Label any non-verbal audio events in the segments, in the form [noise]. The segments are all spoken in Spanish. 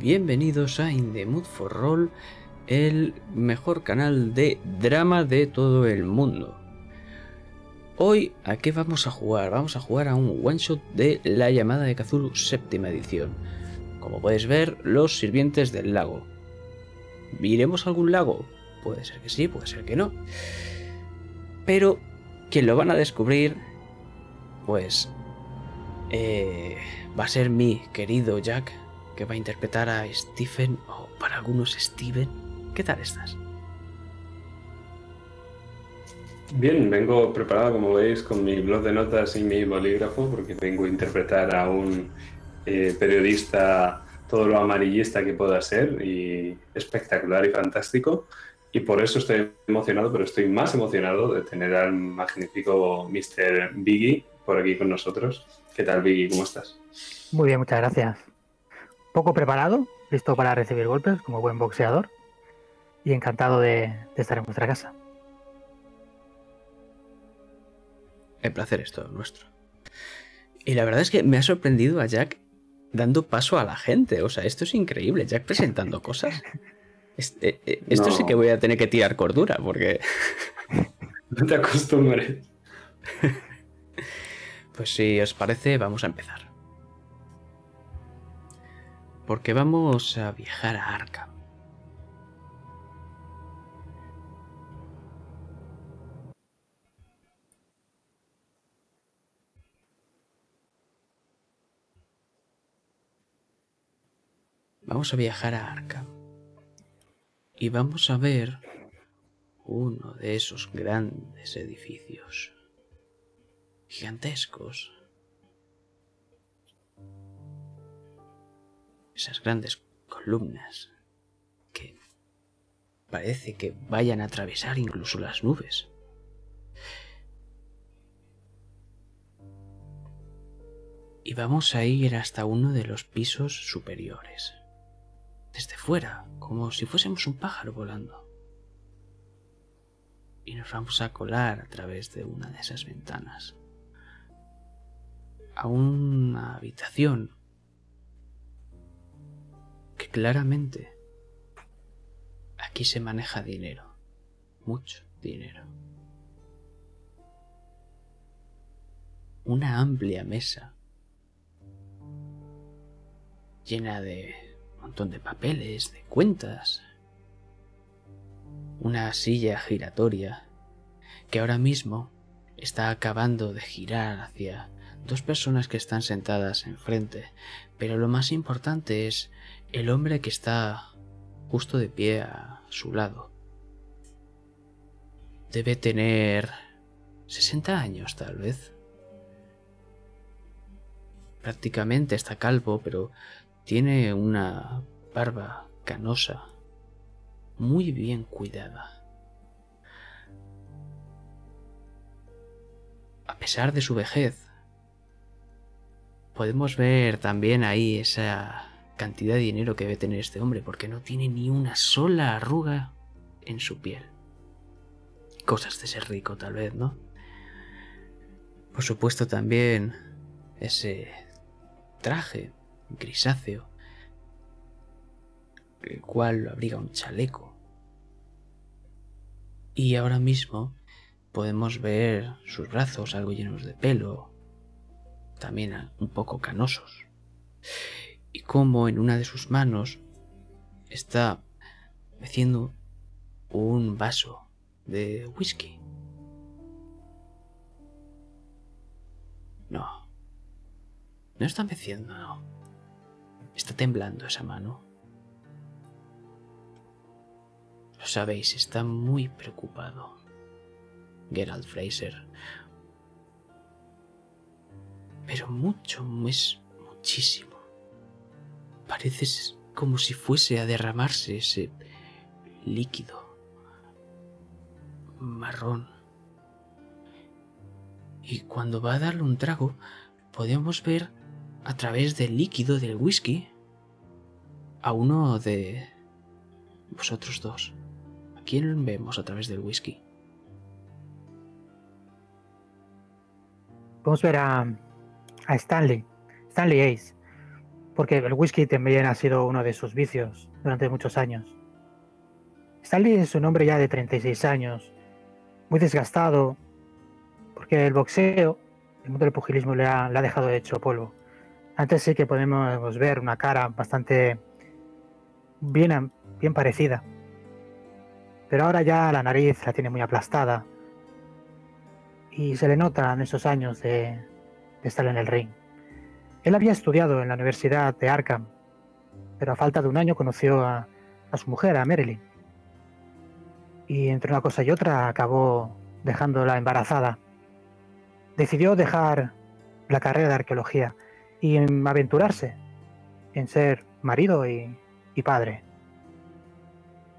bienvenidos a In the Mood for Roll, el mejor canal de drama de todo el mundo. Hoy, ¿a qué vamos a jugar? Vamos a jugar a un one shot de La llamada de Cthulhu séptima edición. Como podéis ver, los sirvientes del lago. ¿Viremos algún lago? Puede ser que sí, puede ser que no. Pero quien lo van a descubrir, pues eh, va a ser mi querido Jack, que va a interpretar a Stephen, o para algunos Steven. ¿Qué tal estás? Bien, vengo preparado, como veis, con mi blog de notas y mi bolígrafo, porque vengo a interpretar a un eh, periodista todo lo amarillista que pueda ser y espectacular y fantástico. Y por eso estoy emocionado, pero estoy más emocionado de tener al magnífico Mr. Biggie por aquí con nosotros. ¿Qué tal, Biggie? ¿Cómo estás? Muy bien, muchas gracias. Poco preparado, listo para recibir golpes como buen boxeador y encantado de, de estar en vuestra casa. El placer es todo nuestro. Y la verdad es que me ha sorprendido a Jack dando paso a la gente. O sea, esto es increíble. Jack presentando [laughs] cosas. Este, eh, esto No. sí que voy a tener que tirar cordura, porque. [laughs] No te acostumbres. [laughs] Pues si os parece, vamos a empezar. Porque vamos a viajar a Arkham. Vamos a viajar a Arkham. Y vamos a ver uno de esos grandes edificios gigantescos. Esas grandes columnas que parece que vayan a atravesar incluso las nubes. Y vamos a ir hasta uno de los pisos superiores. Desde fuera, como si fuésemos un pájaro volando. Y nos vamos a colar a través de una de esas ventanas a una habitación que claramente aquí se maneja dinero, mucho dinero. Una amplia mesa llena de un montón de papeles, de cuentas. Una silla giratoria que ahora mismo está acabando de girar hacia dos personas que están sentadas enfrente, pero lo más importante es el hombre que está justo de pie a su lado. Debe tener 60 años tal vez. Prácticamente está calvo, pero tiene una barba canosa, muy bien cuidada. A pesar de su vejez, podemos ver también ahí esa cantidad de dinero que debe tener este hombre, porque no tiene ni una sola arruga en su piel. Cosas de ser rico, tal vez, ¿no? Por supuesto también ese traje grisáceo, el cual lo abriga un chaleco. Y ahora mismo podemos ver sus brazos algo llenos de pelo, también un poco canosos, y como en una de sus manos está meciendo un vaso de whisky. No, no está meciendo, no. Está temblando esa mano. Lo sabéis, está muy preocupado. Gerald Fraser. Pero mucho, es muchísimo. Parece como si fuese a derramarse ese líquido marrón. Y cuando va a darle un trago, podemos ver a través del líquido del whisky a uno de vosotros dos. ¿A quién vemos a través del whisky? Podemos ver a, a Stanley, Stanley Ace. Porque el whisky también ha sido uno de sus vicios durante muchos años. Stanley es un hombre ya de 36 años, muy desgastado, porque el boxeo, el mundo del pugilismo le ha, dejado hecho polvo. Antes sí que podemos ver una cara bastante bien, bien parecida, pero ahora ya la nariz la tiene muy aplastada y se le nota en esos años de estar en el ring. Él había estudiado en la Universidad de Arkham, pero a falta de un año conoció a, su mujer, a Marilyn. Y entre una cosa y otra acabó dejándola embarazada. Decidió dejar la carrera de arqueología y aventurarse en ser marido y, y padre.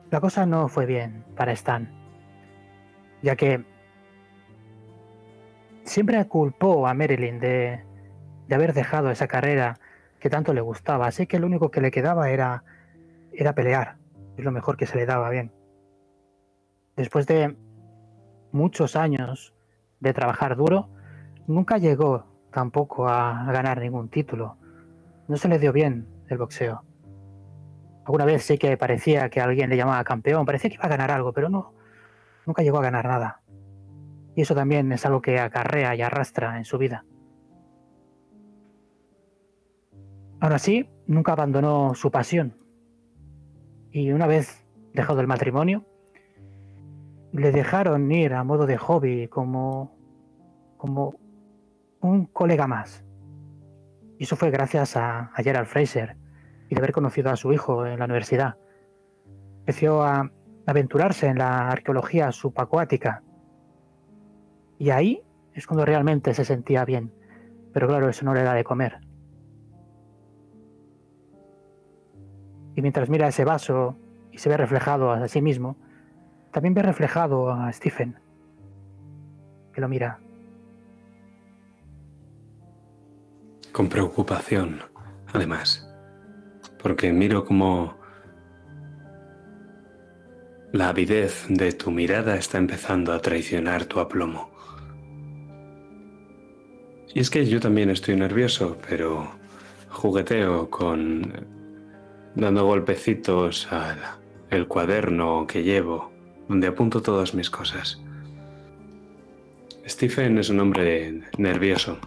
La cosa no fue bien para Stan, ya que siempre culpó a Marilyn de, de haber dejado esa carrera que tanto le gustaba, así que lo único que le quedaba era, era pelear, es lo mejor que se le daba bien. Después de muchos años de trabajar duro, nunca llegó tampoco a ganar ningún título. No se le dio bien el boxeo. Alguna vez sí que parecía que alguien le llamaba campeón, parecía que iba a ganar algo, pero no, nunca llegó a ganar nada. Y eso también es algo que acarrea y arrastra en su vida. Aún así, nunca abandonó su pasión. Y una vez dejado el matrimonio, le dejaron ir a modo de hobby como, como un colega más. Y eso fue gracias a, a Gerald Fraser y de haber conocido a su hijo en la universidad. Empezó a aventurarse en la arqueología subacuática. Y ahí es cuando realmente se sentía bien. Pero claro, eso no le da de comer. Y mientras mira ese vaso y se ve reflejado a sí mismo, también ve reflejado a Stephen, que lo mira. Con preocupación, además, porque miro como la avidez de tu mirada está empezando a traicionar tu aplomo. Y es que yo también estoy nervioso, pero jugueteo con dando golpecitos al el cuaderno que llevo, donde apunto todas mis cosas. Stephen es un hombre nervioso,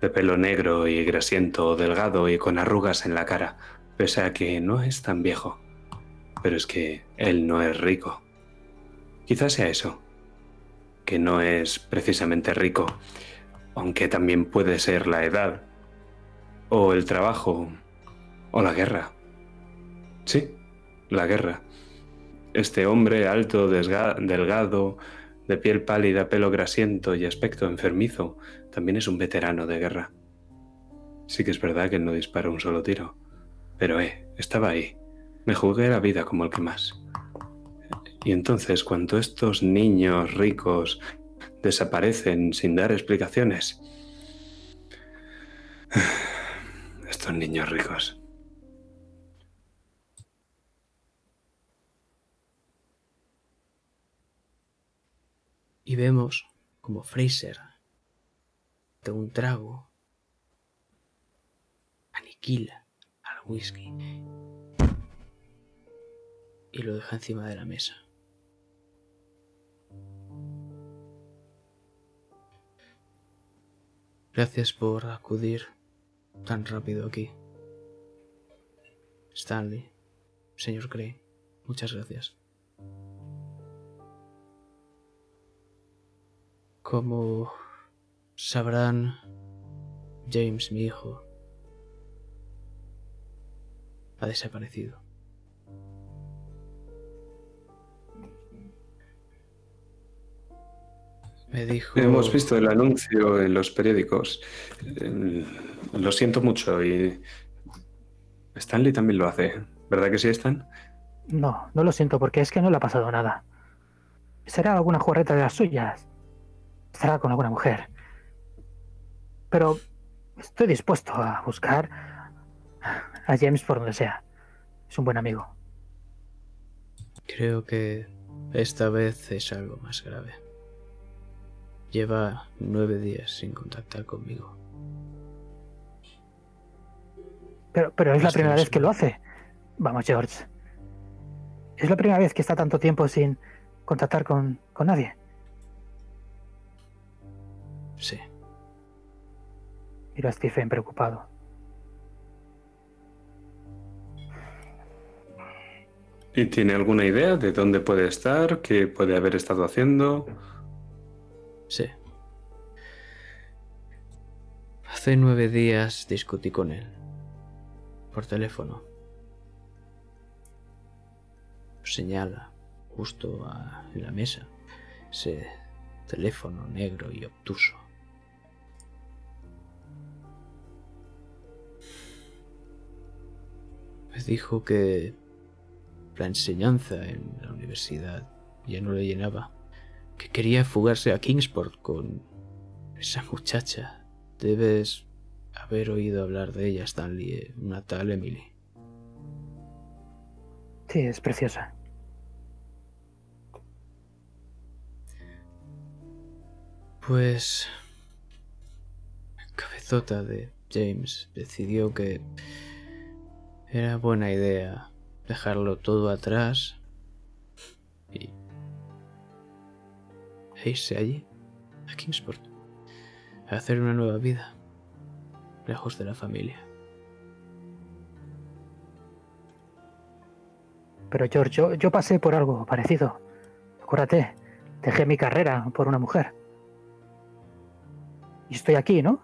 de pelo negro y grasiento, delgado y con arrugas en la cara, pese a que no es tan viejo. Pero es que él no es rico. Quizás sea eso, que no es precisamente rico, aunque también puede ser la edad, o el trabajo, o la guerra. Sí, la guerra. Este hombre alto, delgado, de piel pálida, pelo grasiento y aspecto enfermizo, también es un veterano de guerra. Sí que es verdad que no disparó un solo tiro, pero eh, estaba ahí. Me jugué la vida como el que más. Y entonces, cuando estos niños ricos desaparecen sin dar explicaciones, [sighs] estos niños ricos. Y vemos como Fraser de un trago aniquila al whisky y lo deja encima de la mesa. Gracias por acudir tan rápido aquí. Stanley, señor Gray, muchas gracias. Como sabrán, James, mi hijo, ha desaparecido. Me dijo... Hemos visto el anuncio en los periódicos. Eh, Lo siento mucho y Stanley también lo hace. ¿Verdad que sí, Stan? No, no lo siento porque es que no le ha pasado nada. Será alguna jugarreta de las suyas. Estará con alguna mujer. Pero estoy dispuesto a buscar a James por donde sea. Es un buen amigo. Creo que esta vez es algo más grave. Lleva nueve días sin contactar conmigo. Pero, pero es la primera vez que lo hace. Vamos, George. Es la primera vez que está tanto tiempo sin contactar con, con nadie. Sí. Mira a Stephen preocupado. ¿Y tiene alguna idea de dónde puede estar? ¿Qué puede haber estado haciendo? Sí. Hace nueve días discutí con él. Por teléfono. Señala justo a- en la mesa ese teléfono negro y obtuso. Dijo que la enseñanza en la universidad ya no le llenaba que quería fugarse a Kingsport con esa muchacha. Debes haber oído hablar de ella, Stanley, eh, una tal Emily. Sí, es preciosa. Pues... la cabezota de James decidió que era buena idea dejarlo todo atrás y e irse allí, a Kingsport, a hacer una nueva vida, lejos de la familia. Pero George, yo, yo pasé por algo parecido. Acuérdate, dejé mi carrera por una mujer. Y estoy aquí, ¿no?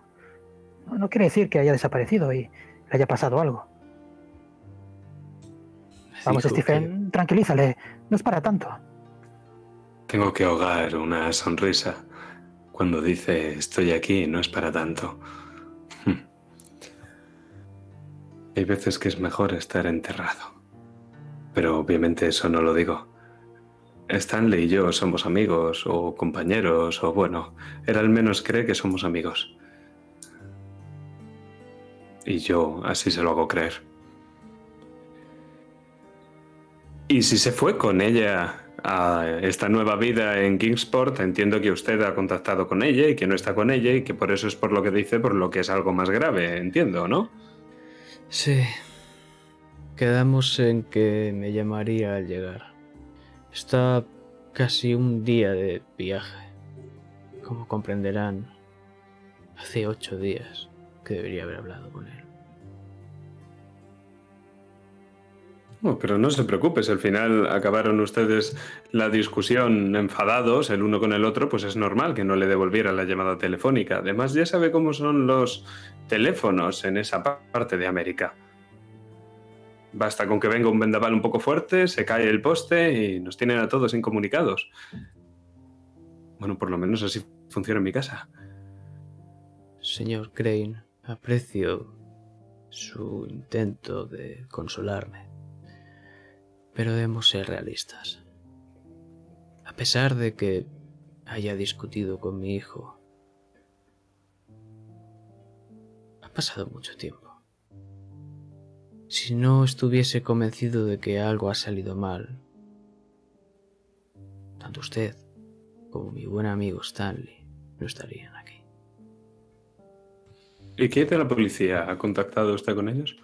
No, no quiere decir que haya desaparecido y le haya pasado algo. Vamos, Stephen, tranquilízale. No es para tanto. Tengo que ahogar una sonrisa cuando dice estoy aquí, no es para tanto. Hmm. Hay veces que es mejor estar enterrado. Pero obviamente eso no lo digo. Stanley y yo somos amigos o compañeros o bueno, él al menos cree que somos amigos. Y yo así se lo hago creer. Y si se fue con ella a esta nueva vida en Kingsport, entiendo que usted ha contactado con ella y que no está con ella y que por eso es por lo que dice, por lo que es algo más grave, entiendo, ¿no? Sí. Quedamos en que me llamaría al llegar. Está casi un día de viaje. Como comprenderán, hace ocho días que debería haber hablado con él. Pero no se preocupe, si al final acabaron ustedes la discusión enfadados el uno con el otro, pues es normal que no le devolviera la llamada telefónica. Además, ya sabe cómo son los teléfonos en esa pa- parte de América. Basta con que venga un vendaval un poco fuerte, se cae el poste y nos tienen a todos incomunicados. Bueno, por lo menos así funciona en mi casa. Señor Crane, aprecio su intento de consolarme. Pero debemos ser realistas. A pesar de que haya discutido con mi hijo, ha pasado mucho tiempo. Si no estuviese convencido de que algo ha salido mal, tanto usted como mi buen amigo Stanley no estarían aquí. ¿Y qué de la policía? ¿Ha contactado usted con ellos?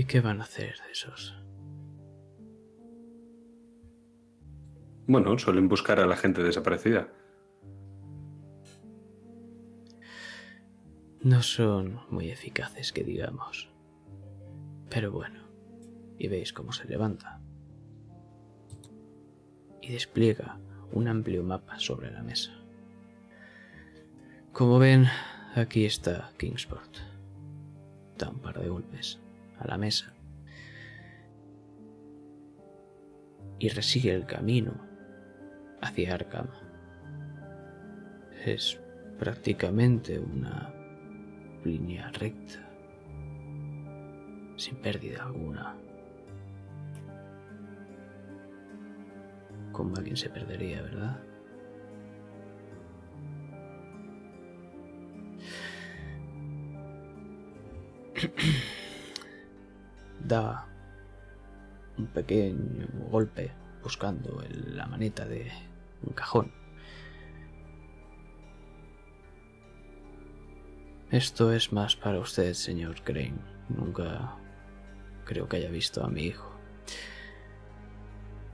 ¿Y qué van a hacer de esos? Bueno, suelen buscar a la gente desaparecida. No son muy eficaces, que digamos. Pero bueno, y veis cómo se levanta. Y despliega un amplio mapa sobre la mesa. Como ven, aquí está Kingsport. Da un par de golpes a la mesa. Y resigue el camino hacia Arkham. Es prácticamente una línea recta, sin pérdida alguna. Como alguien se perdería, ¿verdad? [clears throat] da un pequeño golpe buscando el- la maneta de un cajón. Esto es más para usted, señor Crane. Nunca creo que haya visto a mi hijo.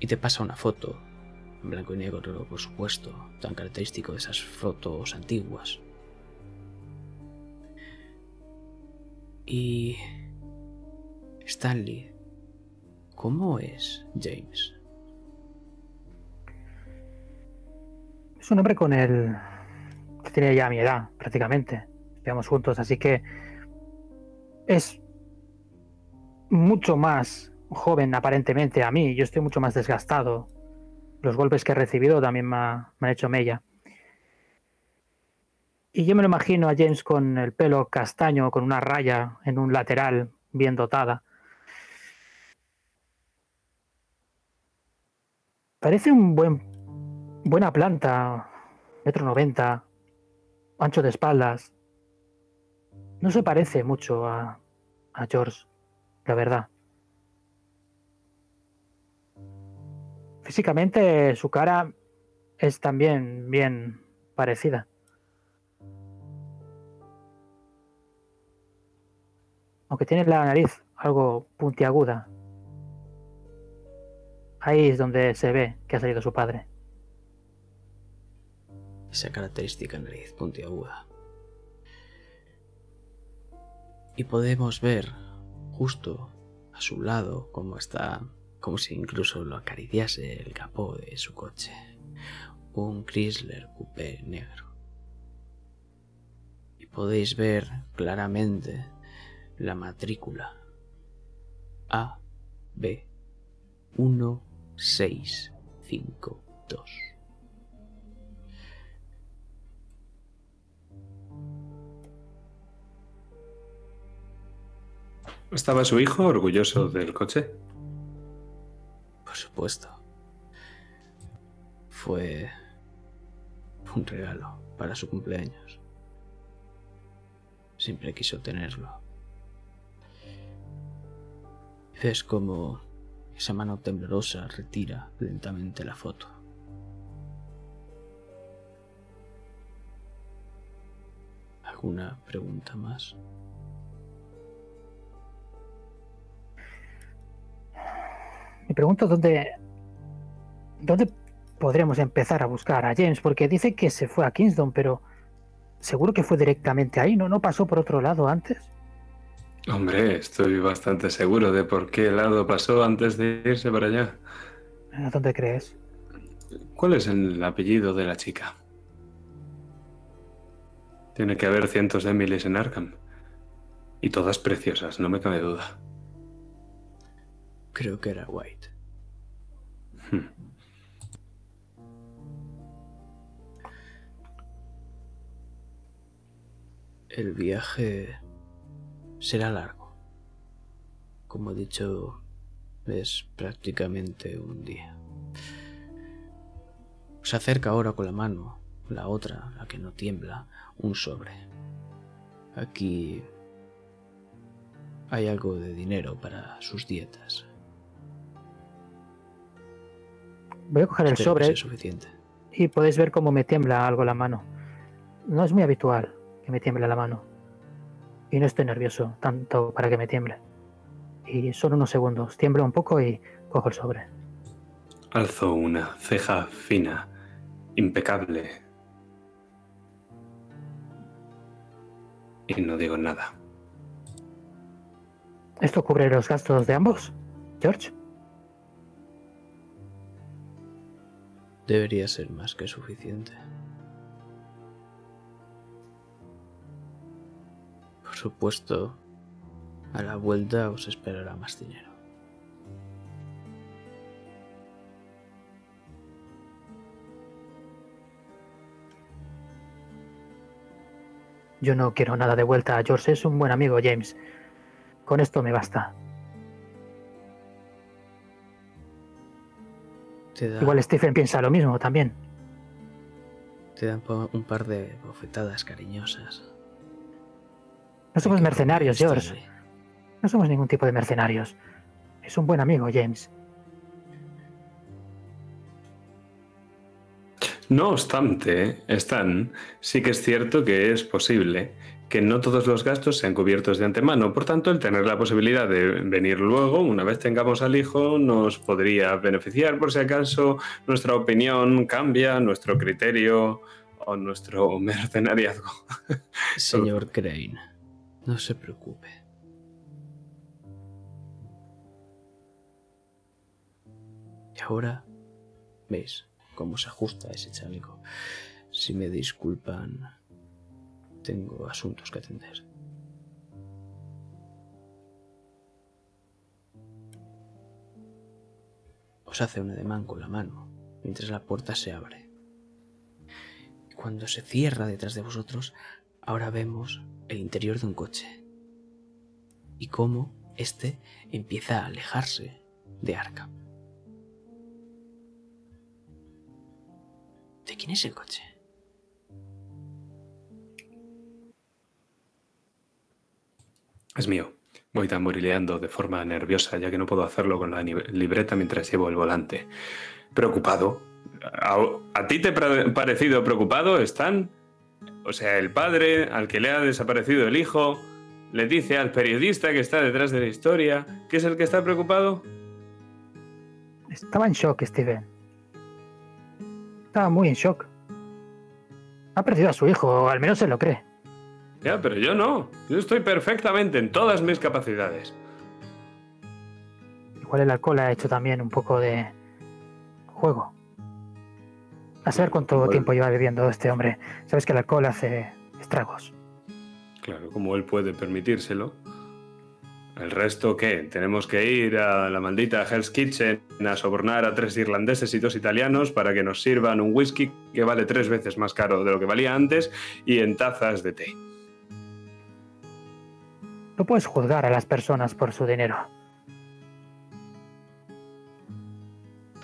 Y te pasa una foto, en blanco y negro, por supuesto, tan característico de esas fotos antiguas. Y... Stanley, ¿cómo es James? Es un hombre con el... que tiene ya mi edad, prácticamente. Estamos juntos, así que es mucho más joven aparentemente a mí. Yo estoy mucho más desgastado. Los golpes que he recibido también me, han hecho mella. Y yo me lo imagino a James con el pelo castaño, con una raya en un lateral bien dotada. Parece un buen buena planta, metro noventa, ancho de espaldas. No se parece mucho a, a George, la verdad. Físicamente su cara es también bien parecida. Aunque tiene la nariz algo puntiaguda. Ahí es donde se ve que ha salido su padre. Esa característica nariz puntiaguda. Y podemos ver justo a su lado cómo está como si incluso lo acariciase el capó de su coche. Un Chrysler Coupé negro. Y podéis ver claramente la matrícula A B 1652. ¿Estaba su hijo orgulloso del coche? supuesto. Fue un regalo para su cumpleaños. Siempre quiso tenerlo. Ves como esa mano temblorosa retira lentamente la foto. ¿Alguna pregunta más? Me pregunto dónde, dónde podremos empezar a buscar a James, porque dice que se fue a Kingston, pero seguro que fue directamente ahí, ¿no? ¿No pasó por otro lado antes? Hombre, estoy bastante seguro de por qué lado pasó antes de irse para allá. ¿A dónde crees? ¿Cuál es el apellido de la chica? Tiene que haber cientos de miles en Arkham. Y todas preciosas, no me cabe duda. Creo que era White. Hmm. El viaje será largo. Como he dicho, es prácticamente un día. Se acerca ahora con la mano, la otra, la que no tiembla, un sobre. Aquí hay algo de dinero para sus dietas. Voy a coger el sobre suficiente. y podéis ver cómo me tiembla algo la mano. No es muy habitual que me tiemble la mano. Y no estoy nervioso tanto para que me tiemble. Y solo unos segundos. Tiemblo un poco y cojo el sobre. Alzo una ceja fina, impecable. Y no digo nada. ¿Esto cubre los gastos de ambos, George? debería ser más que suficiente. Por supuesto, a la vuelta os esperará más dinero. Yo no quiero nada de vuelta. George es un buen amigo, James. Con esto me basta. Igual Stephen piensa lo mismo también. Te dan un par de bofetadas cariñosas. No somos mercenarios, George. No somos ningún tipo de mercenarios. Es un buen amigo, James. No obstante, Stan, sí que es cierto que es posible que no todos los gastos sean cubiertos de antemano. Por tanto, el tener la posibilidad de venir luego, una vez tengamos al hijo, nos podría beneficiar por si acaso nuestra opinión cambia, nuestro criterio o nuestro [laughs] mercenariazgo. Señor Crane, no se preocupe. Y ahora, ¿veis cómo se ajusta ese chaleco? Si me disculpan, tengo asuntos que atender. Os hace un ademán con la mano mientras la puerta se abre. Cuando se cierra detrás de vosotros, ahora vemos el interior de un coche. Y cómo éste empieza a alejarse de Arkham. ¿De quién es el coche? Es mío. Voy tamborileando de forma nerviosa, ya que no puedo hacerlo con la libreta mientras llevo el volante. Preocupado. ¿A, a ti te ha parecido preocupado, Stan? O sea, el padre al que le ha desaparecido el hijo le dice al periodista que está detrás de la historia que es el que está preocupado. Estaba en shock, Steven. Estaba muy en shock. Ha perdido a su hijo, o al menos se lo cree. Ya, pero yo no. Yo estoy perfectamente en todas mis capacidades. Igual el alcohol ha hecho también un poco de juego. A saber cuánto Bueno. tiempo lleva bebiendo este hombre. Sabes que el alcohol hace estragos. Claro, como él puede permitírselo. ¿El resto qué? ¿Tenemos que ir a la maldita Hell's Kitchen a sobornar a tres irlandeses y dos italianos para que nos sirvan un whisky que vale tres veces más caro de lo que valía antes y en tazas de té? No puedes juzgar a las personas por su dinero.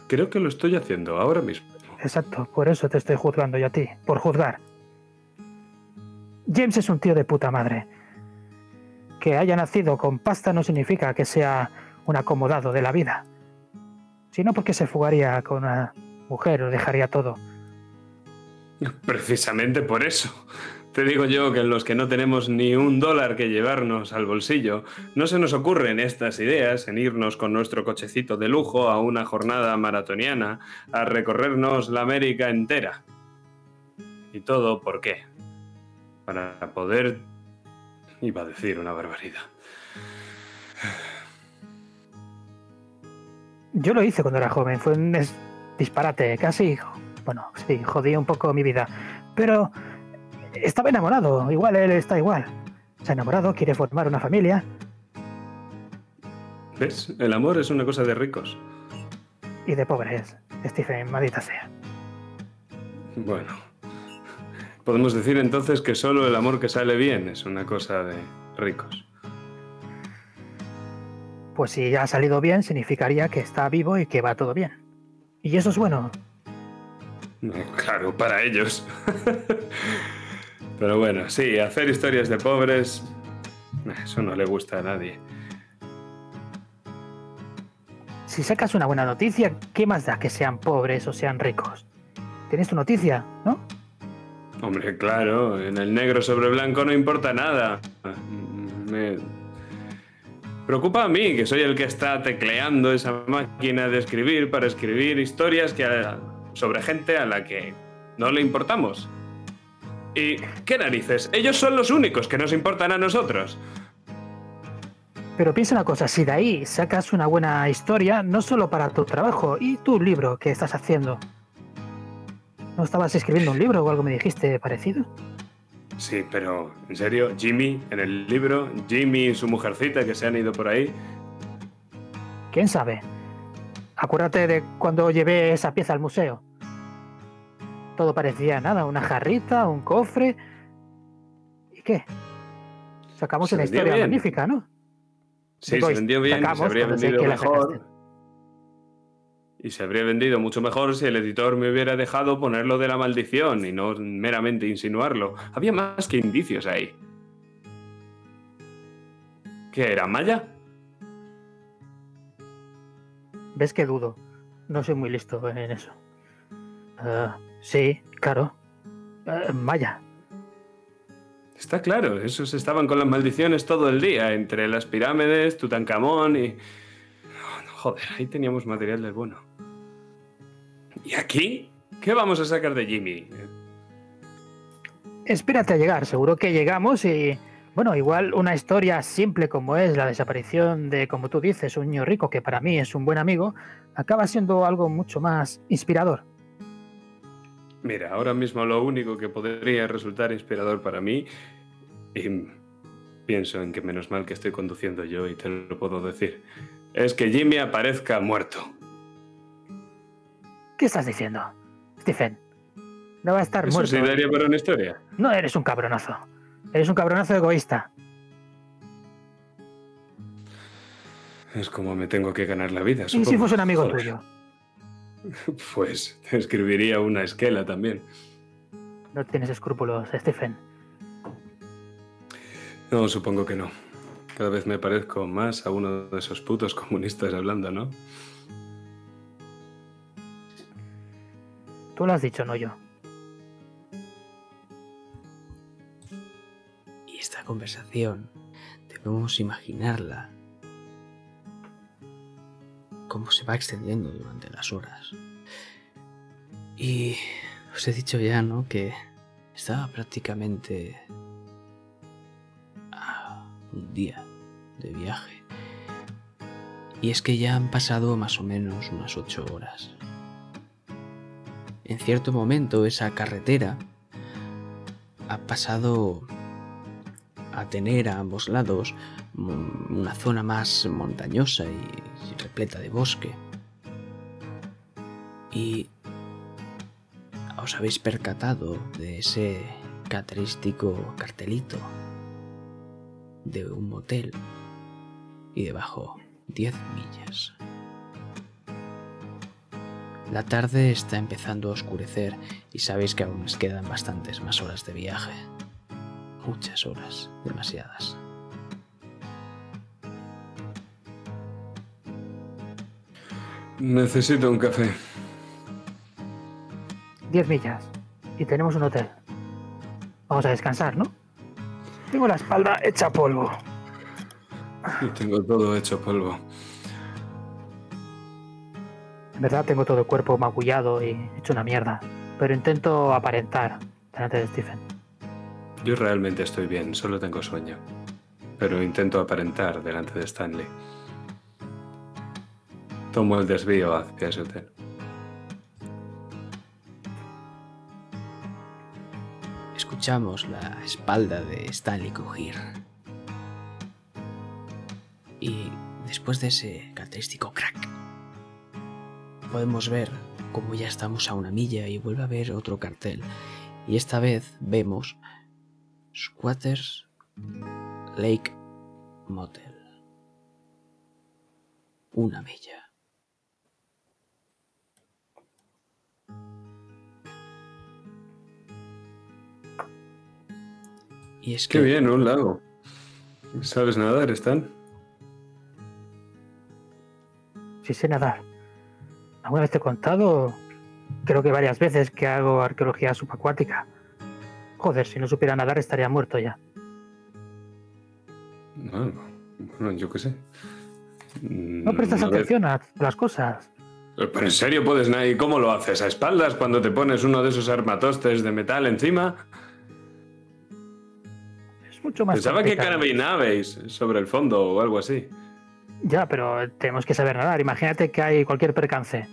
Creo que lo estoy haciendo ahora mismo. Exacto, por eso te estoy juzgando yo a ti, por juzgar. James es un tío de puta madre. Que haya nacido con pasta no significa que sea un acomodado de la vida. Sino porque se fugaría con una mujer o dejaría todo. Precisamente por eso. Te digo yo que en los que no tenemos ni un dólar que llevarnos al bolsillo, no se nos ocurren estas ideas en irnos con nuestro cochecito de lujo a una jornada maratoniana a recorrernos la América entera. ¿Y todo por qué? Para poder... Iba a decir una barbaridad. Yo lo hice cuando era joven, fue un disparate, casi, bueno, sí, jodí un poco mi vida. Pero estaba enamorado, igual él está igual. Se ha enamorado, quiere formar una familia ¿Ves? El amor es una cosa de ricos. y de pobres. Stephen, maldita sea. Bueno. Podemos decir entonces que solo el amor que sale bien es una cosa de ricos. Pues si ya ha salido bien, significaría que está vivo y que va todo bien. Y eso es bueno. Claro, para ellos. Pero bueno, sí, hacer historias de pobres, eso no le gusta a nadie. Si sacas una buena noticia, ¿qué más da que sean pobres o sean ricos? Tienes tu noticia, ¿no? Hombre, claro, en el negro sobre blanco no importa nada. Me preocupa a mí, que soy el que está tecleando esa máquina de escribir para escribir historias que a- sobre gente a la que no le importamos. ¿Y qué narices? Ellos son los únicos que nos importan a nosotros. Pero piensa una cosa, si de ahí sacas una buena historia, no solo para tu trabajo y tu libro que estás haciendo. ¿No estabas escribiendo un libro o algo me dijiste parecido? Sí, pero en serio, Jimmy en el libro, Jimmy y su mujercita que se han ido por ahí. ¿Quién sabe? Acuérdate de cuando llevé esa pieza al museo. Todo parecía nada, una jarrita, un cofre. ¿Y qué? Sacamos Se una historia bien. magnífica, ¿no? Sí, Digo, se vendió bien, y se habría vendido mejor. Y se habría vendido mucho mejor si el editor me hubiera dejado ponerlo de la maldición y no meramente insinuarlo. Había más que indicios ahí. ¿Qué era, Maya? ¿Ves que dudo? No soy muy listo en eso. Ah, sí, claro. Ah, vaya, Está claro, esos estaban con las maldiciones todo el día, entre las pirámides, Tutankamón y... joder, ahí teníamos material del bueno. ¿Y aquí? ¿Qué vamos a sacar de Jimmy? Espérate a llegar, seguro que llegamos y... Bueno, igual una historia simple como es la desaparición de, como tú dices, un niño rico que para mí es un buen amigo, acaba siendo algo mucho más inspirador. Mira, ahora mismo lo único que podría resultar inspirador para mí, y pienso en que menos mal que estoy conduciendo yo y te lo puedo decir, es que Jimmy aparezca muerto. ¿Qué estás diciendo? Stephen, no va a estar ¿Eso muerto. sí daría para una historia? No eres un cabronazo. Eres un cabronazo egoísta. Es como me tengo que ganar la vida. ¿Y si fuese un amigo Joder. tuyo? [laughs] Pues te escribiría una esquela también. No tienes escrúpulos, Stephen. No, supongo que no. Cada vez me parezco más a uno de esos putos comunistas hablando, ¿no? Tú lo has dicho, no yo. Y esta conversación debemos imaginarla cómo se va extendiendo durante las horas. Y os he dicho ya, ¿no? Que estaba prácticamente a un día de viaje. Y es que ya han pasado más o menos unas ocho horas. En cierto momento esa carretera ha pasado a tener a ambos lados una zona más montañosa y repleta de bosque. Y os habéis percatado de ese característico cartelito de un motel y debajo 10 millas. La tarde está empezando a oscurecer y sabéis que aún nos quedan bastantes más horas de viaje. Muchas horas, demasiadas. Necesito un café. 10 millas. Y tenemos un hotel. Vamos a descansar, ¿no? Tengo la espalda hecha polvo. Y tengo todo hecho polvo. En verdad tengo todo el cuerpo magullado y hecho una mierda. Pero intento aparentar delante de Stephen. Yo realmente estoy bien, solo tengo sueño. Pero intento aparentar delante de Stanley. Tomo el desvío hacia ese hotel. Escuchamos la espalda de Stanley crujir. Y después de ese característico crack, podemos ver cómo ya estamos a una milla y vuelve a ver otro cartel. Y esta vez vemos Squatters Lake Motel. Una milla. Y es que Qué bien, un lago. ¿Sabes nadar, Stan? Si sé nadar. ¿Alguna vez te he contado? Creo que varias veces que hago arqueología subacuática. Joder, si no supiera nadar estaría muerto ya. Bueno, bueno, yo qué sé. No prestas Mm, a ver, atención a las cosas. ¿Pero en serio puedes nadar? ¿Y cómo lo haces? ¿A espaldas cuando te pones uno de esos armatostes de metal encima? Es mucho más Pensaba que carabinabais sobre el fondo o algo así. Ya, pero tenemos que saber nadar. Imagínate que hay cualquier percance.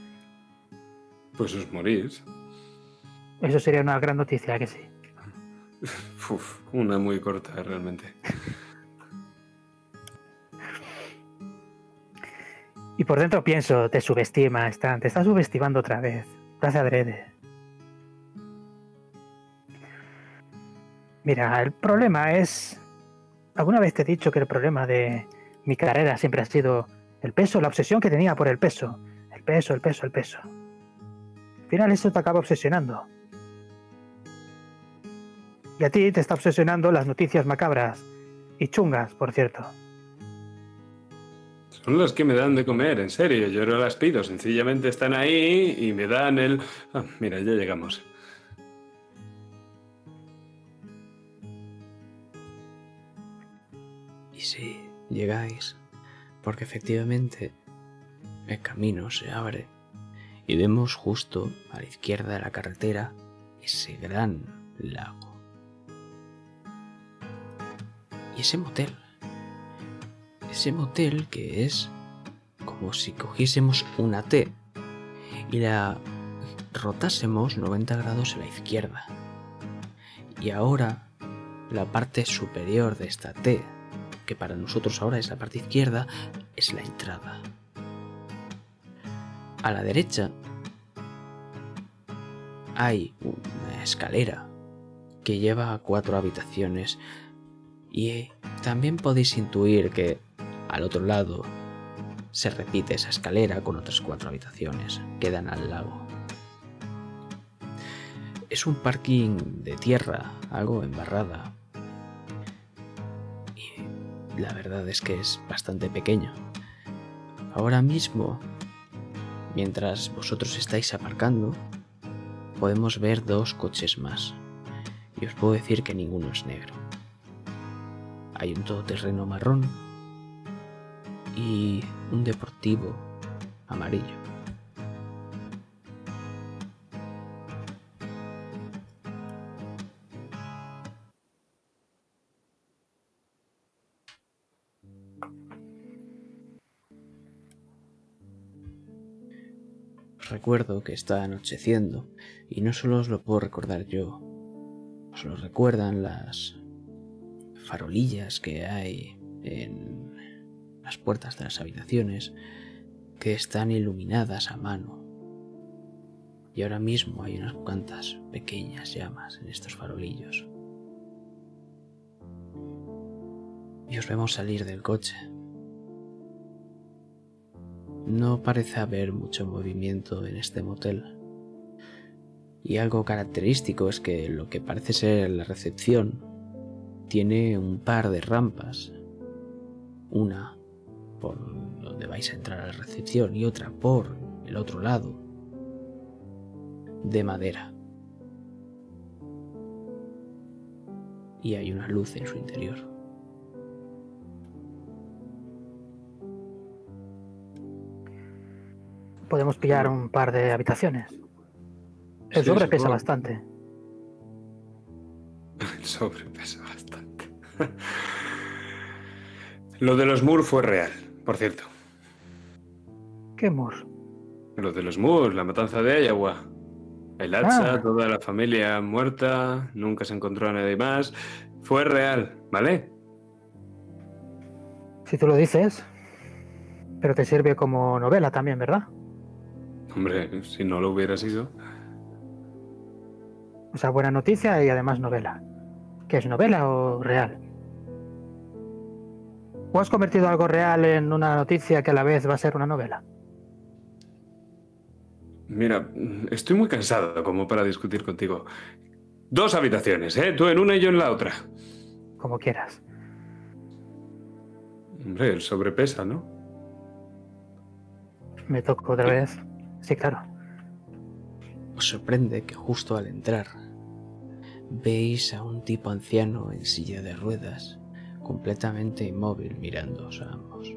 Pues os morís. Eso sería una gran noticia, que sí. [laughs] Uf, una muy corta realmente. Y por dentro pienso, te subestima, Stan, te está subestimando otra vez. Te hace adrede. Mira, el problema es. Alguna vez te he dicho que el problema de mi carrera siempre ha sido el peso, la obsesión que tenía por el peso. El peso, el peso, el peso. Al final eso te acaba obsesionando. Y a ti te está obsesionando las noticias macabras. Y chungas, por cierto. Son las que me dan de comer, en serio. Yo no las pido, sencillamente están ahí y me dan el... Ah, mira, ya llegamos. Llegáis, porque efectivamente el camino se abre y vemos justo a la izquierda de la carretera ese gran lago. Y ese motel. Ese motel que es como si cogiésemos una T y la rotásemos 90 grados a la izquierda. Y ahora la parte superior de esta T, que para nosotros ahora es la parte izquierda, es la entrada. A la derecha hay una escalera que lleva a cuatro habitaciones y también podéis intuir que al otro lado se repite esa escalera con otras cuatro habitaciones que dan al lago. Es un parking de tierra, algo embarrada. La verdad es que es bastante pequeño. Ahora mismo, mientras vosotros estáis aparcando, podemos ver dos coches más. Y os puedo decir que ninguno es negro. Hay un todoterreno marrón y un deportivo amarillo. Recuerdo que está anocheciendo y no solo os lo puedo recordar yo, os lo recuerdan las farolillas que hay en las puertas de las habitaciones que están iluminadas a mano. Y ahora mismo hay unas cuantas pequeñas llamas en estos farolillos. Y os vemos salir del coche. No parece haber mucho movimiento en este motel. Y algo característico es que lo que parece ser la recepción tiene un par de rampas. Una por donde vais a entrar a la recepción y otra por el otro lado, de madera. Y hay una luz en su interior. Podemos pillar un par de habitaciones. El Sí, sobre pesa supongo. bastante. [laughs] El sobre pesa bastante. [laughs] Lo de los Moore fue real, por cierto. ¿Qué mur? Lo de los Moore, la matanza de Iowa. El hacha, Ah. toda la familia muerta, nunca se encontró a nadie más. Fue real, ¿vale? Si tú lo dices. Pero te sirve como novela también, ¿verdad? Hombre, si no lo hubiera sido. O sea, buena noticia y además novela. ¿Qué es novela o real? ¿O has convertido algo real en una noticia que a la vez va a ser una novela? Mira, estoy muy cansado como para discutir contigo. Dos habitaciones, ¿eh? Tú en una y yo en la otra. Como quieras. Hombre, el sobrepesa, ¿no? Me toco otra vez. Sí, claro. Os sorprende que justo al entrar veis a un tipo anciano en silla de ruedas, completamente inmóvil mirándoos a ambos.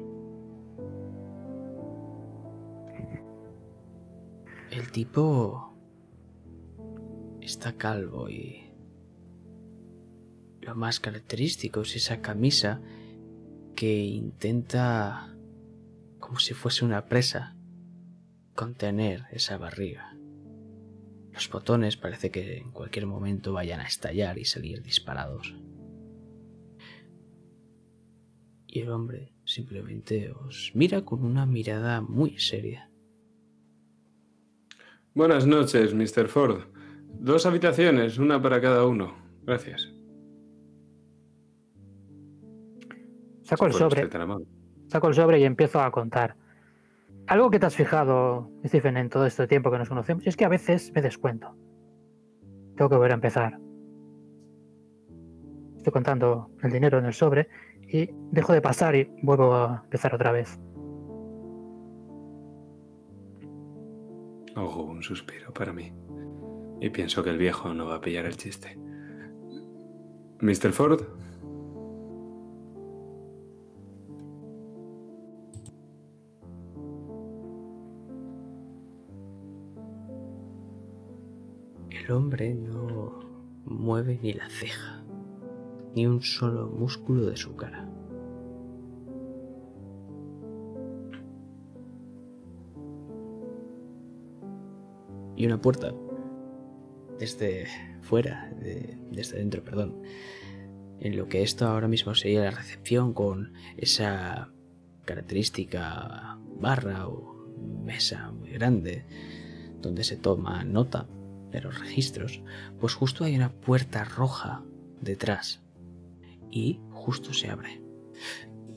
El tipo está calvo y lo más característico es esa camisa que intenta, como si fuese una presa, contener esa barriga. Los botones parece que en cualquier momento vayan a estallar y salir disparados. Y el hombre simplemente os mira con una mirada muy seria. Buenas noches, Mr. Ford. Dos habitaciones, una para cada uno. Gracias. Saco el sobre. Saco el sobre y empiezo a contar. Algo que te has fijado, Stephen, en todo este tiempo que nos conocemos, es que a veces me descuento. Tengo que volver a empezar. Estoy contando el dinero en el sobre y dejo de pasar y vuelvo a empezar otra vez. Ojo, un suspiro para mí. Y pienso que el viejo no va a pillar el chiste. Mr. Ford, El hombre no mueve ni la ceja, ni un solo músculo de su cara. Y una puerta desde fuera, de- desde dentro, perdón, en lo que esto ahora mismo sería la recepción con esa característica barra o mesa muy grande donde se toma nota de los registros, pues justo hay una puerta roja detrás y justo se abre.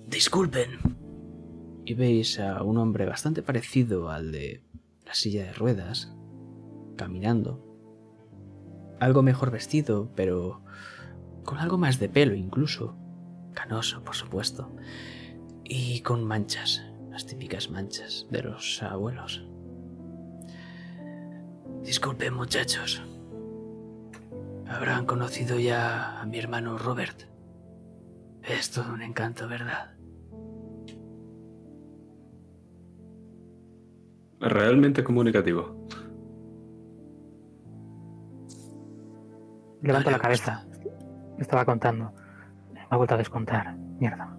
Disculpen. Y veis a un hombre bastante parecido al de la silla de ruedas, caminando. Algo mejor vestido, pero con algo más de pelo incluso. Canoso, por supuesto. Y con manchas, las típicas manchas de los abuelos. Disculpen muchachos. Habrán conocido ya a mi hermano Robert. Es todo un encanto, ¿verdad? Realmente comunicativo. Levanto Vale, la cabeza. Me estaba contando. Me ha vuelto a descontar. Mierda.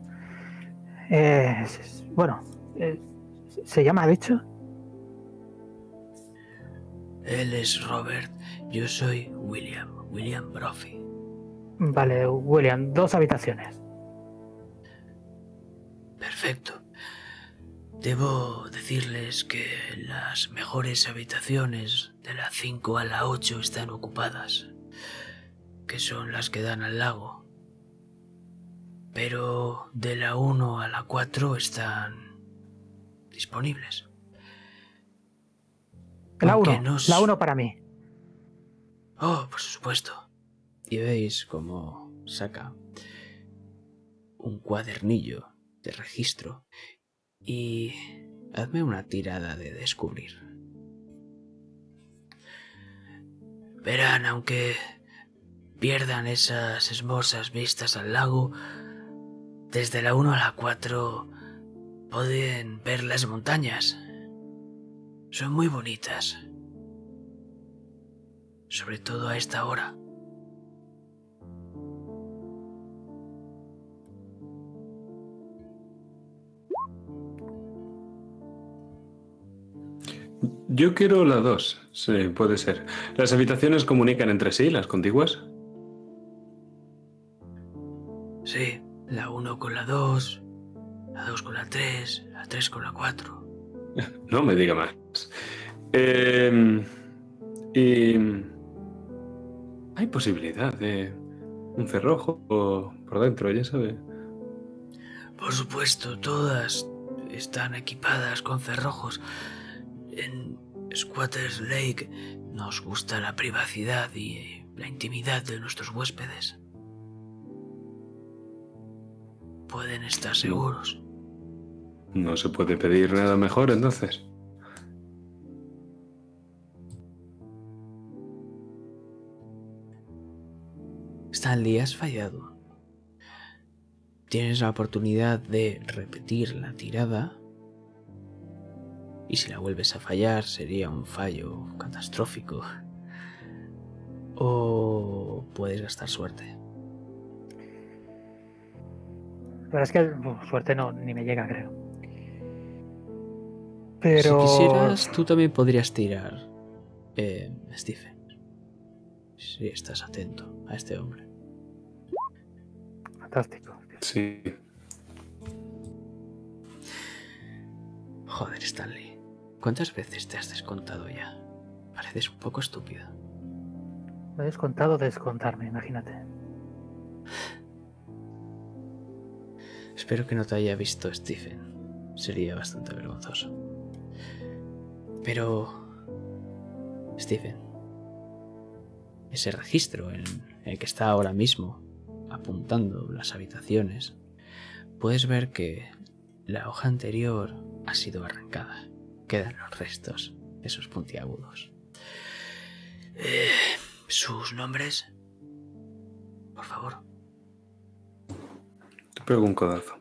Eh, bueno, eh, ¿se llama, ha dicho? Él es Robert, yo soy William, William Brophy. Vale, William, dos habitaciones. Perfecto. Debo decirles que las mejores habitaciones de la 5 a la 8 están ocupadas, que son las que dan al lago. Pero de la 1 a la 4 están disponibles. La Aunque 1, no s- la 1 para mí. Oh, por supuesto. Y veis cómo saca un cuadernillo de registro y hazme una tirada de descubrir. Verán, aunque pierdan esas hermosas vistas al lago, desde la 1 a la 4 pueden ver las montañas. Son muy bonitas sobre todo a esta hora. Yo quiero la 2. Sí, puede ser. ¿Las habitaciones comunican entre sí, las contiguas? Sí, la 1 con la 2, la 2 con la 3, la 3 con la 4. [laughs] No me diga más. Eh, y. Hay posibilidad de un cerrojo por dentro, ya sabe. Por supuesto, todas están equipadas con cerrojos. En Squatters Lake nos gusta la privacidad y la intimidad de nuestros huéspedes. Pueden estar seguros. No se puede pedir nada mejor entonces. Stanley, has fallado. Tienes la oportunidad de repetir la tirada. Y si la vuelves a fallar sería un fallo catastrófico. O puedes gastar suerte. La verdad es que suerte no, ni me llega, creo. Pero. Si quisieras, tú también podrías tirar, eh, Stephen. Si estás atento a este hombre. Fantástico. Sí. Joder, Stanley. ¿Cuántas veces te has descontado ya? Pareces un poco estúpido. Me he descontado de descontarme, imagínate. Espero que no te haya visto Stephen. Sería bastante vergonzoso. Pero... Stephen. Ese registro en el que está ahora mismo apuntando las habitaciones, puedes ver que la hoja anterior ha sido arrancada. Quedan los restos, esos puntiagudos. Eh, ¿Sus nombres? Por favor. Te pego un codazo.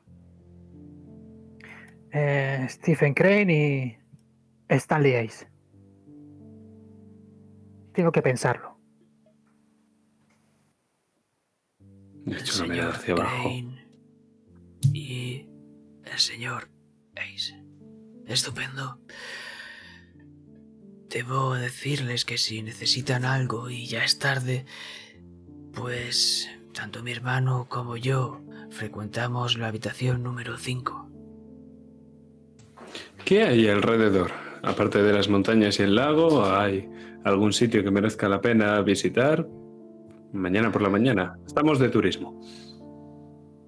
Eh, Stephen Crane y Está Ace. Tengo que pensarlo. He hecho una. Y el señor Ace. Estupendo. Debo decirles que si necesitan algo y ya es tarde, pues tanto mi hermano como yo frecuentamos la habitación número 5. ¿Qué hay alrededor? Aparte de las montañas y el lago, ¿hay algún sitio que merezca la pena visitar? Mañana por la mañana. Estamos de turismo.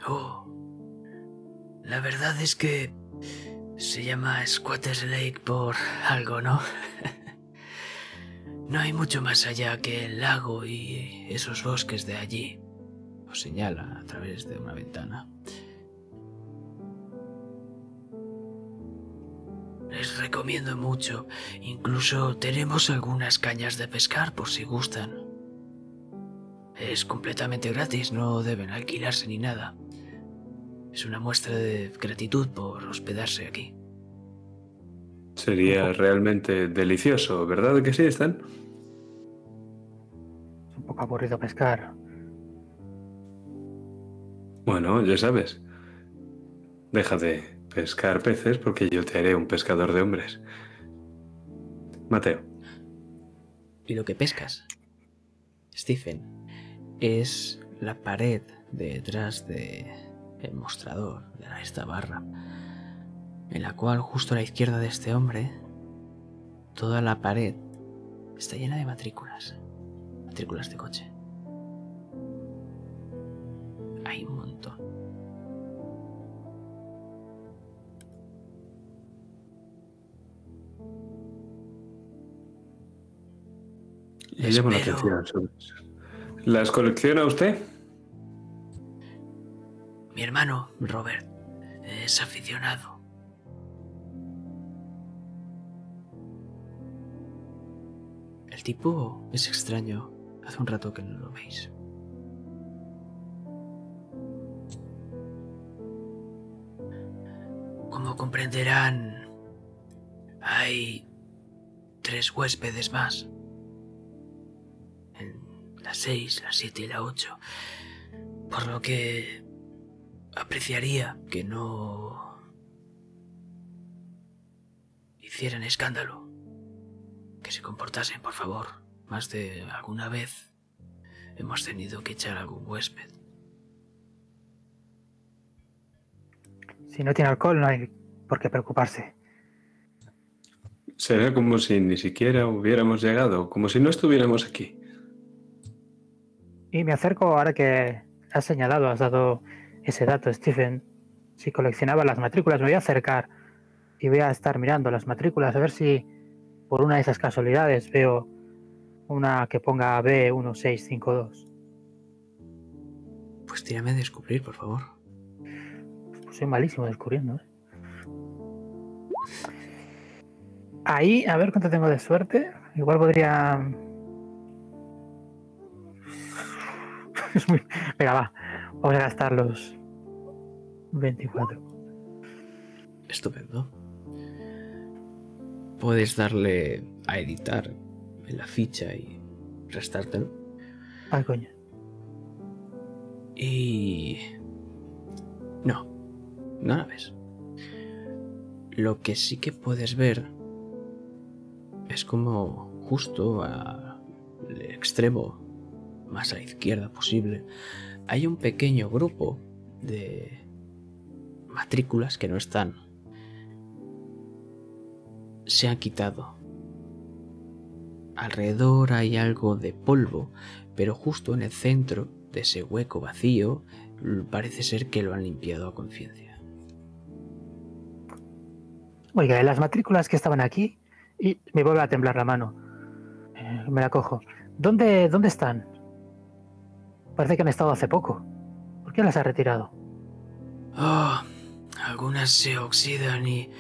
Oh, la verdad es que se llama Squatters Lake por algo, ¿no? [laughs] no hay mucho más allá que el lago y esos bosques de allí. Os señala a través de una ventana. Les recomiendo mucho. Incluso tenemos algunas cañas de pescar por si gustan. Es completamente gratis, no deben alquilarse ni nada. Es una muestra de gratitud por hospedarse aquí. Sería realmente delicioso, ¿verdad que sí, Stan? Es un poco aburrido pescar. Bueno, ya sabes. Deja de pescar peces porque yo te haré un pescador de hombres. Mateo. Y lo que pescas, Stephen, es la pared detrás de mostrador de esta barra, en la cual justo a la izquierda de este hombre, toda la pared está llena de matrículas, matrículas de coche. Me llama la atención. sobre eso. ¿Las colecciona usted? Mi hermano, Robert, es aficionado. El tipo es extraño. Hace un rato que no lo veis. Como comprenderán, hay tres huéspedes más. Las seis, las siete y la ocho. Por lo que apreciaría que no hicieran escándalo. Que se comportasen, por favor. Más de alguna vez hemos tenido que echar algún huésped. Si no tiene alcohol, no hay por qué preocuparse. Será como si ni siquiera hubiéramos llegado, como si no estuviéramos aquí. Y me acerco ahora que has señalado, has dado ese dato, Stephen. Si coleccionaba las matrículas, me voy a acercar y voy a estar mirando las matrículas a ver si por una de esas casualidades veo una que ponga B1652. Pues tírame a descubrir, por favor. Pues soy malísimo descubriendo. ¿eh? Ahí, a ver cuánto tengo de suerte. Igual podría. Es [laughs] muy. Venga, va. Vamos a gastar los 24. Estupendo. Puedes darle a editar en la ficha y restártelo. Ay, coño. Y... No, no la ves. Lo que sí que puedes ver es como justo al extremo más a la izquierda posible hay un pequeño grupo de matrículas que no están. Se han quitado. Alrededor hay algo de polvo, pero justo en el centro de ese hueco vacío parece ser que lo han limpiado a conciencia. Oiga, de las matrículas que estaban aquí, y me vuelve a temblar la mano. Eh, me la cojo. ¿Dónde, ¿Dónde están? Parece que han estado hace poco. ¿Por qué las ha retirado? Oh, algunas se oxidan y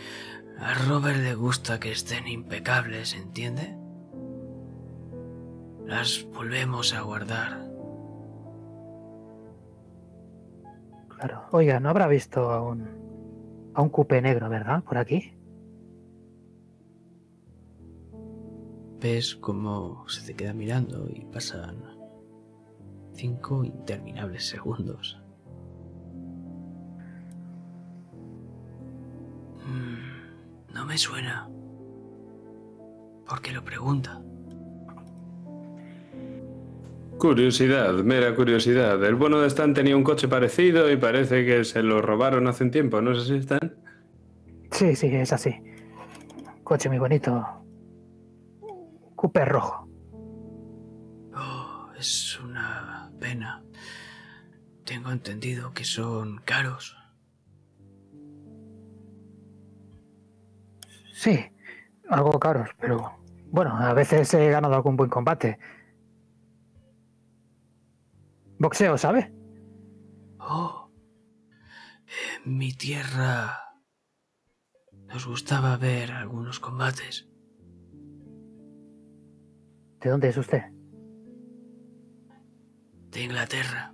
a Robert le gusta que estén impecables, ¿entiende? Las volvemos a guardar. Claro. Oiga, no habrá visto a un, a un cupé negro, ¿verdad? Por aquí. Ves cómo se te queda mirando y pasan Cinco interminables segundos. Mm, no me suena. ¿Por qué lo pregunta? Curiosidad, mera curiosidad. El bueno de Stan tenía un coche parecido y parece que se lo robaron hace un tiempo, ¿no sé si Stan? Sí, sí, es así. Coche muy bonito. Cooper rojo. Oh, es pena. Tengo entendido que son caros. Sí, algo caros, pero bueno, a veces he ganado algún buen combate. Boxeo, ¿sabe? Oh, en mi tierra nos gustaba ver algunos combates. ¿De dónde es usted? De Inglaterra.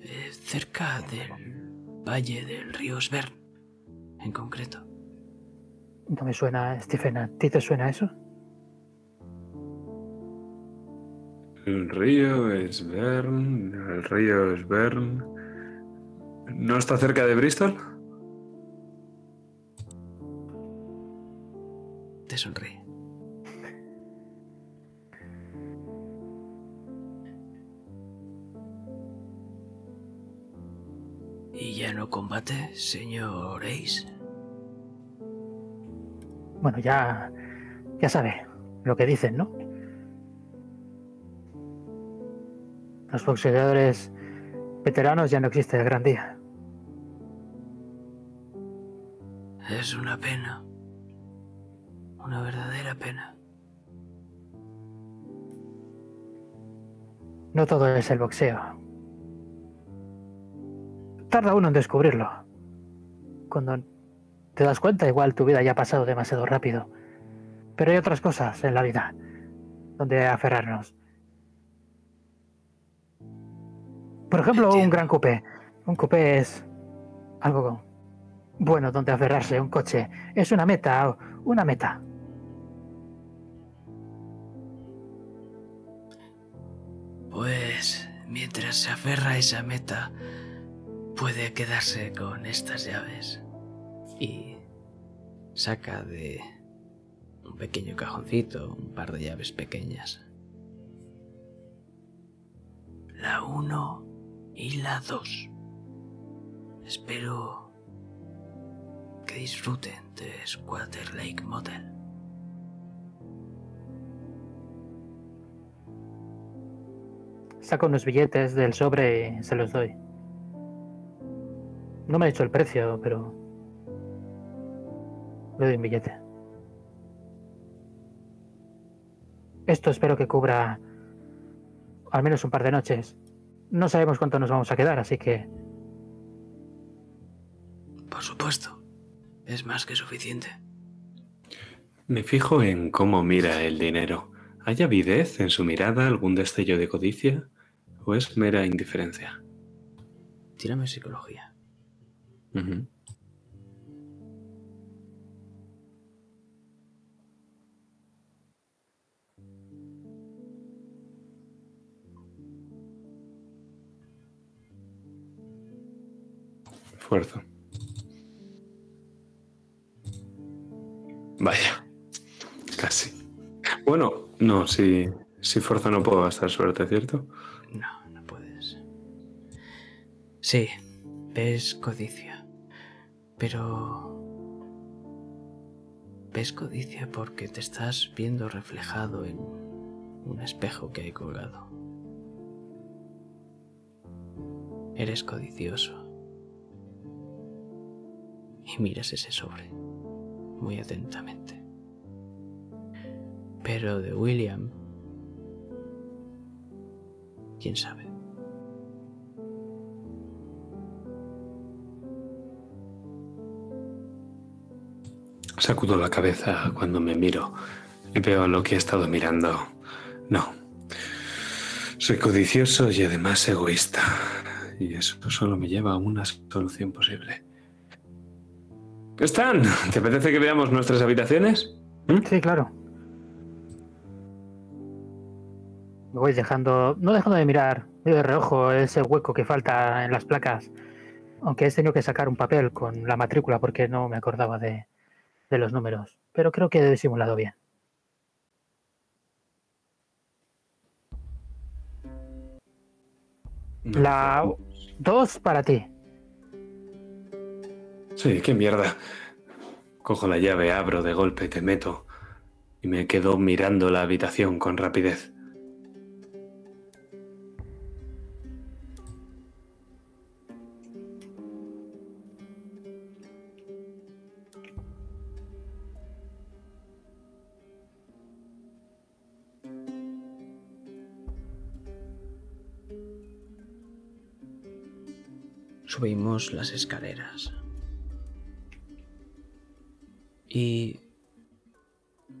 Eh, cerca del valle del río Svern, en concreto. No me suena, Stephen. ¿A ti te suena eso? El río Svern, el río Svern. ¿No está cerca de Bristol? Te sonríe. ¿Y ya no combate, señor Ace? Bueno, ya, ya sabe lo que dicen, ¿no? Los boxeadores veteranos ya no existe el gran día. Es una pena. Una verdadera pena. No todo es el boxeo. Tarda uno en descubrirlo. Cuando te das cuenta, igual tu vida ya ha pasado demasiado rápido. Pero hay otras cosas en la vida donde aferrarnos. Por ejemplo, un gran coupé. Un coupé es algo bueno donde aferrarse. Un coche es una meta, una meta. Pues mientras se aferra a esa meta, puede quedarse con estas llaves. Y saca de un pequeño cajoncito un par de llaves pequeñas. La 1 y la 2. Espero que disfruten de Squatter Lake Motel. Saco unos billetes del sobre y se los doy. No me ha dicho el precio, pero le doy un billete. Esto espero que cubra al menos un par de noches. No sabemos cuánto nos vamos a quedar, así que Por supuesto, es más que suficiente. Me fijo en cómo mira el dinero. ¿Hay avidez en su mirada, algún destello de codicia? ¿O es mera indiferencia? Tírame psicología. Esfuerzo. Vaya. Casi. Bueno, no, si, si fuerza no puedo gastar suerte, ¿cierto? No, no puedes. Sí, ves codicia. Pero... Ves codicia porque te estás viendo reflejado en un espejo que hay colgado. Eres codicioso. Y miras ese sobre muy atentamente. Pero de William, quién sabe. Sacudo la cabeza cuando me miro y veo lo que he estado mirando. No. Soy codicioso y además egoísta. Y eso solo me lleva a una solución posible. Stan, ¿te apetece que veamos nuestras habitaciones? ¿Mm? sí, claro. Me voy dejando, no dejando de mirar de reojo ese hueco que falta en las placas. Aunque he tenido que sacar un papel con la matrícula porque no me acordaba de, de los números. Pero creo que he disimulado bien. La dos para ti. Sí, qué mierda. Cojo la llave, abro de golpe, te meto y me quedo mirando la habitación con rapidez. Subimos las escaleras. Y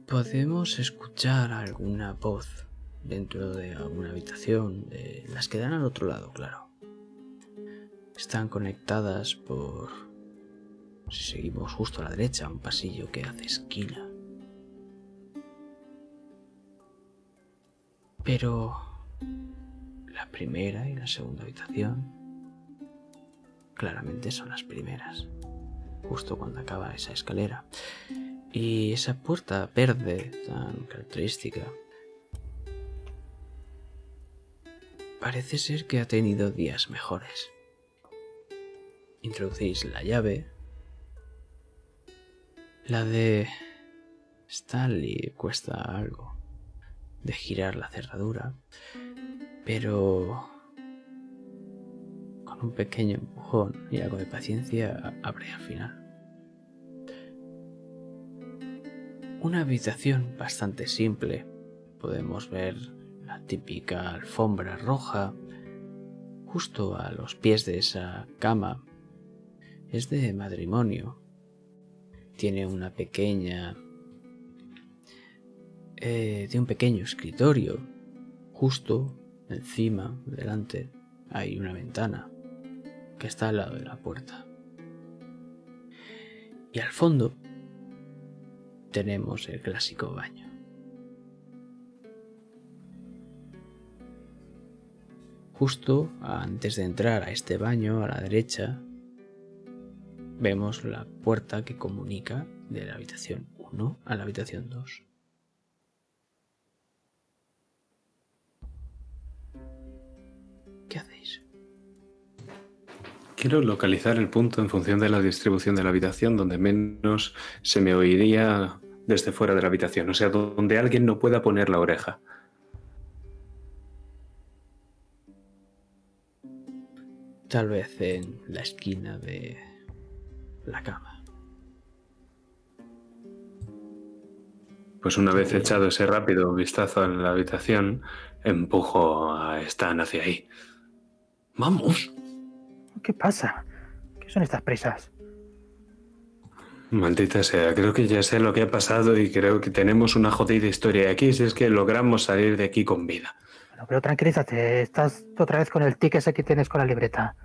podemos escuchar alguna voz dentro de alguna habitación, las que dan al otro lado, claro. Están conectadas por... Si seguimos justo a la derecha, un pasillo que hace esquina. Pero la primera y la segunda habitación claramente son las primeras, justo cuando acaba esa escalera. Y esa puerta verde tan característica parece ser que ha tenido días mejores. Introducís la llave. La de Stanley cuesta algo de girar la cerradura, pero con un pequeño empujón y algo de paciencia abre al final. Una habitación bastante simple. Podemos ver la típica alfombra roja justo a los pies de esa cama. Es de matrimonio. Tiene una pequeña... Eh, de un pequeño escritorio. Justo encima, delante, hay una ventana que está al lado de la puerta. Y al fondo tenemos el clásico baño. Justo antes de entrar a este baño, a la derecha, vemos la puerta que comunica de la habitación 1 a la habitación 2. ¿Qué hacéis? Quiero localizar el punto en función de la distribución de la habitación donde menos se me oiría desde fuera de la habitación, o sea, donde alguien no pueda poner la oreja. Tal vez en la esquina de la cama. Pues una vez echado ese rápido vistazo a la habitación, empujo a Stan hacia ahí. ¡Vamos! ¿Qué pasa? ¿Qué son estas prisas? Maldita sea, creo que ya sé lo que ha pasado y creo que tenemos una jodida historia aquí si es que logramos salir de aquí con vida. Bueno, pero tranquilízate, estás otra vez con el tic ese que tienes con la libreta.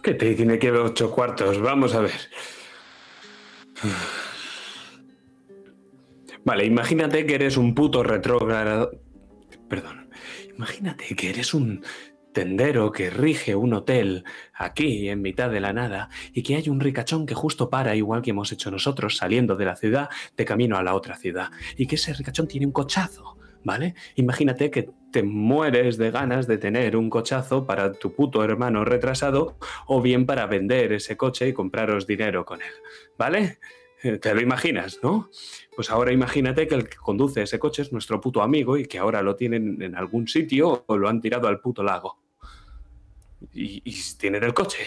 ¿Qué tic? Tiene que ver ocho cuartos, vamos a ver. [sighs] Vale, imagínate que eres un puto retrógrado. Perdón. Imagínate que eres un tendero que rige un hotel aquí en mitad de la nada y que hay un ricachón que justo para, igual que hemos hecho nosotros, saliendo de la ciudad de camino a la otra ciudad y que ese ricachón tiene un cochazo. ¿Vale? Imagínate que te mueres de ganas de tener un cochazo para tu puto hermano retrasado o bien para vender ese coche y compraros dinero con él. ¿Vale? Eh, Te lo imaginas, ¿no? Pues ahora imagínate que el que conduce ese coche es nuestro puto amigo y que ahora lo tienen en algún sitio o lo han tirado al puto lago. Y, y tienen el coche.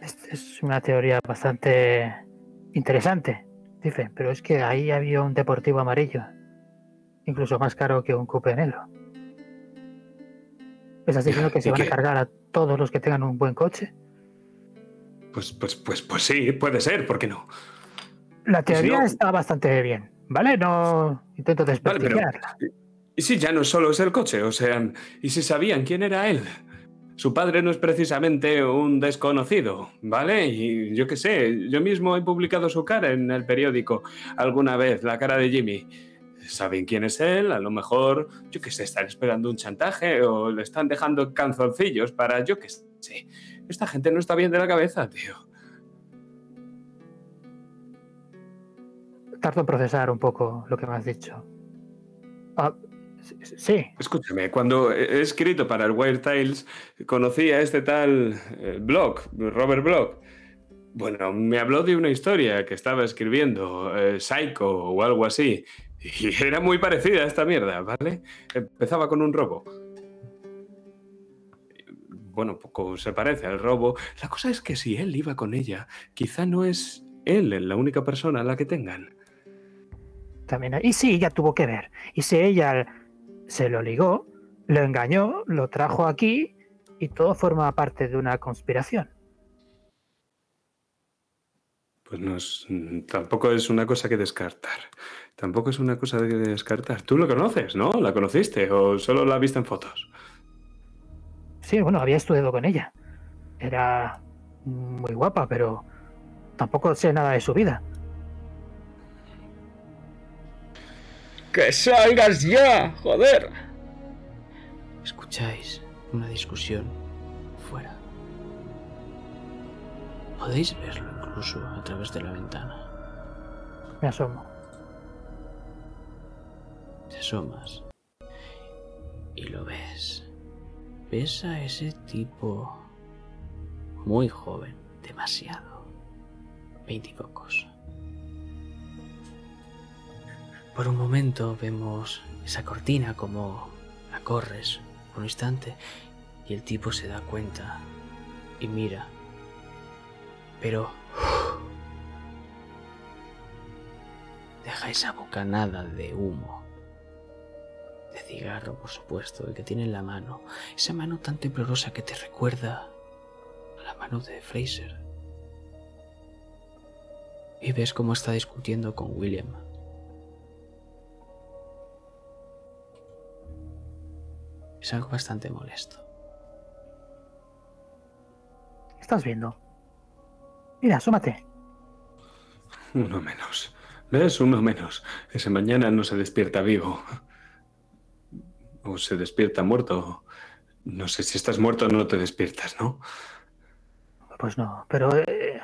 Es una teoría bastante interesante, dice, pero es que ahí había un deportivo amarillo, incluso más caro que un coupe negro. ¿Estás diciendo que se ¿Y van a cargar a todos los que tengan un buen coche? Pues, pues, pues, pues sí, puede ser, ¿por qué no? La Pues teoría no. está bastante bien, ¿vale? No intento Vale, pero. desprestigiarla. Y si ya no solo es el coche, o sea, ¿y si sabían quién era él? Su padre no es precisamente un desconocido, ¿vale? Y yo qué sé, yo mismo he publicado su cara en el periódico alguna vez, la cara de Jimmy. saben quién es él, a lo mejor, yo qué sé, están esperando un chantaje o le están dejando canzoncillos para, yo qué sé. Esta gente no está bien de la cabeza, tío. Tardo en procesar un poco lo que me has dicho. Ah, sí. Escúchame, cuando he escrito para el Wild Tales, conocí a este tal eh, Block, Robert Block. Bueno, me habló de una historia que estaba escribiendo, eh, Psycho o algo así. Y [laughs] era muy parecida a esta mierda, ¿vale? Empezaba con un robo. Bueno, poco se parece al robo. La cosa es que si él iba con ella, quizá no es él la única persona a la que tengan. También, y sí, ella tuvo que ver. Y si ella se lo ligó, lo engañó, lo trajo aquí y todo forma parte de una conspiración. Pues no es, tampoco es una cosa que descartar. Tampoco es una cosa de descartar. Tú lo conoces, ¿no? ¿La conociste o solo la viste en fotos? Sí, bueno, había estudiado con ella. Era muy guapa, pero tampoco sé nada de su vida. ¡Que salgas ya! ¡Joder! Escucháis una discusión fuera. Podéis verlo incluso a través de la ventana. Me asomo. Te asomas y lo ves. Ves a ese tipo muy joven, demasiado. Veintipocos. Por un momento vemos esa cortina como la corres un instante y el tipo se da cuenta y mira. Pero deja esa bocanada de humo. De cigarro, por supuesto, el que tiene en la mano. Esa mano tan temblorosa que te recuerda a la mano de Fraser. Y ves cómo está discutiendo con William. Es algo bastante molesto. ¿Qué estás viendo? Mira, asómate. Uno menos. ¿Ves? Uno menos. Ese mañana no se despierta vivo. O se despierta muerto. No sé si estás muerto o no te despiertas, ¿no? Pues no, pero... eh,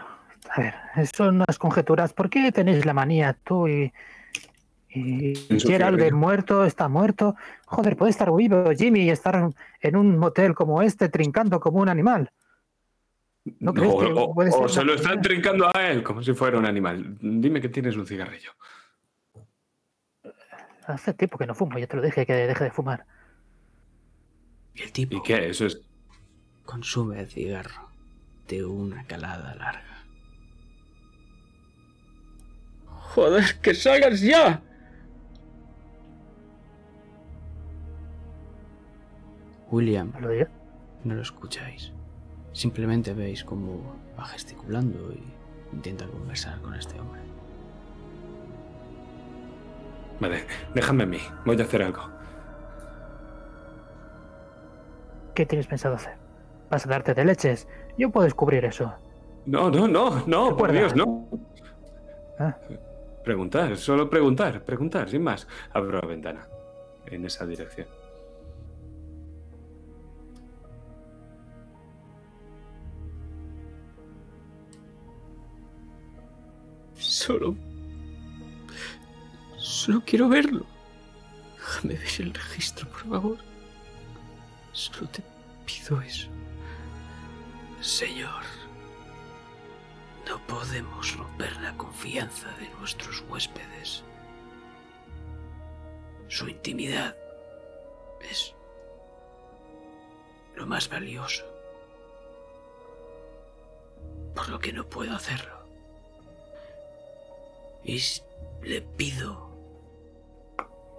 a ver, son unas conjeturas. ¿Por qué tenéis la manía tú y... Y Gerald cigarrillo. muerto, está muerto. Joder, puede estar vivo Jimmy y estar en un motel como este trincando como un animal. ¿No crees o, que o- puede o ser se una lo están trincando a él como si fuera un animal. Dime que tienes un cigarrillo. Hace tiempo que no fumo, ya te lo dije que deje de fumar. Y el tipo ¿Y qué? Eso es... consume el cigarro de una calada larga. ¡Joder, que salgas ya! William, no lo escucháis. Simplemente veis cómo va gesticulando y intenta conversar con este hombre. Vale, déjame a mí. Voy a hacer algo. ¿Qué tienes pensado hacer? ¿Vas a darte de leches? Yo puedo descubrir eso. No, no, no, no, por. Dios, no. Ah, Preguntar, solo preguntar, preguntar, sin más. Abro la ventana en esa dirección. Solo... Solo quiero verlo. Déjame ver el registro, por favor. Solo te pido eso. Señor, no podemos romper la confianza de nuestros huéspedes. Su intimidad es lo más valioso. Por lo que no puedo hacerlo. Y le pido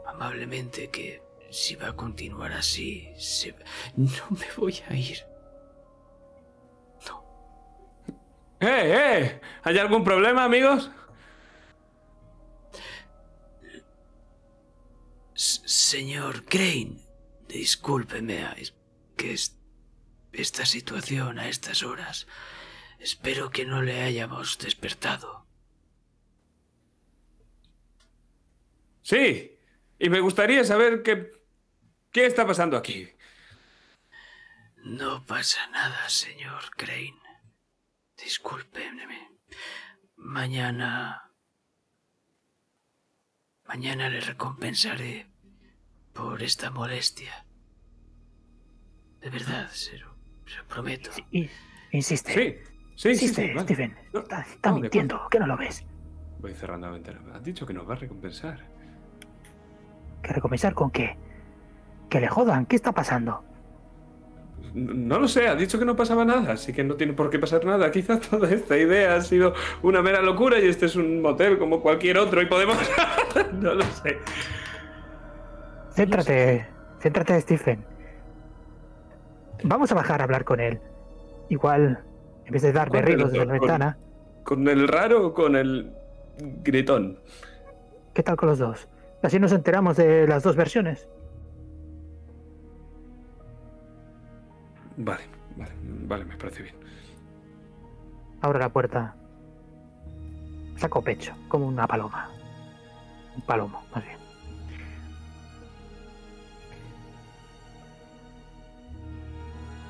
amablemente que si va a continuar así, se... no me voy a ir. No. ¡Eh, eh! ¿Hay algún problema, amigos? S- señor Crane, discúlpeme, es que es- esta situación a estas horas. Espero que no le hayamos despertado. Sí, Y me gustaría saber qué, qué está pasando aquí. No pasa nada, señor Crane. Discúlpeme. Mañana... Mañana le recompensaré por esta molestia. De verdad, se lo, se lo prometo. Y, insiste. Sí, sí, sí, insiste, sí, vale. Stephen. No, está está no, mintiendo, que no lo ves. Voy cerrando la ventana. Has dicho que nos va a recompensar. ¿Que recompensar con qué? Que le jodan, ¿qué está pasando? No, lo sé, ha dicho que no pasaba nada, así que no tiene por qué pasar nada. [laughs] Quizás toda esta idea ha sido una mera locura y este es un motel como cualquier otro y podemos... [laughs] no lo sé. Céntrate, céntrate, Stephen. Vamos a bajar a hablar con él. Igual, en vez de dar ¿Cuál de berridos desde la ventana, ¿Con el raro o con el gritón? ¿qué tal con los dos? Así nos enteramos de las dos versiones. Vale, vale, vale, me parece bien. Abro la puerta. Saco pecho, como una paloma. Un palomo, más bien.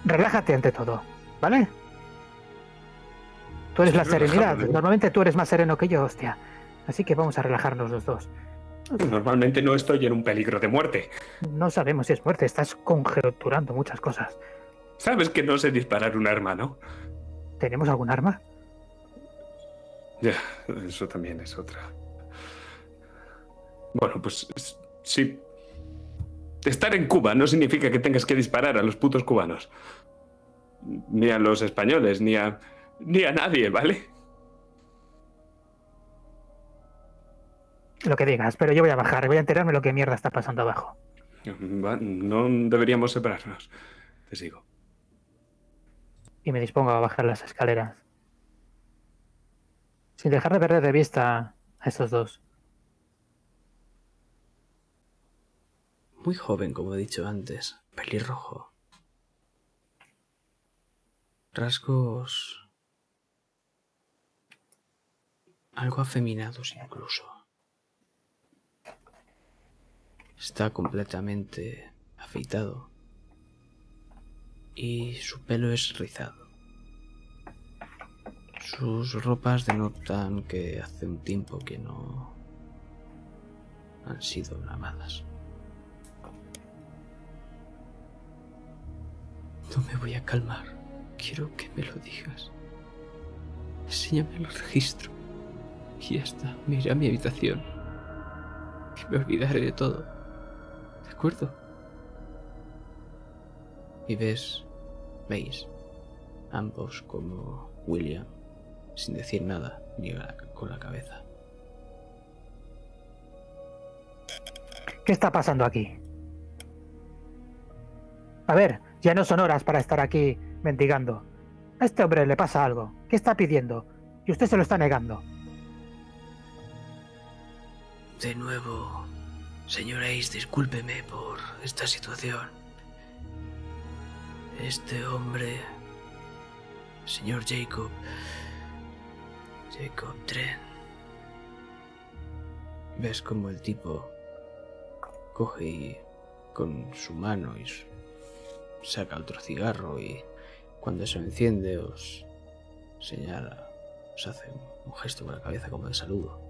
Relájate ante todo, ¿vale? Tú eres la serenidad. Normalmente tú eres más sereno que yo, hostia. Así que vamos a relajarnos los dos. Normalmente no estoy en un peligro de muerte. No sabemos si es muerte, estás conjeturando muchas cosas. Sabes que no sé disparar un arma, ¿no? ¿Tenemos algún arma? Ya, eso también es otra. Bueno, pues sí. Estar en Cuba no significa que tengas que disparar a los putos cubanos. Ni a los españoles, ni a. ni a nadie, ¿vale? Lo que digas, pero yo voy a bajar, voy a enterarme lo que mierda está pasando abajo. Va- No deberíamos separarnos. Te sigo. y me dispongo a bajar las escaleras. Sin dejar de perder de vista a estos dos. Muy joven, como he dicho antes. Pelirrojo. Rasgos... Algo afeminados incluso. Está completamente afeitado. Y su pelo es rizado. Sus ropas denotan que hace un tiempo que no han sido lavadas. No me voy a calmar. Quiero que me lo digas. Enséñame el registro. Y ya está. Mi habitación. Y me olvidaré de todo. ¿De acuerdo? Y ves, veis, ambos como William, sin decir nada, niega la- con la cabeza. ¿Qué está pasando aquí? A ver, ya no son horas para estar aquí mendigando. A este hombre le pasa algo. ¿Qué está pidiendo? Y usted se lo está negando. De nuevo, señor Ace, discúlpeme por esta situación. Este hombre, señor Jacob, Jacob Tren. Ves como el tipo coge y con su mano y saca otro cigarro y cuando se enciende os señala, os hace un gesto con la cabeza como de saludo.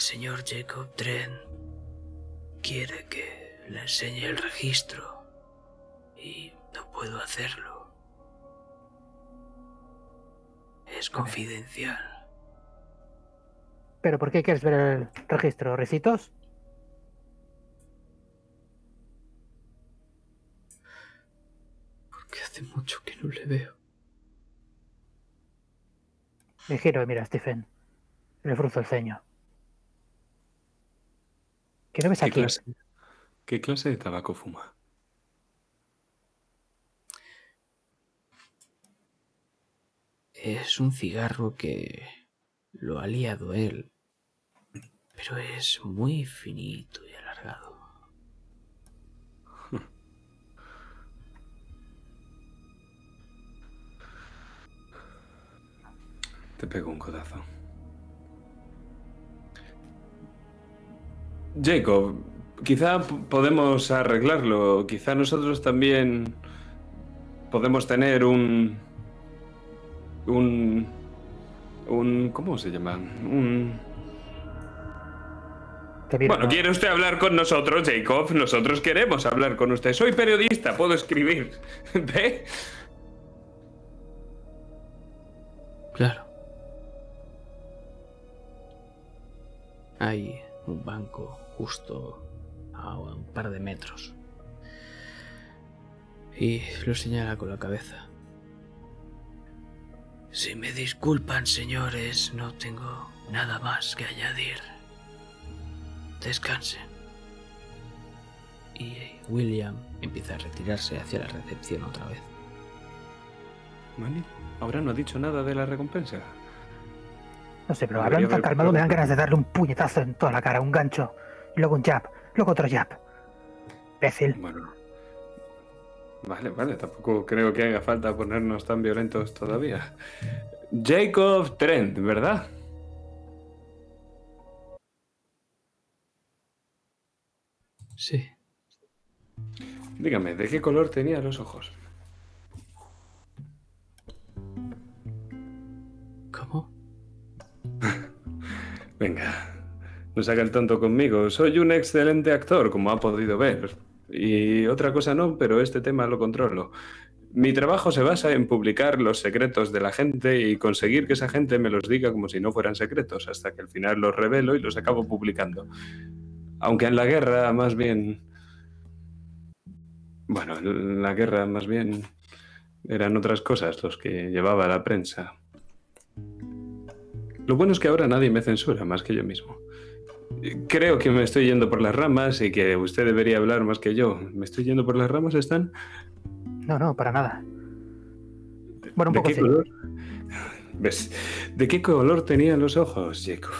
El señor Jacob Tren quiere que le enseñe el registro y no puedo hacerlo. Es confidencial. ¿Pero por qué quieres ver el registro? ¿Recitos? Porque hace mucho que no le veo. Me giro y mira, Stephen. Le frunzo el ceño. ¿Qué no ves ¿Qué aquí? clase, ¿Qué clase de tabaco fuma? Es un cigarro que lo ha liado él, pero es muy finito y alargado. [laughs] Te pego un codazo. Jacob, quizá p- podemos arreglarlo. Quizá nosotros también podemos tener un. Un. Un. ¿Cómo se llama? Un. Bueno, ¿no? ¿quiere usted hablar con nosotros, Jacob? Nosotros queremos hablar con usted. Soy periodista, puedo escribir. [laughs] ¿Ve? Claro. Hay un banco justo a un par de metros. Y lo señala con la cabeza. Si me disculpan, señores, no tengo nada más que añadir. Descansen. Y William empieza a retirarse hacia la recepción otra vez. Manny, ahora no ha dicho nada de la recompensa. No sé, pero hablando tan calmado me dan ganas de darle un puñetazo en toda la cara, un gancho, luego un jab, luego otro jab. Imbécil. Bueno. Vale, vale, tampoco creo que haga falta ponernos tan violentos todavía. Jacob Trent, ¿verdad? Sí. Dígame, ¿de qué color tenía los ojos? ¿Cómo? [laughs] Venga, no se haga el tonto conmigo. Soy un excelente actor, como ha podido ver. Y otra cosa no, pero este tema lo controlo. Mi trabajo se basa en publicar los secretos de la gente y conseguir que esa gente me los diga como si no fueran secretos, hasta que al final los revelo y los acabo publicando. Aunque en la guerra más bien... Bueno, en la guerra más bien eran otras cosas los que llevaba la prensa. Lo bueno es que ahora nadie me censura más que yo mismo. Creo que me estoy yendo por las ramas y que usted debería hablar más que yo. ¿Me estoy yendo por las ramas, Stan? No, no, para nada. Bueno, un ¿De poco qué sí. color? ¿Ves? ¿De qué color tenían los ojos, Jacob?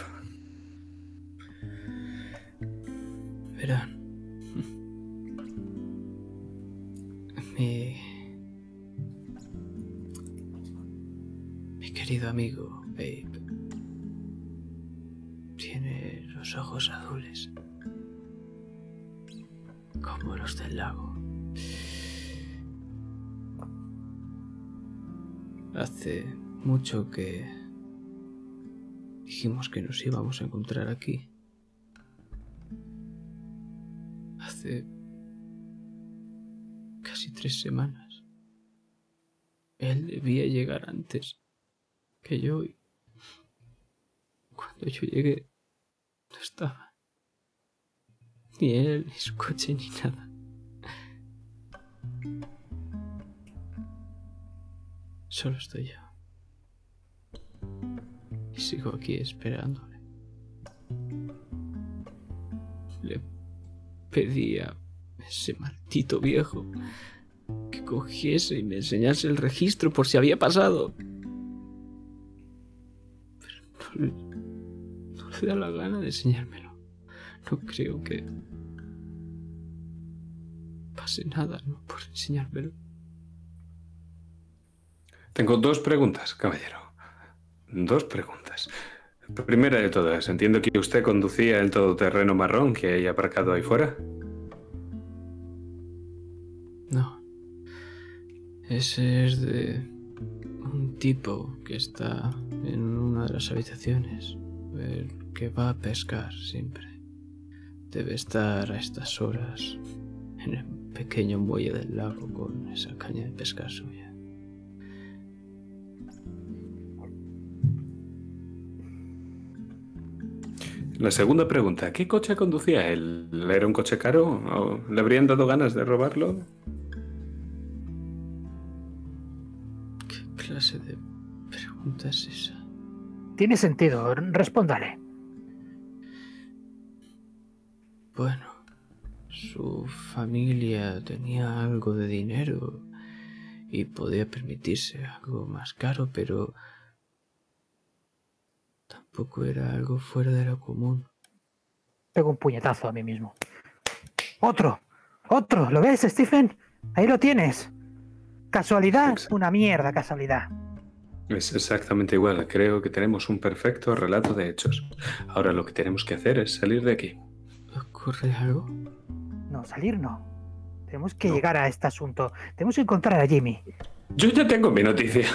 Verán. Mi. Mi querido amigo Babe. Tiene ojos azules. Como los del lago. Hace mucho que dijimos que nos íbamos a encontrar aquí. Hace casi tres semanas. Él debía llegar antes que yo. y Cuando yo llegué, no estaba. Ni él, ni su coche, ni nada. Solo estoy yo. Y sigo aquí esperándole. Le pedí a ese maldito viejo que cogiese y me enseñase el registro por si había pasado. Pero no, da la gana de enseñármelo. No creo que pase nada, ¿no? Por enseñármelo. Tengo dos preguntas, caballero. Dos preguntas. Primera de todas, entiendo que usted conducía el todoterreno marrón que hay aparcado ahí fuera. No. Ese es de un tipo que está en una de las habitaciones. El que va a pescar siempre. Debe estar a estas horas en el pequeño muelle del lago con esa caña de pescar suya. La segunda pregunta, ¿qué coche conducía él? ¿Era un coche caro? ¿O ¿Le habrían dado ganas de robarlo? ¿Qué clase de pregunta es esa? Tiene sentido, respóndale. Bueno, su familia tenía algo de dinero y podía permitirse algo más caro, pero tampoco era algo fuera de lo común. Pego un puñetazo a mí mismo. ¡Otro! ¡Otro! ¿Lo ves, Stephen? Ahí lo tienes. ¿Casualidad? Exacto. Una mierda casualidad. Es exactamente igual. Creo que tenemos un perfecto relato de hechos. Ahora lo que tenemos que hacer es salir de aquí. Ocurre algo? No, salir no. Tenemos que llegar a este asunto. Tenemos que encontrar a Jimmy. Yo ya tengo mi noticia.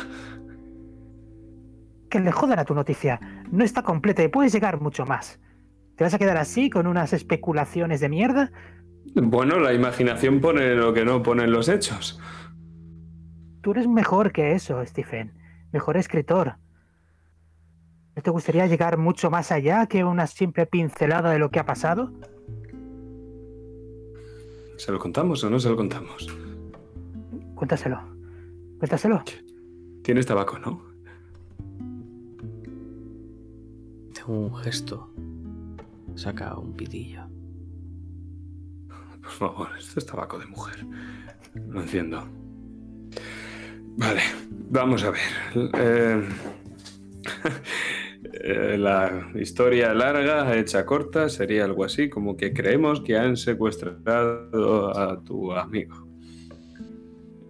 Que le jodan a tu noticia. No está completa y puedes llegar mucho más. ¿Te vas a quedar así con unas especulaciones de mierda? Bueno, la imaginación pone lo que no ponen los hechos. Tú eres mejor que eso, Stephen. Mejor escritor. ¿No te gustaría llegar mucho más allá que una simple pincelada de lo que ha pasado? ¿Se lo contamos o no se lo contamos? Cuéntaselo. Cuéntaselo. Tienes tabaco, ¿no? Tengo un gesto. Saca un pitillo. Por favor, esto es tabaco de mujer. Lo enciendo. Vale, vamos a ver. Eh, eh, la historia larga, hecha corta, sería algo así como que creemos que han secuestrado a tu amigo.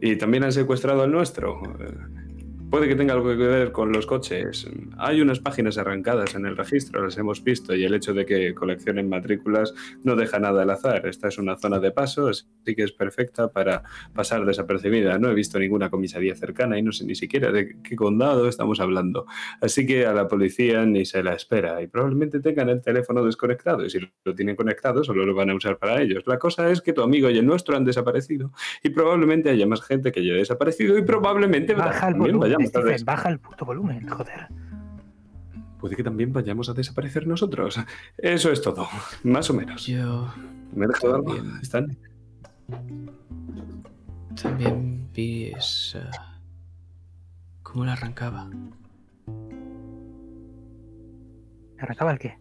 Y también han secuestrado al nuestro. Puede que tenga algo que ver con los coches. Hay unas páginas arrancadas en el registro, las hemos visto, y el hecho de que coleccionen matrículas no deja nada al azar. Esta es una zona de paso, así que es perfecta para pasar desapercibida. No he visto ninguna comisaría cercana y no sé ni siquiera de qué condado estamos hablando. Así que a la policía ni se la espera y probablemente tengan el teléfono desconectado y si lo tienen conectado solo lo van a usar para ellos. La cosa es que tu amigo y el nuestro han desaparecido y probablemente haya más gente que haya desaparecido y probablemente Baja el también volumen, vayamos Stephen, baja el puto volumen, joder. Puede que también vayamos a desaparecer nosotros. Eso es todo, más o menos. Yo ¿Me he dejado algo? Bien. ¿Están? también vi esa... cómo la arrancaba. ¿Arrancaba el qué?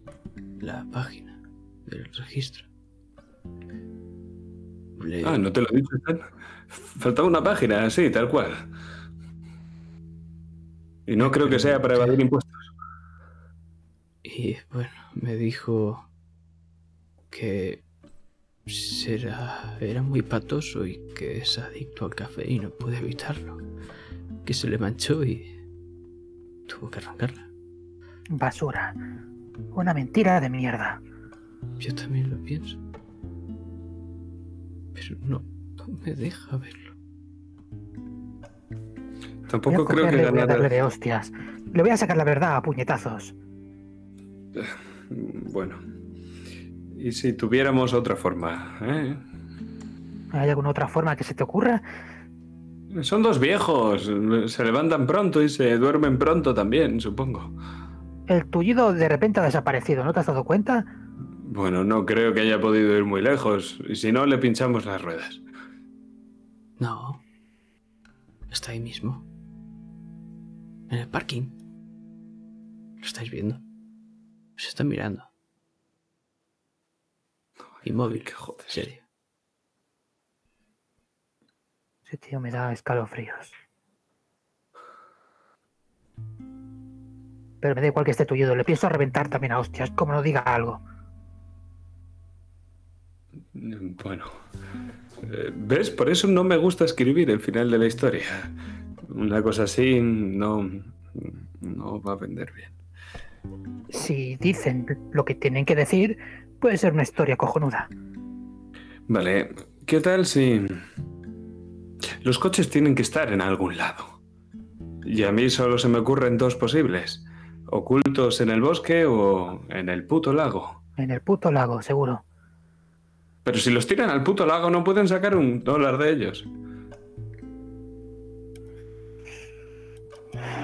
La página del registro. Le- Ah, no te lo he dicho. Stan. Faltaba una página, sí, tal cual. Y no creo que sea para evadir impuestos. Y bueno, me dijo que será, era muy patoso y que es adicto al café y no puede evitarlo. Que se le manchó y tuvo que arrancarla. Basura. Una mentira de mierda. Yo también lo pienso. Pero no, no me deja verlo. Voy a Tampoco creo que y voy a darle ganara. de hostias. Le voy a sacar la verdad a puñetazos. Bueno. Y si tuviéramos otra forma, ¿eh? ¿Hay alguna otra forma que se te ocurra? Son dos viejos. Se levantan pronto y se duermen pronto también, supongo. El tullido de repente ha desaparecido, ¿no te has dado cuenta? Bueno, no creo que haya podido ir muy lejos. Y si no, le pinchamos las ruedas. No. Está ahí mismo. En el parking. ¿Lo estáis viendo? Se está mirando. Inmóvil. qué joder. Serio. Ese tío me da escalofríos. Pero me da igual que esté tullido, le pienso reventar también a hostias, como no diga algo. Bueno. Eh, ¿Ves? Por eso no me gusta escribir el final de la historia. Una cosa así no, no va a vender bien. Si dicen lo que tienen que decir, puede ser una historia cojonuda. Vale, ¿qué tal si... Los coches tienen que estar en algún lado. Y a mí solo se me ocurren dos posibles. Ocultos en el bosque o en el puto lago. En el puto lago, seguro. Pero si los tiran al puto lago no pueden sacar un dólar de ellos.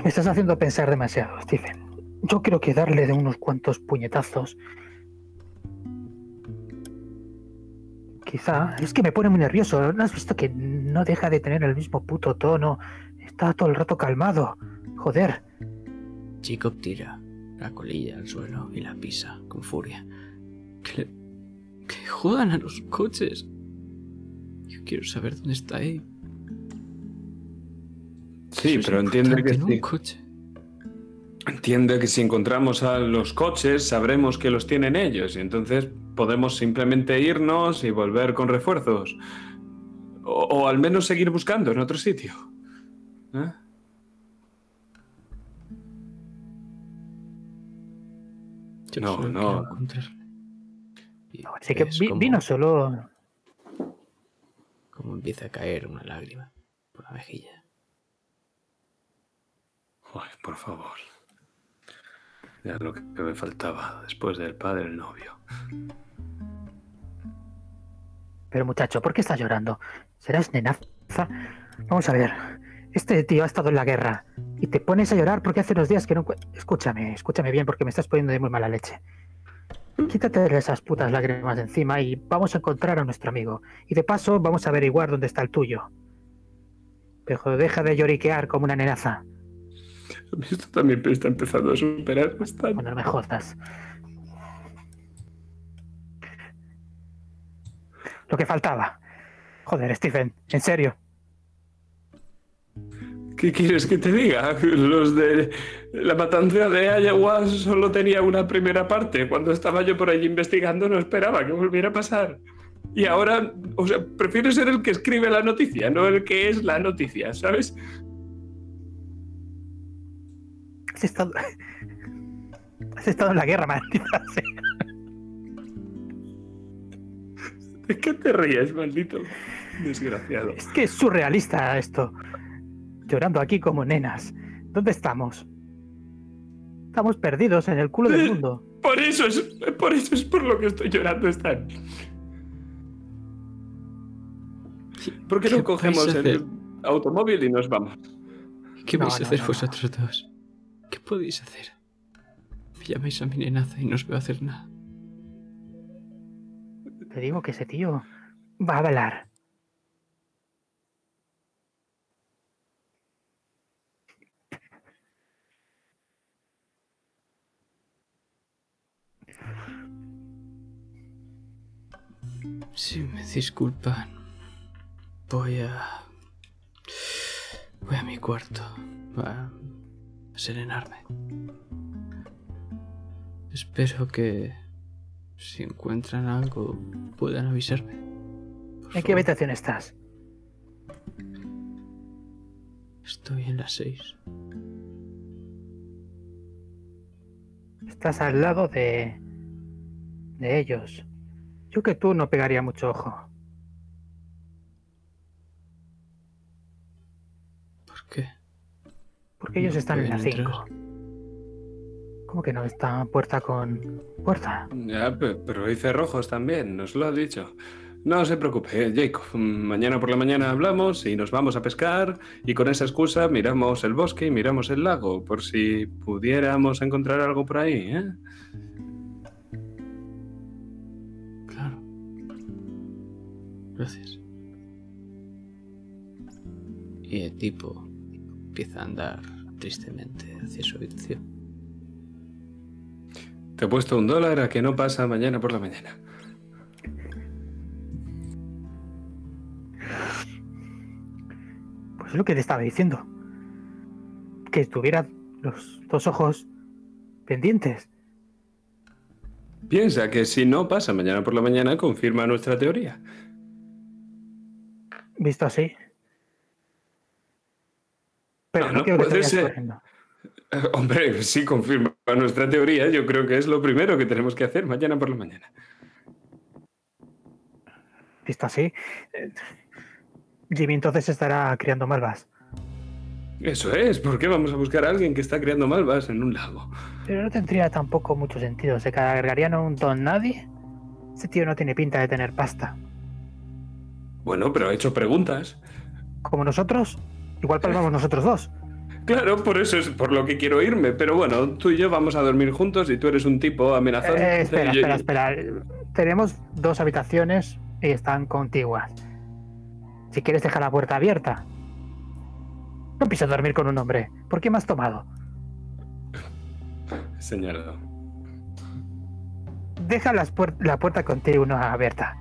Me estás haciendo pensar demasiado, Stephen. Yo creo que darle de unos cuantos puñetazos. Quizá. Es que me pone muy nervioso. ¿No has visto que no deja de tener el mismo puto tono? Está todo el rato calmado. Joder. Jacob tira la colilla al suelo y la pisa con furia. Que, jodan a los coches. Yo quiero saber dónde está Abe. Sí, Eso pero entiende que ¿no? coche. Entiende que si encontramos a los coches sabremos que los tienen ellos y entonces podemos simplemente irnos y volver con refuerzos. O, o al menos seguir buscando en otro sitio. ¿Eh? Yo No, no. Así que vi- vino solo. cómo empieza a caer una lágrima por la mejilla. Ay, por favor. Ya lo que me faltaba después del padre el novio. Pero muchacho, ¿por qué estás llorando? ¿Serás nenaza? Vamos a ver. Este tío ha estado en la guerra. Y te pones a llorar porque hace unos días que no... Escúchame, escúchame bien porque me estás poniendo de muy mala leche. Quítate esas putas lágrimas de encima y vamos a encontrar a nuestro amigo. Y de paso vamos a averiguar dónde está el tuyo. Pero deja de lloriquear como una nenaza. [laughs] Esto también está empezando a superar bastante. Bueno, no me jodas. Lo que faltaba. Joder, Stephen, en serio. ¿Qué quieres que te diga? Los de la matanza de Ayahuasca solo tenía una primera parte. Cuando estaba yo por allí investigando no esperaba que volviera a pasar. Y ahora, o sea, prefiero ser el que escribe la noticia, no el que es la noticia, ¿sabes? Has estado. Has estado en la guerra, maldita sea. ¿De qué te ríes, maldito desgraciado? Es que es surrealista esto. Llorando aquí como nenas. ¿Dónde estamos? Estamos perdidos en el culo del mundo. Por eso es por eso es por lo que estoy llorando, Stan. ¿Por qué ¿Qué no cogemos el hacer? automóvil y nos vamos? ¿Qué No, vais a no, hacer no, no. vosotros dos? ¿Qué podéis hacer? Me llamáis a mi nenaza y no os veo hacer nada. Te digo que ese tío va a hablar. Si me disculpan, voy a... Voy a mi cuarto a serenarme. Espero que si encuentran algo puedan avisarme. Por ¿En qué favor. habitación estás? Estoy en las seis. Estás al lado de. de ellos. Yo que tú no pegaría mucho ojo. ¿Por qué? Porque ellos No están en la pueden 5. ¿Cómo que no? Está puerta con. puerta. Ya, pe- pero hay cerrojos también, nos lo ha dicho. No se preocupe, Jacob. Mm, Mañana por la mañana hablamos y nos vamos a pescar y con esa excusa miramos el bosque y miramos el lago por si pudiéramos encontrar algo por ahí, ¿eh? Claro. Gracias. Y el tipo empieza a andar tristemente hacia su habitación. Te he puesto un dólar a que no pasa mañana por la mañana. Pues es lo que te estaba diciendo. Que tuviera los dos ojos pendientes. Piensa que si no pasa mañana por la mañana, confirma nuestra teoría. Visto así. Pero No, no, que ser. [laughs] Hombre, si confirma nuestra teoría, yo creo que es lo primero que tenemos que hacer mañana por la mañana. Visto así. eh, Jimmy entonces estará criando malvas. Eso es, ¿por qué vamos a buscar a alguien que está creando malvas en un lago? Pero no tendría tampoco mucho sentido. ¿Se cargarían a un don nadie? Ese tío no tiene pinta de tener pasta. Bueno, pero ha hecho preguntas. Como nosotros, igual palmamos nosotros dos. Claro, por eso es por lo que quiero irme. Pero bueno, tú y yo vamos a dormir juntos y tú eres un tipo amenazante. Eh, [laughs] espera, espera, espera. Tenemos dos habitaciones y están contiguas. Si quieres dejar la puerta abierta. No pienso dormir con un hombre. ¿Por qué me has tomado? Señalado. Deja las puer- la puerta contigua abierta.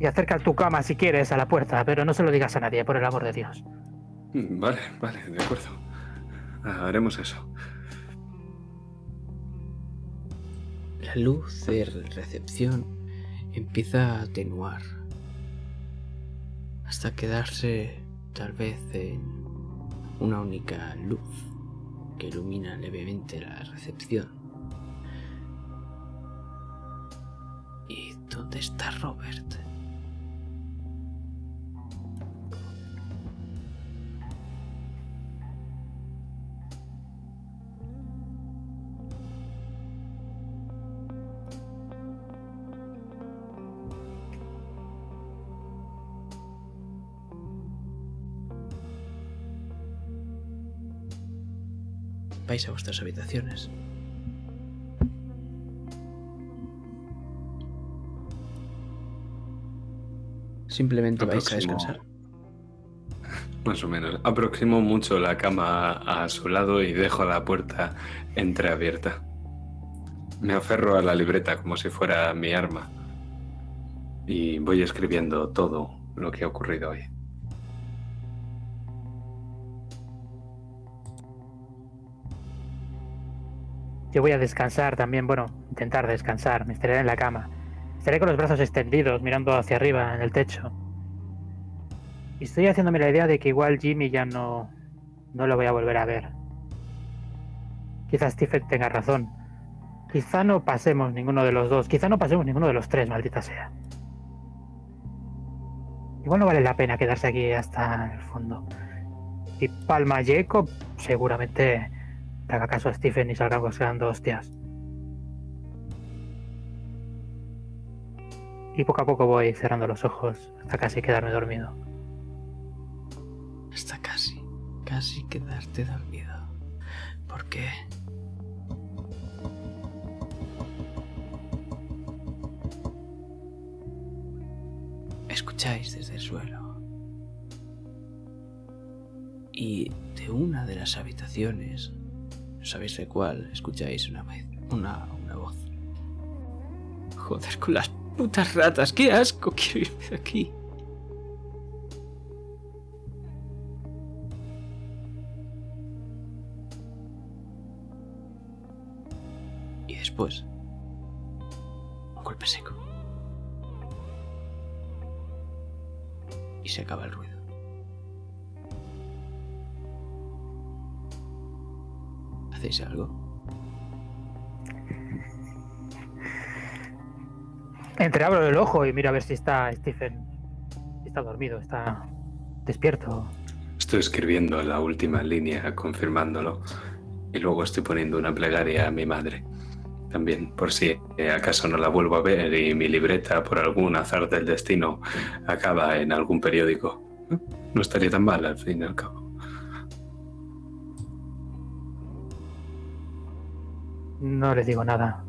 Y acerca tu cama si quieres a la puerta, pero no se lo digas a nadie, por el amor de Dios. Mm, Vale, vale, de acuerdo. Haremos eso. La luz de recepción empieza a atenuar hasta quedarse tal vez en una única luz que ilumina levemente la recepción. ¿Dónde está Robert? Vais a vuestras habitaciones. Simplemente vais a descansar. [laughs] Más o menos. Aproximo mucho la cama a su lado y dejo la puerta entreabierta. Me aferro a la libreta como si fuera mi arma. Y voy escribiendo todo lo que ha ocurrido hoy. Yo voy a descansar también, bueno, intentar descansar, me estaré en la cama. Estaré con los brazos extendidos, mirando hacia arriba, en el techo. Y estoy haciéndome la idea de que igual Jimmy ya no, no lo voy a volver a ver. Quizás Stephen tenga razón. Quizá no pasemos ninguno de los dos, quizá no pasemos ninguno de los tres, maldita sea. Igual no vale la pena quedarse aquí hasta el fondo. Y Palma Jacob seguramente le haga caso a Stephen y salgamos quedando hostias. Y poco a poco voy cerrando los ojos hasta casi quedarme dormido. Hasta casi, casi quedarte dormido. ¿Por qué? Escucháis desde el suelo. Y de una de las habitaciones, sabéis de cuál, escucháis una vez, una, una voz. Joder, con las putas ratas, qué asco, quiero irme de aquí. Y después, un golpe seco. Y se acaba el ruido. ¿Hacéis algo? Entreabro el ojo y miro a ver si está Stephen. si está dormido, está despierto. Estoy escribiendo la última línea confirmándolo y luego estoy poniendo una plegaria a mi madre. También, por si acaso no la vuelvo a ver y mi libreta, por algún azar del destino, acaba en algún periódico. No estaría tan mal al fin y al cabo. No le digo nada.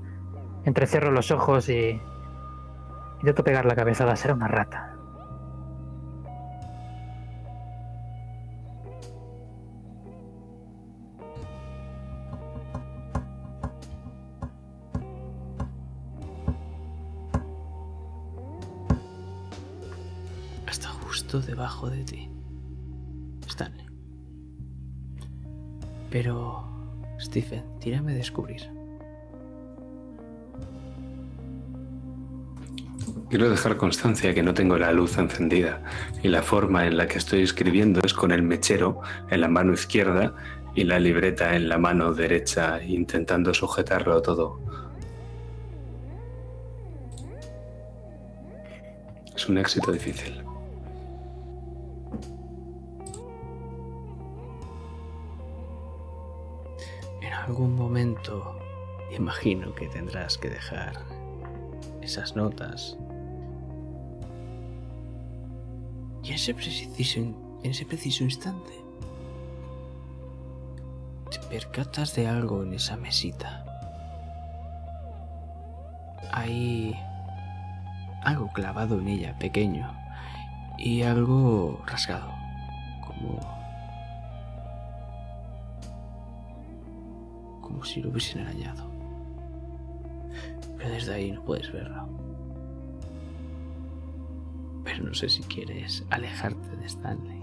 Entrecierro los ojos y. Intento pegar la cabezada. Será una rata. Está justo debajo de ti. Stanley. Pero, Stephen, tírame a descubrir. Quiero dejar constancia que no tengo la luz encendida y la forma en la que estoy escribiendo es con el mechero en la mano izquierda y la libreta en la mano derecha intentando sujetarlo todo. Es un éxito difícil. En algún momento, imagino que tendrás que dejar esas notas. Y en ese preciso, en ese preciso instante, te percatas de algo en esa mesita. Hay algo clavado en ella, pequeño, y algo rasgado, como como si lo hubiesen arañado. Pero desde ahí no puedes verlo. Pero no sé si quieres alejarte de Stanley.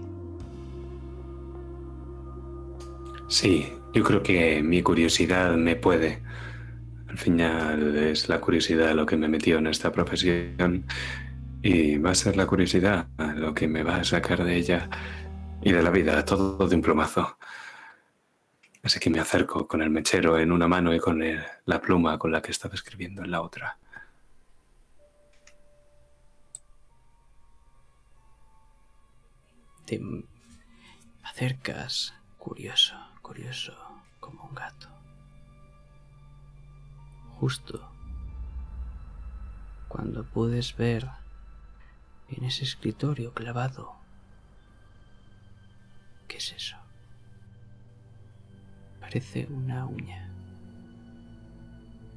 Sí, yo creo que mi curiosidad me puede. Al final es la curiosidad lo que me metió en esta profesión y va a ser la curiosidad lo que me va a sacar de ella y de la vida, todo de un plomazo. Así que me acerco con el mechero en una mano y con la pluma con la que estaba escribiendo en la otra. Te acercas curioso, curioso, como un gato. Justo cuando puedes ver en ese escritorio clavado. ¿Qué es eso? Parece una uña.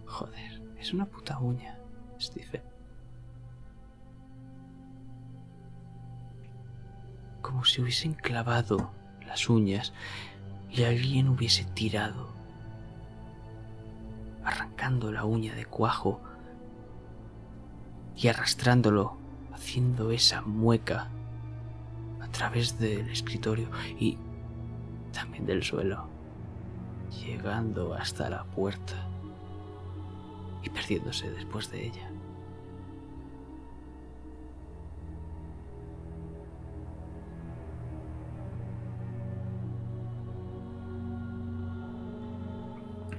Joder, es una puta uña, Stephen. Como si hubiesen clavado las uñas y alguien hubiese tirado, arrancando la uña de cuajo y arrastrándolo, haciendo esa mueca a través del escritorio y también del suelo, llegando hasta la puerta y perdiéndose después de ella.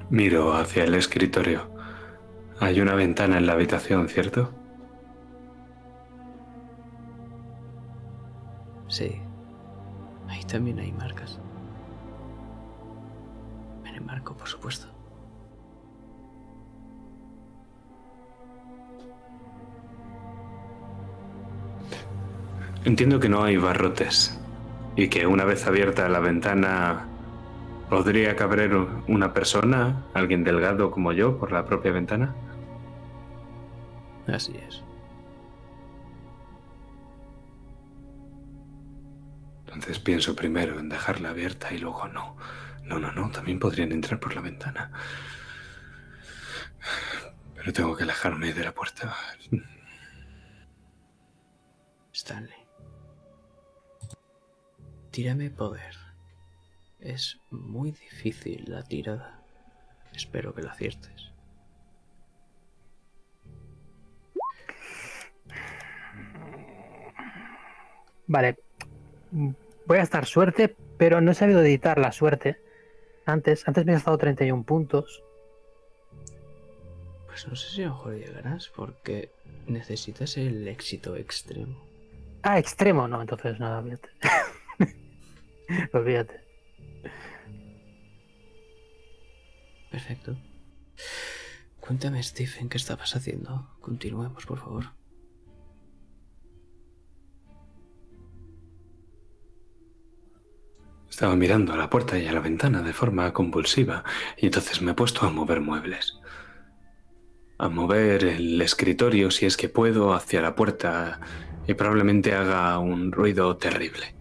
Miro hacia el escritorio. Hay una ventana en la habitación, ¿cierto? Sí. Ahí también hay marcas. Me enmarco, por supuesto. Entiendo que no hay barrotes y que una vez abierta la ventana podría caber una persona, alguien delgado como yo, por la propia ventana. Así es. Entonces pienso primero en dejarla abierta y luego no. No, no, no, también podrían entrar por la ventana. Pero tengo que alejarme de la puerta. Stanley. Tírame poder. Es muy difícil la tirada. Espero que la aciertes. Vale. Voy a estar suerte, pero no he sabido editar la suerte. Antes, antes me he gastado 31 puntos. Pues no sé si a lo mejor llegarás porque necesitas el éxito extremo. Ah, extremo, no, entonces nada, olvídate. [laughs] olvídate. Perfecto. Cuéntame, Stephen, ¿qué estabas haciendo? Continuemos, por favor. Estaba mirando a la puerta y a la ventana de forma convulsiva y entonces me he puesto a mover muebles. A mover el escritorio si es que puedo hacia la puerta y probablemente haga un ruido terrible.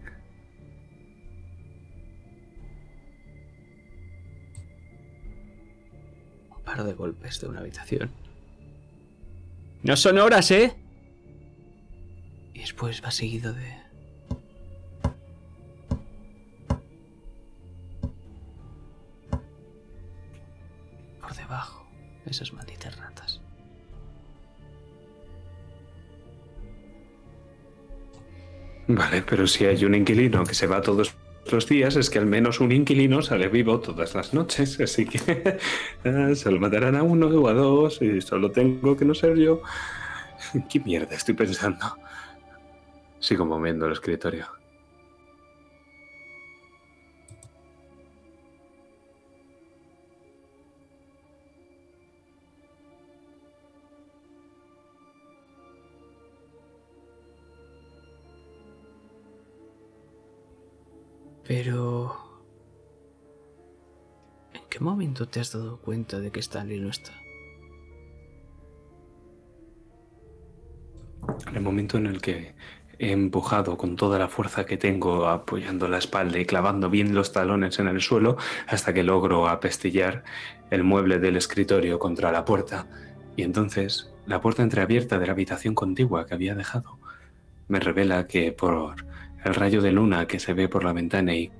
De golpes de una habitación. No son horas, ¿eh? Y después va seguido de... Por debajo, esas malditas ratas. Vale, pero si hay un inquilino que se va todos los días, es que al menos un inquilino sale vivo todas las noches. Así que [laughs] ah, solo matarán a uno o a dos y solo tengo que no ser yo. [laughs] ¿Qué mierda estoy pensando? Sigo moviendo el escritorio. Pero... ¿En qué momento te has dado cuenta de que Stanley no está? En el momento en el que he empujado con toda la fuerza que tengo, apoyando la espalda y clavando bien los talones en el suelo, hasta que logro apestillar el mueble del escritorio contra la puerta. Y entonces la puerta entreabierta de la habitación contigua que había dejado me revela que por el rayo de luna que se ve por la ventana y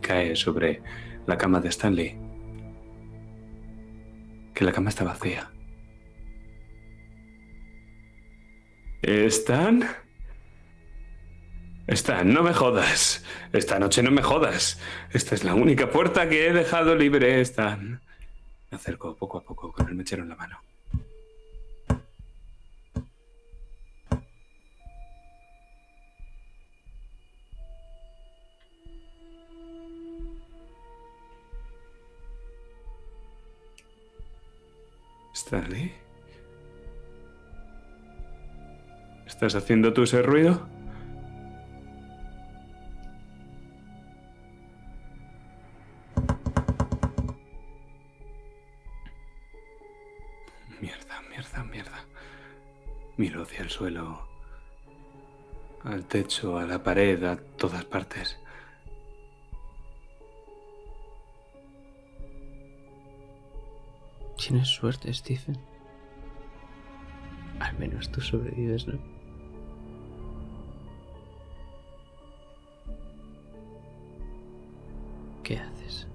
cae sobre la cama de Stanley, que la cama está vacía. ¿Están? Stan, no me jodas. Esta noche no me jodas. Esta es la única puerta que he dejado libre, Stan. Me acerco poco a poco con el mechero en la mano. Stanley. ¿Estás haciendo tú ese ruido? Mierda, mierda, mierda. Miro hacia el suelo, al techo, a la pared, a todas partes. Tienes suerte, Stephen. Al menos tú sobrevives, ¿no? ¿Qué haces?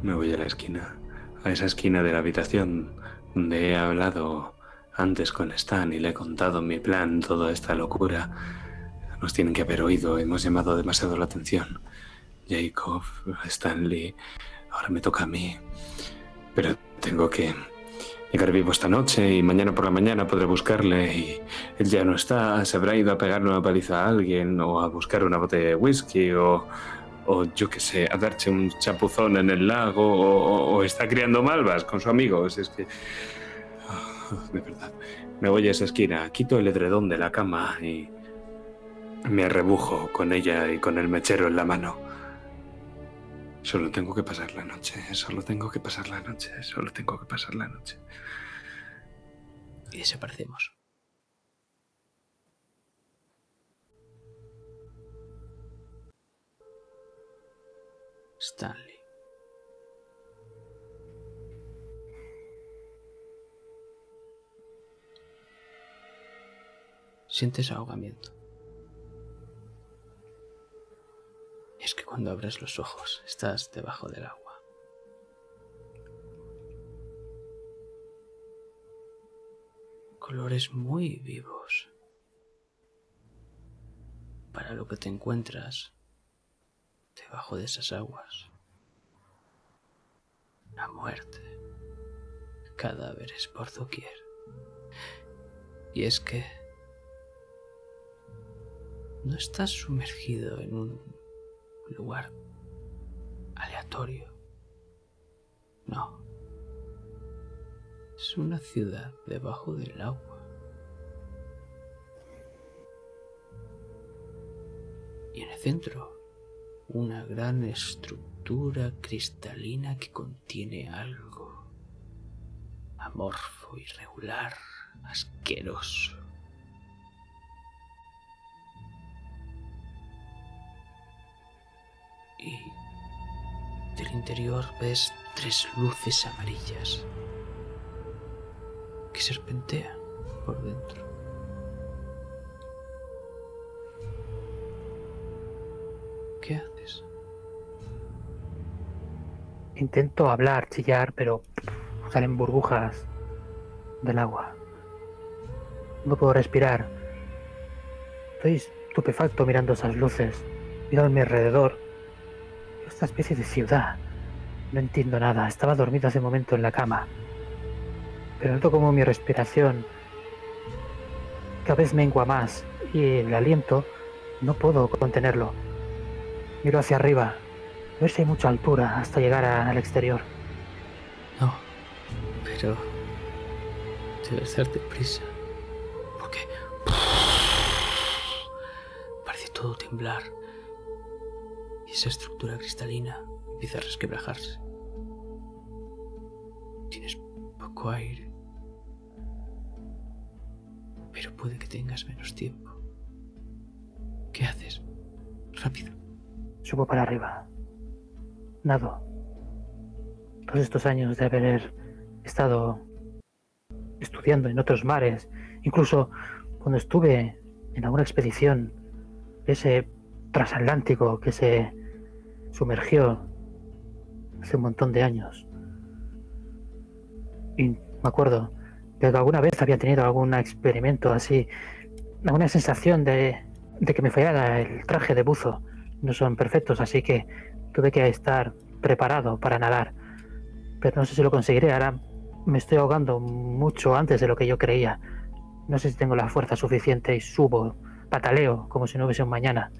Me voy a la esquina, a esa esquina de la habitación donde he hablado antes con Stan y le he contado mi plan, toda esta locura. Nos tienen que haber oído, hemos llamado demasiado la atención. Jacob, Stanley, ahora me toca a mí. Pero tengo que llegar vivo esta noche y mañana por la mañana podré buscarle y él ya no está, se habrá ido a pegarle una paliza a alguien o a buscar una botella de whisky o, o yo qué sé, a darse un chapuzón en el lago o, está criando malvas con su amigo. Es, es que... ah, de verdad. Me voy a esa esquina, quito el edredón de la cama y me arrebujo con ella y con el mechero en la mano. Solo tengo que pasar la noche, solo tengo que pasar la noche, solo tengo que pasar la noche. Y desaparecemos. Stanley. Sientes ahogamiento. Es que cuando abres los ojos estás debajo del agua. Colores muy vivos. Para lo que te encuentras debajo de esas aguas. La muerte. Cadáveres por doquier. Y es que no estás sumergido en un lugar aleatorio. No. Es una ciudad debajo del agua. Y en el centro, una gran estructura cristalina que contiene algo amorfo, irregular, asqueroso. Interior ves tres luces amarillas que serpentean por dentro. ¿Qué haces? Intento hablar, chillar, pero salen burbujas del agua. No puedo respirar. Estoy estupefacto mirando esas luces. Miro a mi alrededor esta especie de ciudad. No entiendo nada. Estaba dormido hace un momento en la cama. Pero noto como mi respiración cada vez mengua más y el aliento no puedo contenerlo. Miro hacia arriba. A ver si hay mucha altura hasta llegar al exterior. No, pero debes darte prisa. Porque parece todo temblar. Y esa estructura cristalina empieza a resquebrajarse. Tienes poco aire. Pero puede que tengas menos tiempo. ¿Qué haces? Rápido. Subo para arriba. Nado. Todos estos años de haber estado estudiando en otros mares, incluso cuando estuve en alguna expedición, ese transatlántico que se sumergió hace un montón de años. Y me acuerdo de que alguna vez había tenido algún experimento así, alguna sensación de, de que me fallara el traje de buzo. No son perfectos, así que tuve que estar preparado para nadar. Pero no sé si lo conseguiré. Ahora me estoy ahogando mucho antes de lo que yo creía. No sé si tengo la fuerza suficiente y subo, pataleo, como si no hubiese un mañana.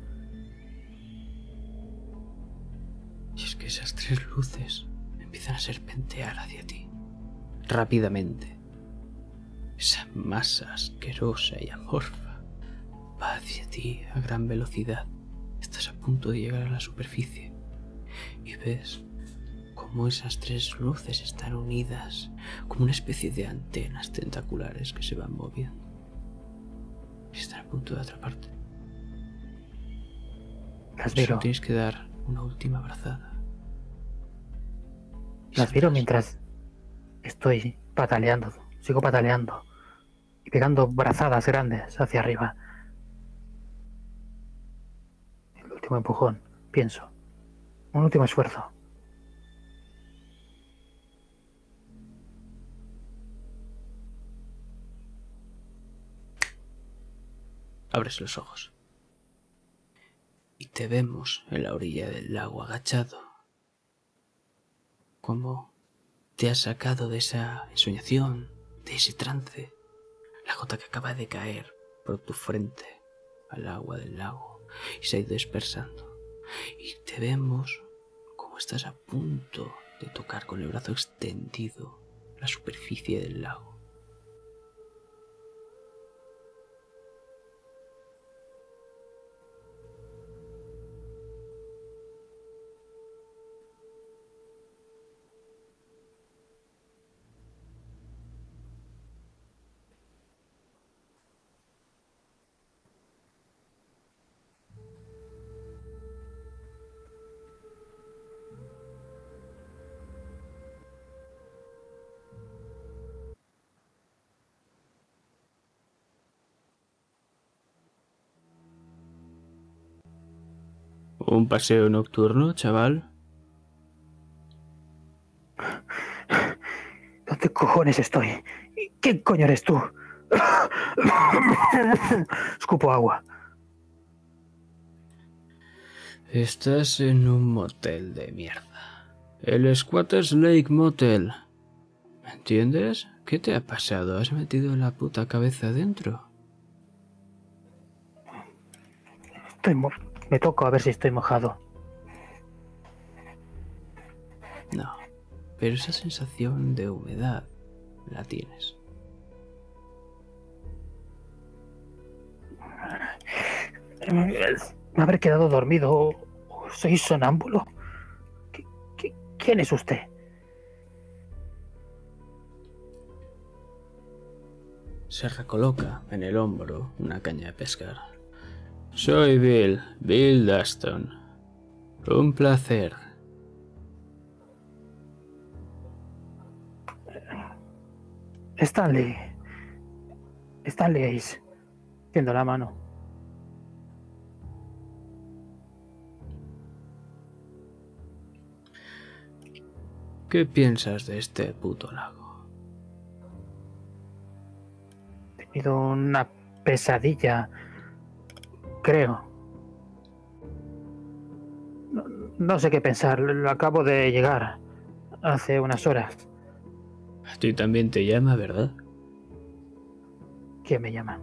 Y es que esas tres luces empiezan a serpentear hacia ti. rápidamente. Esa masa asquerosa y amorfa va hacia ti a gran velocidad. Estás a punto de llegar a la superficie y ves cómo esas tres luces están unidas como una especie de antenas tentaculares que se van moviendo. Están a punto de atraparte. Solo tienes que dar una última abrazada. Las saldrás. mientras estoy pataleando. Sigo pataleando. Y pegando brazadas grandes hacia arriba. El último empujón, pienso. Un último esfuerzo. Abres los ojos. Y te vemos en la orilla del lago agachado. Como te has sacado de esa ensoñación, de ese trance. La gota que acaba de caer por tu frente al agua del lago y se ha ido dispersando. Y te vemos como estás a punto de tocar con el brazo extendido la superficie del lago. ¿Un paseo nocturno, chaval? ¿Dónde cojones estoy? ¿Y ¿Qué coño eres tú? Escupo agua. Estás en un motel de mierda. El Squatters Lake Motel. ¿Me entiendes? ¿Qué te ha pasado? ¿Has metido la puta cabeza adentro? Estoy mo- Me toco a ver si estoy mojado. No. Pero esa sensación de humedad la tienes. ¿Me habré quedado dormido soy sonámbulo? ¿Qui- qui- ¿Quién es usted? Se recoloca en el hombro una caña de pescar. Soy Bill, Bill Dustin. Un placer. Stanley. Stanley Ace. Tiendo la mano. ¿Qué piensas de este puto lago? He tenido una pesadilla. Creo. No, no sé qué pensar. Lo acabo de llegar. Hace unas horas. A ti también te llama, ¿verdad? ¿Quién me llama?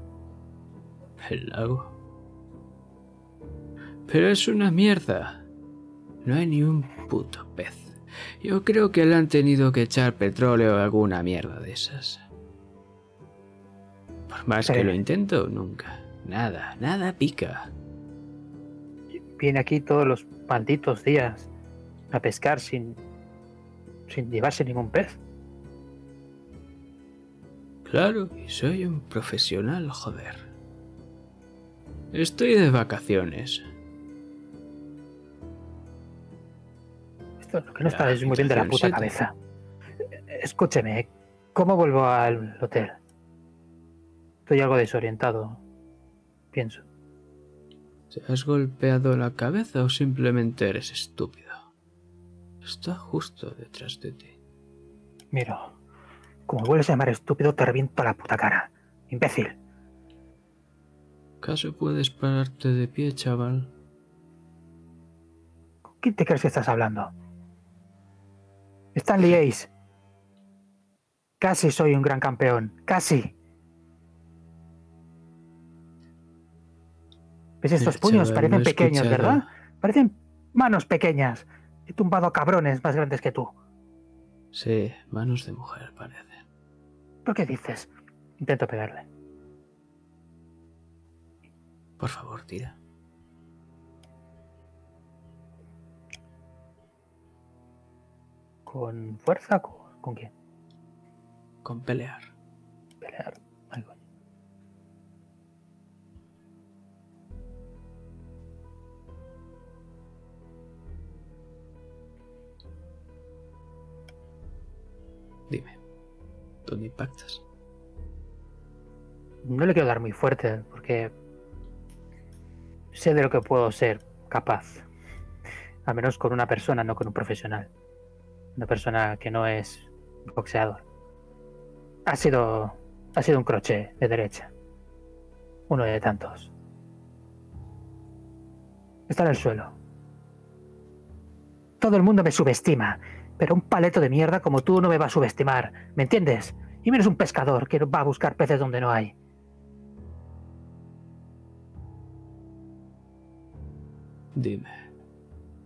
El lago. Pero es una mierda. No hay ni un puto pez. Yo creo que le han tenido que echar petróleo o alguna mierda de esas. Por más que lo intento, nunca. Nada, nada pica. Viene aquí todos los malditos días a pescar sin, sin llevarse ningún pez. Claro, y soy un profesional, joder. Estoy de vacaciones. Esto es lo que no está muy bien de la puta cabeza. Escúcheme, ¿cómo vuelvo al hotel? Estoy algo desorientado, pienso. ¿Te has golpeado la cabeza o simplemente eres estúpido? Está justo detrás de ti. Miro, como vuelves a llamar estúpido, te reviento la puta cara. Imbécil. ¿Acaso puedes pararte de pie, chaval? ¿Con quién te crees que estás hablando? Stanley Ace. Casi soy un gran campeón. Casi. ¿Ves estos puños? Parecen pequeños. ¿verdad? Parecen manos pequeñas. He tumbado a cabrones más grandes que tú. Sí, manos de mujer parecen. ¿Por qué dices? Intento pegarle. Por favor, tira. ¿Con fuerza? ¿Con, con quién? Con pelear. Pelear. ¿Dónde impactas? No le quiero dar muy fuerte porque sé de lo que puedo ser capaz. Al menos con una persona, no con un profesional. Una persona que no es boxeador. Ha sido. Ha sido un crochet de derecha. Uno de tantos. Está en el suelo. Todo el mundo me subestima. Pero un paleto de mierda como tú no me va a subestimar. ¿Me entiendes? Y menos un pescador que va a buscar peces donde no hay. Dime.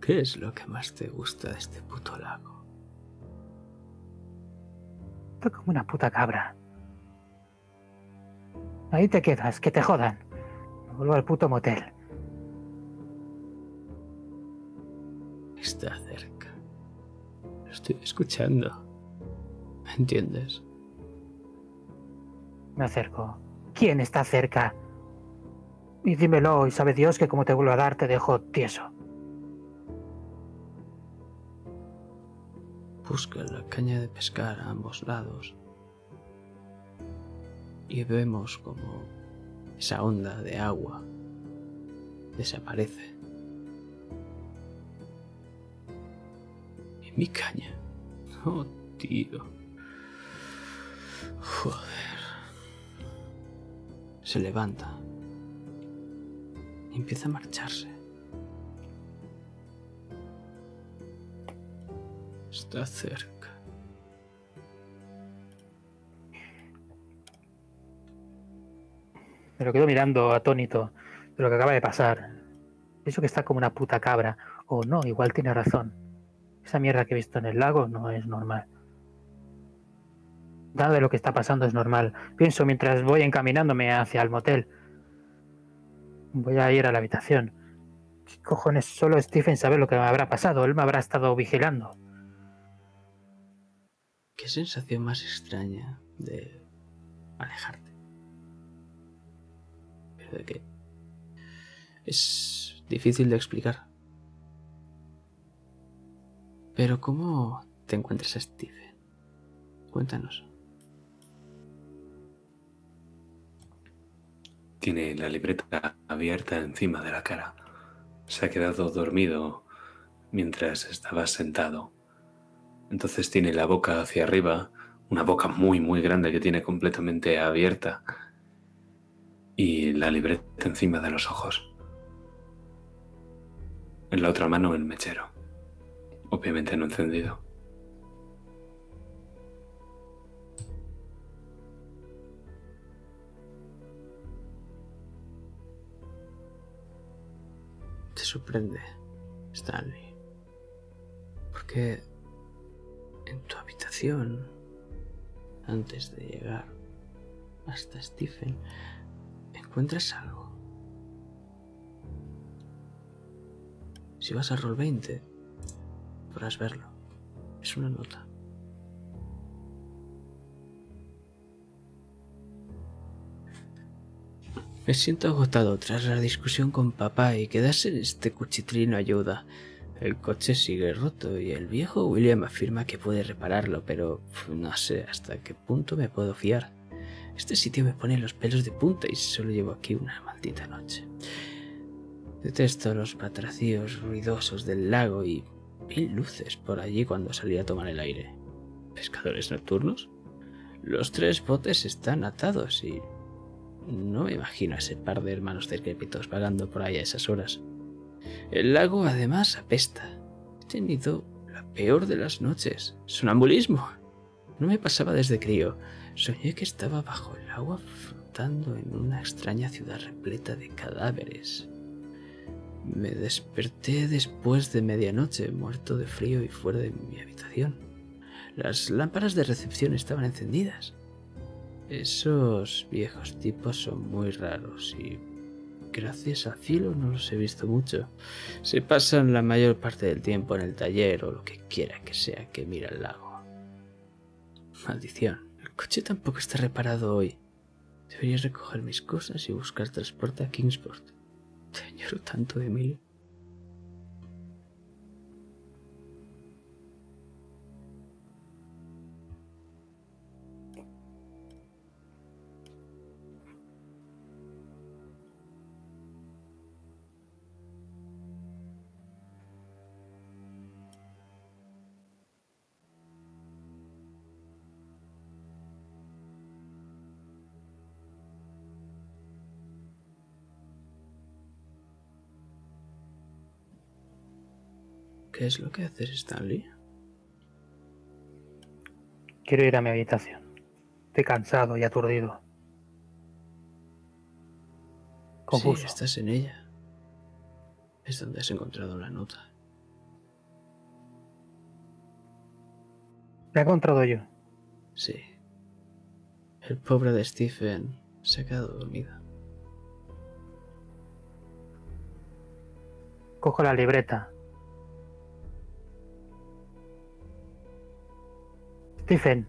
¿Qué es lo que más te gusta de este puto lago? Estoy como una puta cabra. Ahí te quedas, que te jodan. Me vuelvo al puto motel. Está cerca. Estoy escuchando. ¿Me entiendes? Me acerco. ¿Quién está cerca? Y dímelo, y sabe Dios que como te vuelvo a dar te dejo tieso. Busca la caña de pescar a ambos lados. Y vemos como esa onda de agua desaparece. Mi caña. Oh, tío. Joder. Se levanta. Y empieza a marcharse. Está cerca. Me lo quedo mirando atónito de lo que acaba de pasar. Pienso que está como una puta cabra. O no, igual tiene razón. Esa mierda que he visto en el lago no es normal. Nada de lo que está pasando es normal. Pienso mientras voy encaminándome hacia el motel. Voy a ir a la habitación. ¿Qué cojones? Solo Stephen sabe lo que me habrá pasado. Él me habrá estado vigilando. Qué sensación más extraña de alejarte. Pero de qué? Es difícil de explicar. Pero ¿cómo te encuentras a Stephen? Cuéntanos. Tiene la libreta abierta encima de la cara. Se ha quedado dormido mientras estaba sentado. Entonces tiene la boca hacia arriba, una boca muy muy grande que tiene completamente abierta y la libreta encima de los ojos. En la otra mano el mechero, obviamente no encendido. Te sorprende, Stanley. Porque en tu habitación, antes de llegar hasta Stephen, encuentras algo. Si vas a Roll 20, podrás verlo. Es una nota. Me siento agotado tras la discusión con papá y quedarse en este cuchitrino ayuda. El coche sigue roto y el viejo William afirma que puede repararlo, pero no sé hasta qué punto me puedo fiar. Este sitio me pone los pelos de punta y solo llevo aquí una maldita noche. Detesto los patracíos ruidosos del lago y vi luces por allí cuando salí a tomar el aire. ¿Pescadores nocturnos? Los tres botes están atados y no me imagino a ese par de hermanos decrépitos vagando por ahí a esas horas. El lago además apesta. He tenido la peor de las noches. Sonambulismo. No me pasaba desde crío. Soñé que estaba bajo el agua flotando en una extraña ciudad repleta de cadáveres. Me desperté después de medianoche, muerto de frío y fuera de mi habitación. Las lámparas de recepción estaban encendidas. Esos viejos tipos son muy raros y gracias al cielo no los he visto mucho. Se pasan la mayor parte del tiempo en el taller o lo que quiera que sea que mira el lago. Maldición, el coche tampoco está reparado hoy. Debería recoger mis cosas y buscar transporte a Kingsport. Te añoro tanto, Emilio. ¿Qué es lo que haces, Stanley? Quiero ir a mi habitación. Estoy cansado y aturdido. Confuso. Sí, estás en ella. Es donde has encontrado la nota. La he encontrado yo. Sí. El pobre de Stephen se ha quedado dormido. Cojo la libreta. Stephen.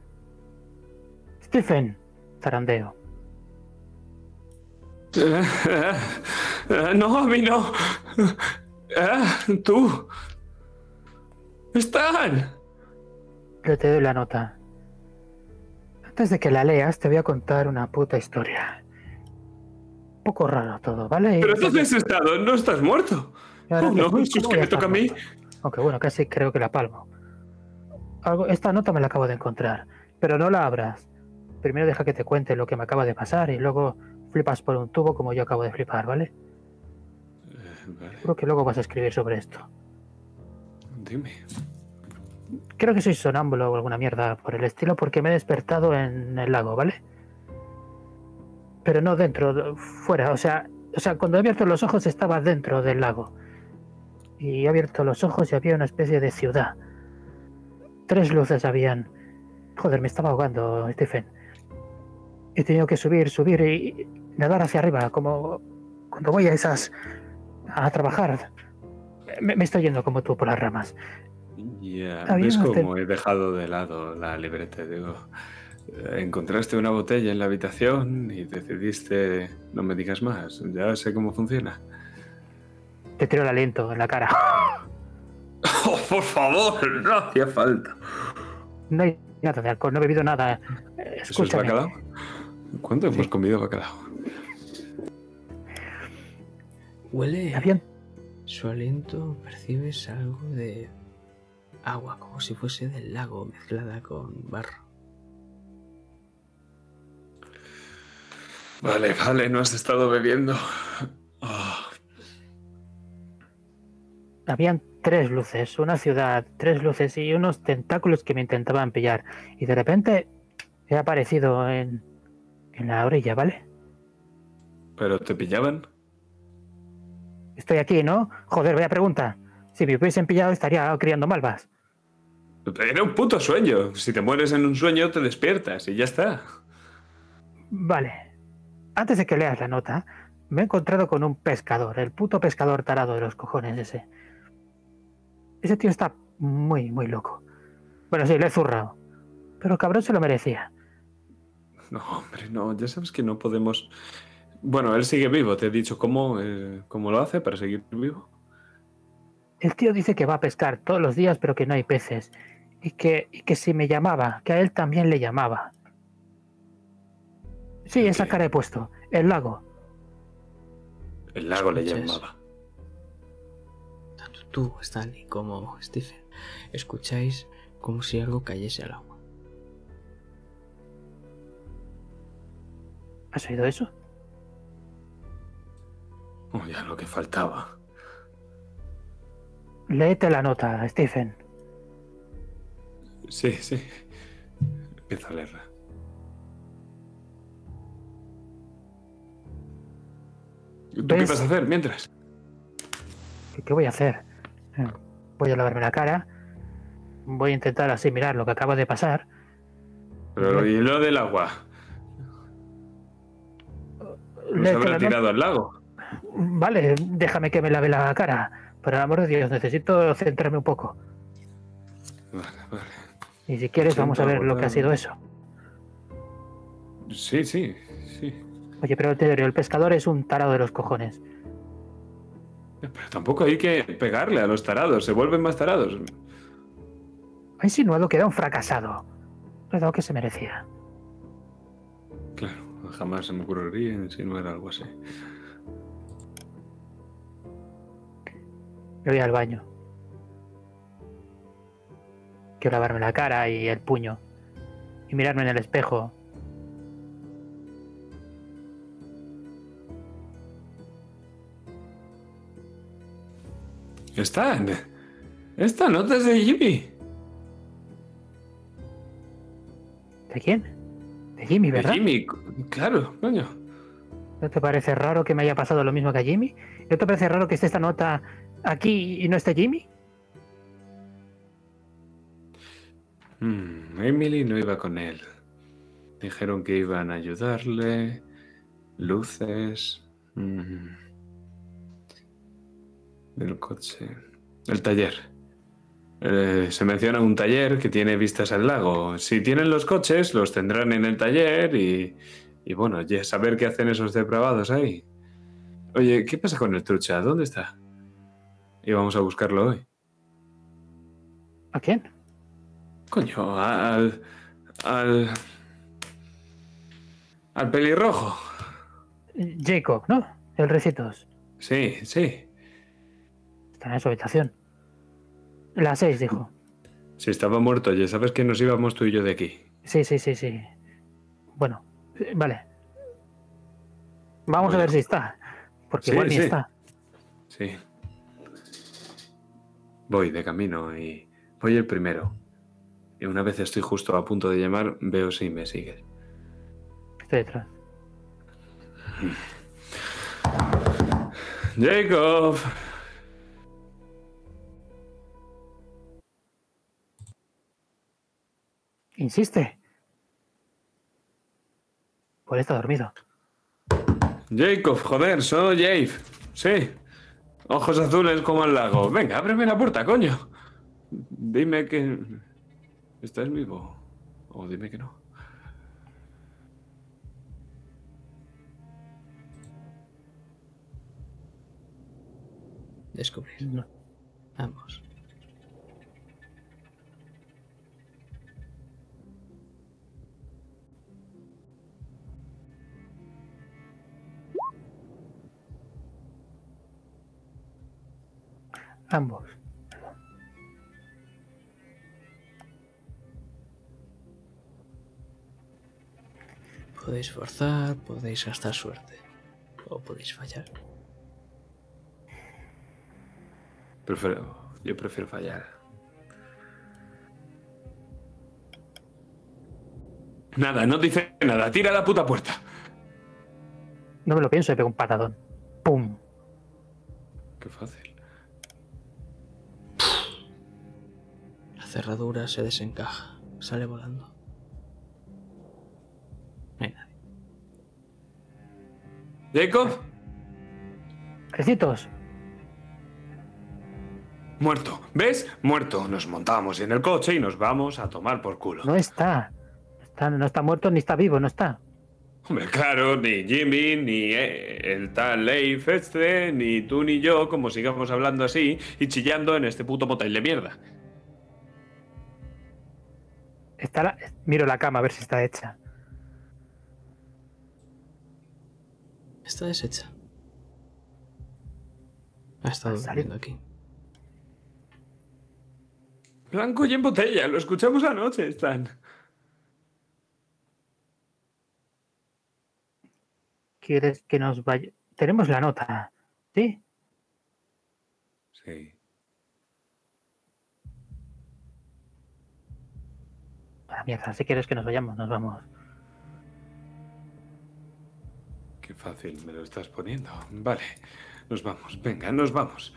Stephen. Tarandeo. Eh, eh, eh, no, a mí no. Eh, tú. Están. Yo te doy la nota. Antes de que la leas, te voy a contar una puta historia. Un poco raro todo, ¿vale? Pero entonces has estado, no estás muerto. Oh, no, es que me toca a mí. Aunque bueno, casi creo que la palmo. Algo, esta nota me la acabo de encontrar, pero no la abras. Primero deja que te cuente lo que me acaba de pasar y luego flipas por un tubo como yo acabo de flipar, ¿vale? Vale, Creo que luego vas a escribir sobre esto. dime. Creo que soy sonámbulo o alguna mierda por el estilo porque me he despertado en el lago, ¿vale? Pero no dentro, de- fuera, o sea, o sea, cuando he abierto los ojos estaba dentro del lago. Y he abierto los ojos y había una especie de ciudad. Tres luces habían. Joder, me estaba ahogando, Stephen. He tenido que subir, subir y nadar hacia arriba, como cuando voy a esas. a trabajar. Me, me estoy yendo como tú por las ramas. Ya, Había ¿ves cómo he dejado de lado la libreta? Digo, encontraste una botella en la habitación y decidiste, no me digas más, ya sé cómo funciona. Te tiro el aliento en la cara. [laughs] Oh, por favor, no hacía falta. No hay nada de alcohol, no he bebido nada. Eh, ¿Eso es bacalao? ¿Cuánto hemos comido bacalao? Huele. Habían Su aliento percibes algo de agua, como si fuese del lago mezclada con barro. Vale, vale, no has estado bebiendo. Habían tres luces, una ciudad, tres luces y unos tentáculos que me intentaban pillar. Y de repente he aparecido en, en la orilla, ¿vale? ¿Pero te pillaban? Estoy aquí, ¿no? Joder, vaya pregunta. Si me hubiesen pillado estaría criando malvas. Era un puto sueño. Si te mueres en un sueño, te despiertas y ya está. Vale. Antes de que leas la nota, me he encontrado con un pescador, el puto pescador tarado de los cojones ese. Ese tío está muy, muy loco. Bueno, sí, le he zurrado. Pero el cabrón se lo merecía. No, hombre, no, ya sabes que no podemos. Bueno, él sigue vivo, te he dicho cómo, eh, cómo lo hace para seguir vivo. El tío dice que va a pescar todos los días, pero que no hay peces. Y que, y que si me llamaba, que a él también le llamaba. Sí, esa ¿Qué? cara he puesto. El lago. El lago le llamaba. Tú, Stanley, como Stephen, escucháis como si algo cayese al agua. ¿Has oído eso? Oh, ya lo que faltaba. Léete la nota, Stephen. Sí, sí. Empieza a leerla. ¿Tú qué vas a hacer mientras? ¿Qué, qué voy a hacer? Voy a lavarme la cara. Voy a intentar asimilar lo que acaba de pasar. Pero, ¿y lo del agua? Le- habrá tirado al lago. Vale, déjame que me lave la cara. Por el amor de Dios, necesito centrarme un poco. Vale, vale. Y si quieres, vamos a ver lo que ha sido eso. Sí, sí, sí. Oye, pero te digo, el pescador es un tarado de los cojones. Pero tampoco hay que pegarle a los tarados, se vuelven más tarados. Ha insinuado que era un fracasado. Le he dado que se merecía. Claro, jamás se me ocurriría insinuar algo así. Me voy al baño. Quiero lavarme la cara y el puño. Y mirarme en el espejo. Están. Esta nota es de Jimmy. ¿De quién? De Jimmy, De ¿verdad? Jimmy, claro, coño. ¿No te parece raro que me haya pasado lo mismo que a Jimmy? ¿No te parece raro que esté esta nota aquí y no esté Jimmy? Mm, Emily no iba con él. Dijeron que iban a ayudarle. Luces. mm. El coche. El taller. Eh, se menciona un taller que tiene vistas al lago. Si tienen los coches, los tendrán en el taller y, y bueno, ya saber qué hacen esos depravados ahí. Oye, ¿qué pasa con el trucha? ¿Dónde está? Íbamos a buscarlo hoy. ¿A quién? Coño, al. al. al pelirrojo. Jacob, ¿no? El Recitos. Sí, sí. Está en su habitación. Las seis, dijo. Si estaba muerto, ya sabes que nos íbamos tú y yo de aquí. Sí, sí, sí, sí. Bueno, vale. Vamos a ver si está. Porque Sí, igual ni sí. está. Sí. Voy de camino y. voy el primero. Y una vez estoy justo a punto de llamar, veo si me sigues. Estoy detrás. ¡Jacob! Insiste. Pues está dormido. Jacob, joder, soy Jave. Sí. Ojos azules como el lago. Venga, ábreme la puerta, coño. Dime que. ¿Estás vivo? O dime que no. Descubrir. No. Vamos. Ambos. Podéis forzar, podéis gastar suerte. O podéis fallar. Prefiero, yo prefiero fallar. Nada, no dice nada. Tira la puta puerta. No me lo pienso y pego un patadón. ¡Pum! Qué fácil. Cerradura se desencaja. Sale volando. No hay nadie. Jacob, Recitos. muerto. ¿Ves? Muerto. Nos montamos en el coche y nos vamos a tomar por culo. No está. está. No está muerto ni está vivo, no está. Hombre, claro, ni Jimmy, ni eh, el tal Leif este, ni tú ni yo, como sigamos hablando así y chillando en este puto motel de mierda. Está la- Miro la cama a ver si está hecha. Está deshecha. Ha estado durmiendo aquí. Blanco y en botella, lo escuchamos anoche, Stan. ¿Quieres que nos vaya? Tenemos la nota. ¿Sí? Sí. A la mierda, si quieres que nos vayamos, nos vamos. Qué fácil me lo estás poniendo. Vale, nos vamos. Venga, nos vamos.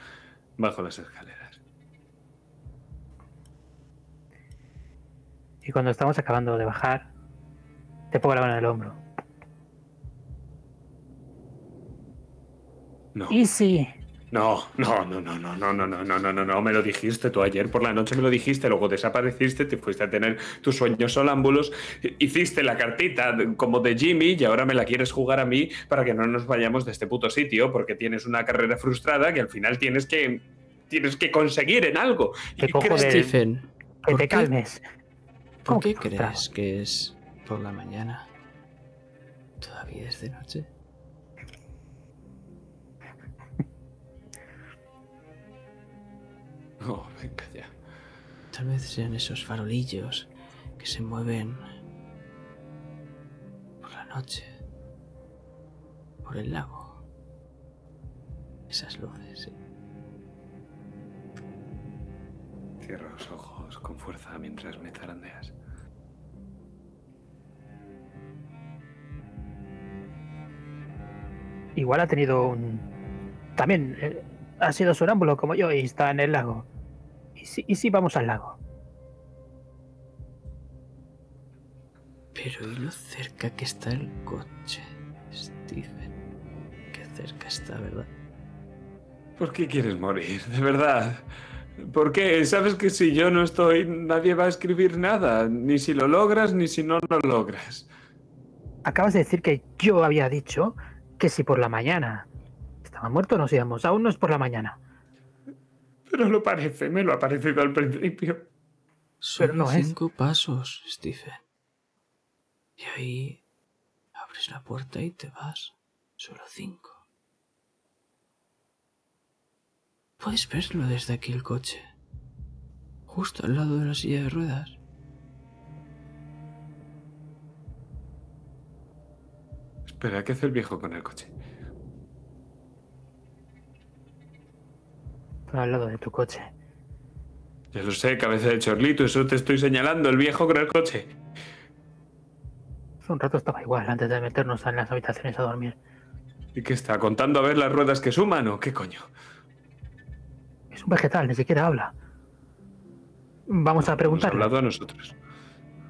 Bajo las escaleras. Y cuando estamos acabando de bajar, te pongo la mano en el hombro. No. ¿Y si? No, no, no, no, no, no, no, no, no, no, no, no, me lo dijiste tú ayer por la noche, me lo dijiste, luego desapareciste, te fuiste a tener tus sueños sonámbulos, hiciste la cartita como de Jimmy y ahora me la quieres jugar a mí para que no nos vayamos de este puto sitio porque tienes una carrera frustrada que al final tienes que tienes que conseguir en algo. Te ¿Y cojo crees de- Stephen, Que ¿por te qué- calmes. ¿por ¿Cómo qué crees que es por la mañana? ¿Todavía es de noche? [laughs] Oh, venga ya. Tal vez sean esos farolillos que se mueven por la noche, por el lago. Esas luces, sí. Cierra los ojos con fuerza mientras me zarandeas. Igual ha tenido un. También ha sido sonámbulo como yo y está en el lago. ¿Y si, y si vamos al lago? Pero ¿y lo cerca que está el coche, Stephen? Qué cerca está, ¿verdad? ¿Por qué quieres morir? De verdad. ¿Por qué? Sabes que si yo no estoy, nadie va a escribir nada. Ni si lo logras, ni si no lo logras. Acabas de decir que yo había dicho que si por la mañana estaba muerto nos íbamos. Aún no es por la mañana. Pero lo parece, me lo ha parecido al principio. Solo no es. cinco pasos, Stephen. Y ahí abres la puerta y te vas. Solo cinco. Puedes verlo desde aquí el coche. Justo al lado de la silla de ruedas. Espera, ¿qué hace el viejo con el coche? Al lado de tu coche. Ya lo sé, cabeza de chorlito, eso te estoy señalando, el viejo con el coche. Hace un rato estaba igual antes de meternos en las habitaciones a dormir. ¿Y qué está? ¿Contando a ver las ruedas que suman o qué coño? Es un vegetal, ni siquiera habla. Vamos a preguntarle. hablado a nosotros.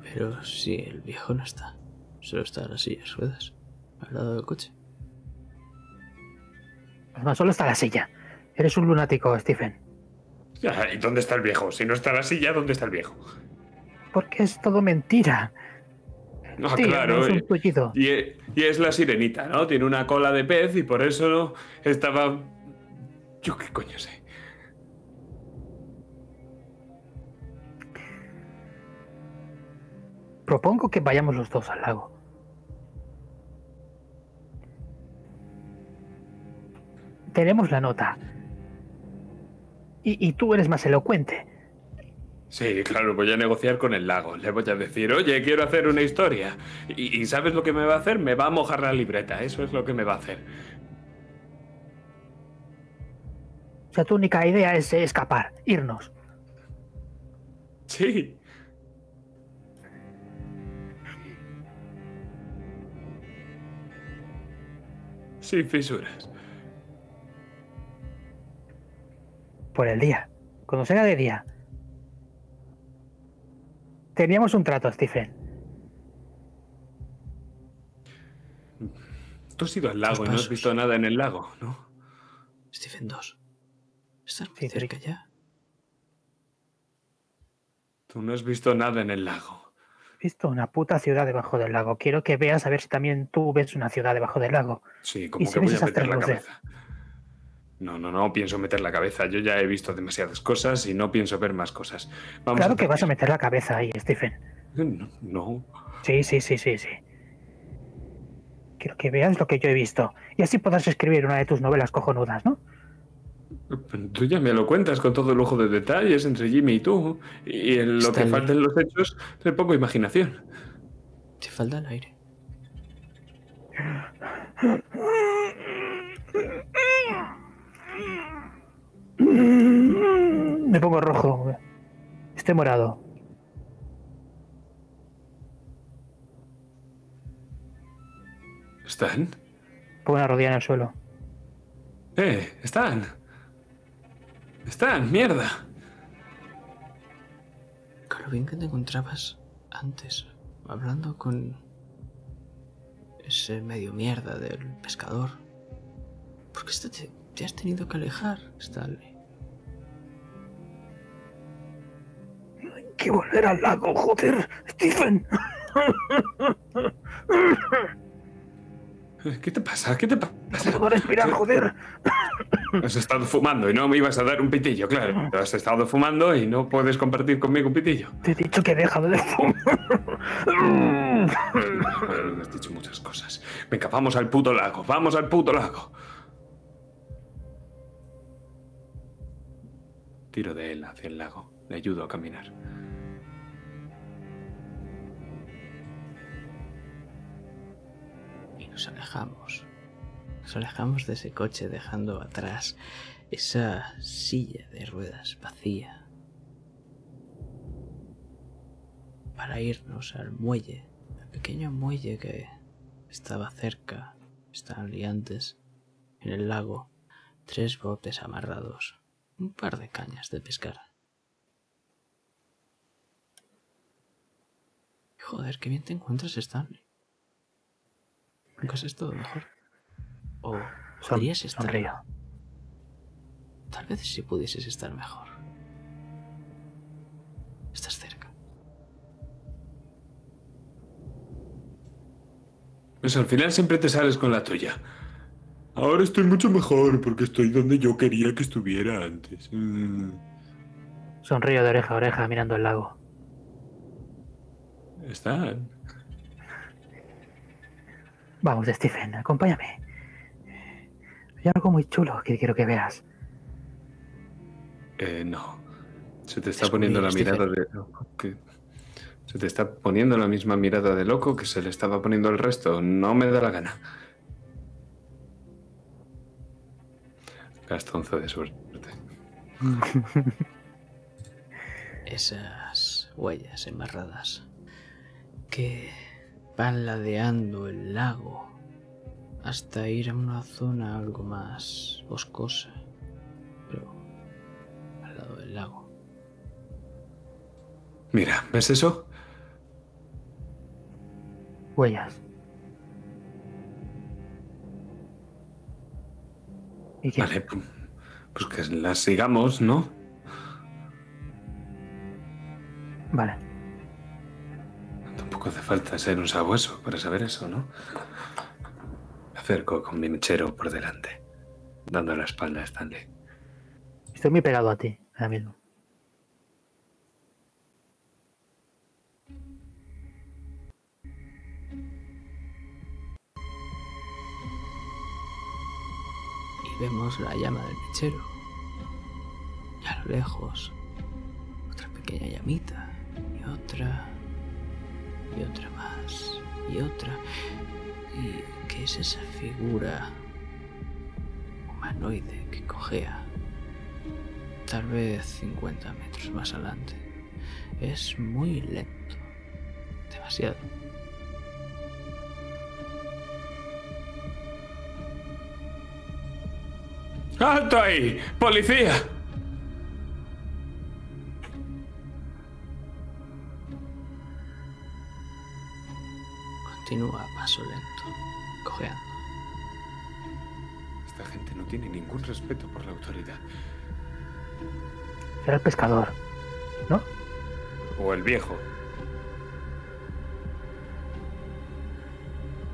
Pero si el viejo no está. Solo está la silla de ruedas. Al lado del coche. Además, solo está la silla. Eres un lunático, Stephen. Ya, ¿Y dónde está el viejo? Si no está la silla, ¿dónde está el viejo? Porque es todo mentira. Ah, Tío, claro. no es un tullido. Y, e- y es la sirenita, ¿no? Tiene una cola de pez y por eso estaba... Yo qué coño sé. Propongo que vayamos los dos al lago. Tenemos la nota. Y, y tú eres más elocuente. Sí, claro, voy a negociar con el lago. Le voy a decir, oye, quiero hacer una historia. Y, y ¿sabes lo que me va a hacer? Me va a mojar la libreta. Eso es lo que me va a hacer. O sea, tu única idea es escapar, irnos. Sí. Sin fisuras. Por el día. Cuando sea de día. Teníamos un trato, Stephen. Tú has ido al lago y no has visto nada en el lago, ¿no? Stephen 2. Estás muy Sí, sí. cerca ya. Tú no has visto nada en el lago. He visto una puta ciudad debajo del lago. Quiero que veas a ver si también tú ves una ciudad debajo del lago. Sí, como si que ves voy a meter la cabeza. No, no, no pienso meter la cabeza. Yo ya he visto demasiadas cosas y no pienso ver más cosas. Vamos claro a que vas a meter la cabeza ahí, Stephen. No, no. Sí, sí, sí, sí, sí. Quiero que veas lo que yo he visto. Y así podrás escribir una de tus novelas cojonudas, ¿no? Tú ya me lo cuentas con todo lujo de detalles entre Jimmy y tú. Y en lo que Stanley. falta en los hechos, le pongo imaginación. Te falta el aire. [laughs] Me pongo rojo. Estoy morado. ¿Están? Pongo una rodilla en el suelo. ¡Eh! ¡Están! ¡Están! ¡Mierda! Con lo bien que te encontrabas antes, hablando con ese medio mierda del pescador. ¿Por qué te, te has tenido que alejar, Stanley? Hay que volver al lago, joder, Stephen. ¿Qué te pasa? ¿Qué te pasa? No puedo respirar, joder. Has estado fumando y no me ibas a dar un pitillo, claro. Has estado fumando y no puedes compartir conmigo un pitillo. Te he dicho que he dejado de fumar. Me has dicho muchas cosas. Venga, vamos al puto lago, vamos al puto lago. Tiro de él hacia el lago. Le ayudo a caminar. Y nos alejamos. Nos alejamos de ese coche dejando atrás esa silla de ruedas vacía. Para irnos al muelle, al pequeño muelle que estaba cerca, estaban liantes, en el lago, tres botes amarrados, un par de cañas de pescar. Joder, qué bien te encuentras, Stanley. Nunca has estado mejor. O Son- podrías estar. sonrío. Tal vez si pudieses estar mejor. Estás cerca. Pues al final siempre te sales con la tuya. Ahora estoy mucho mejor porque estoy donde yo quería que estuviera antes. Mm. Sonrío de oreja a oreja mirando el lago. Están. Vamos, Stephen, acompáñame. Hay algo muy chulo que quiero que veas. Eh, no. Se te está poniendo la Stephen. mirada de loco. que- Se te está poniendo la misma mirada de loco que se le estaba poniendo el resto. No me da la gana. Gastonzo de suerte. [laughs] Esas huellas embarradas que van ladeando el lago hasta ir a una zona algo más boscosa, pero al lado del lago. Mira, ¿ves eso? Huellas. ¿Y qué? Vale, pu- pues que las sigamos, ¿no? Vale. Tampoco hace falta ser un sabueso para saber eso, ¿no? Me acerco con mi mechero por delante, dando la espalda a Stanley. Estoy muy pegado a ti, ahora mismo. Vemos la llama del mechero. Y a lo lejos, otra pequeña llamita. Y otra. Y otra más. Y otra. ¿Y qué es esa figura humanoide que cojea? Tal vez 50 metros más adelante. Es muy lento. Demasiado. ¡Alto ahí! ¡Policía! Continúa a paso lento, cojeando. Esta gente no tiene ningún respeto por la autoridad. Era el pescador, ¿no? O el viejo.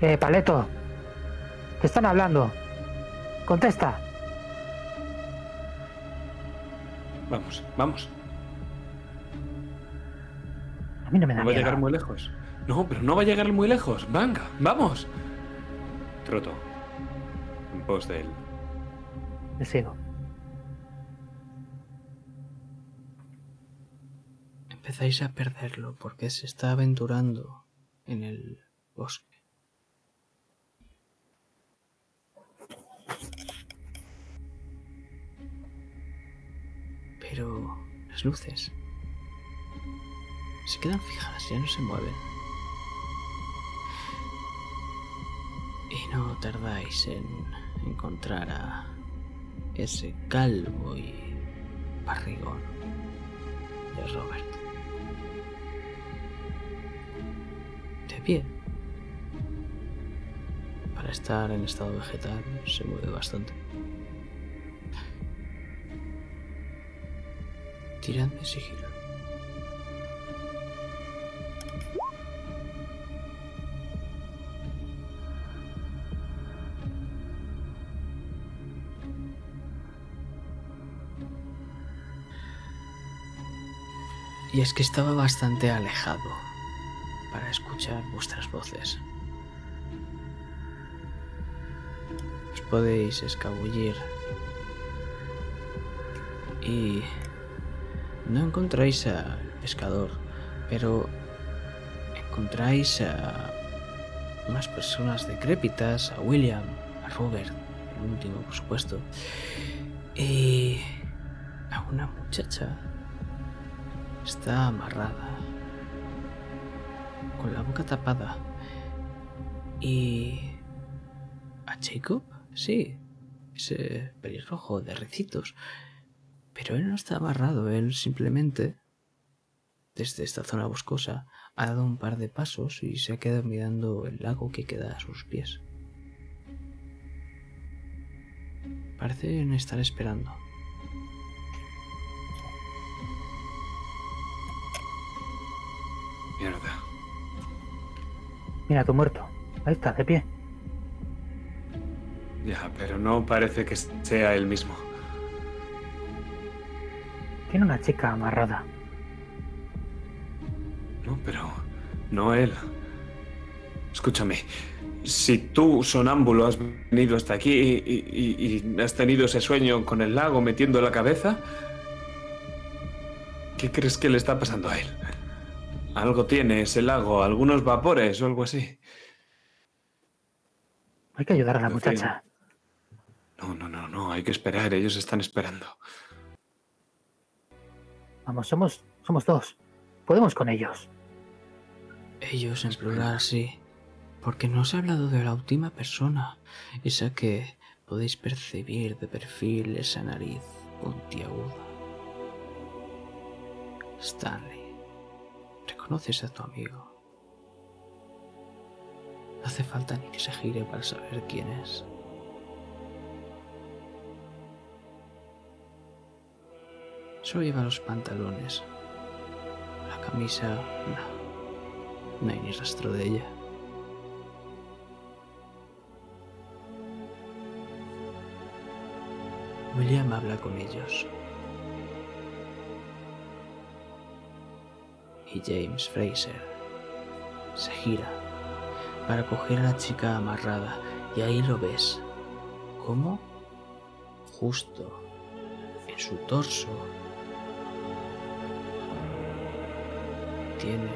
Eh, Paleto. Te están hablando. Contesta. Vamos, vamos. A mí no me da No va a llegar muy lejos. No, pero no va a llegar muy lejos. Venga, vamos. Troto. En pos de él. Le sigo. Empezáis a perderlo porque se está aventurando en el bosque. Pero las luces se quedan fijas, ya no se mueven. Y no tardáis en encontrar a ese calvo y barrigón de Robert. De pie. Para estar en estado vegetal se mueve bastante. Tiradme sigilo. Y es que estaba bastante alejado para escuchar vuestras voces. Os podéis escabullir y no encontráis al pescador, pero encontráis a unas personas decrépitas, a William, a Robert, el último por supuesto, y a una muchacha. Está amarrada, con la boca tapada. Y... ¿A Jacob? Sí, ese pelirrojo de recitos. Pero él no está amarrado, él simplemente, desde esta zona boscosa, ha dado un par de pasos y se ha quedado mirando el lago que queda a sus pies. Parecen estar esperando. Mierda. Mira, tu muerto. Ahí está, de pie. Ya, pero no parece que sea el mismo. Tiene una chica amarrada. No, pero no él. Escúchame, si tú, sonámbulo, has venido hasta aquí y, y- y has tenido ese sueño con el lago metiendo la cabeza, ¿qué crees que le está pasando a él? Algo tiene ese lago, algunos vapores o algo así. Hay que ayudar a la muchacha. No, no, no, no, hay que esperar, ellos están esperando. Vamos, somos, somos dos. Podemos con ellos. Ellos en plural, sí. Porque no os he hablado de la última persona. Esa que podéis percibir de perfil esa nariz puntiaguda. Stanley. Reconoces a tu amigo. No hace falta ni que se gire para saber quién es. Solo lleva los pantalones. La camisa, no. No hay ni rastro de ella. William habla con ellos. Y James Fraser se gira para coger a la chica amarrada y ahí lo ves. ¿Cómo? Justo en su torso tiene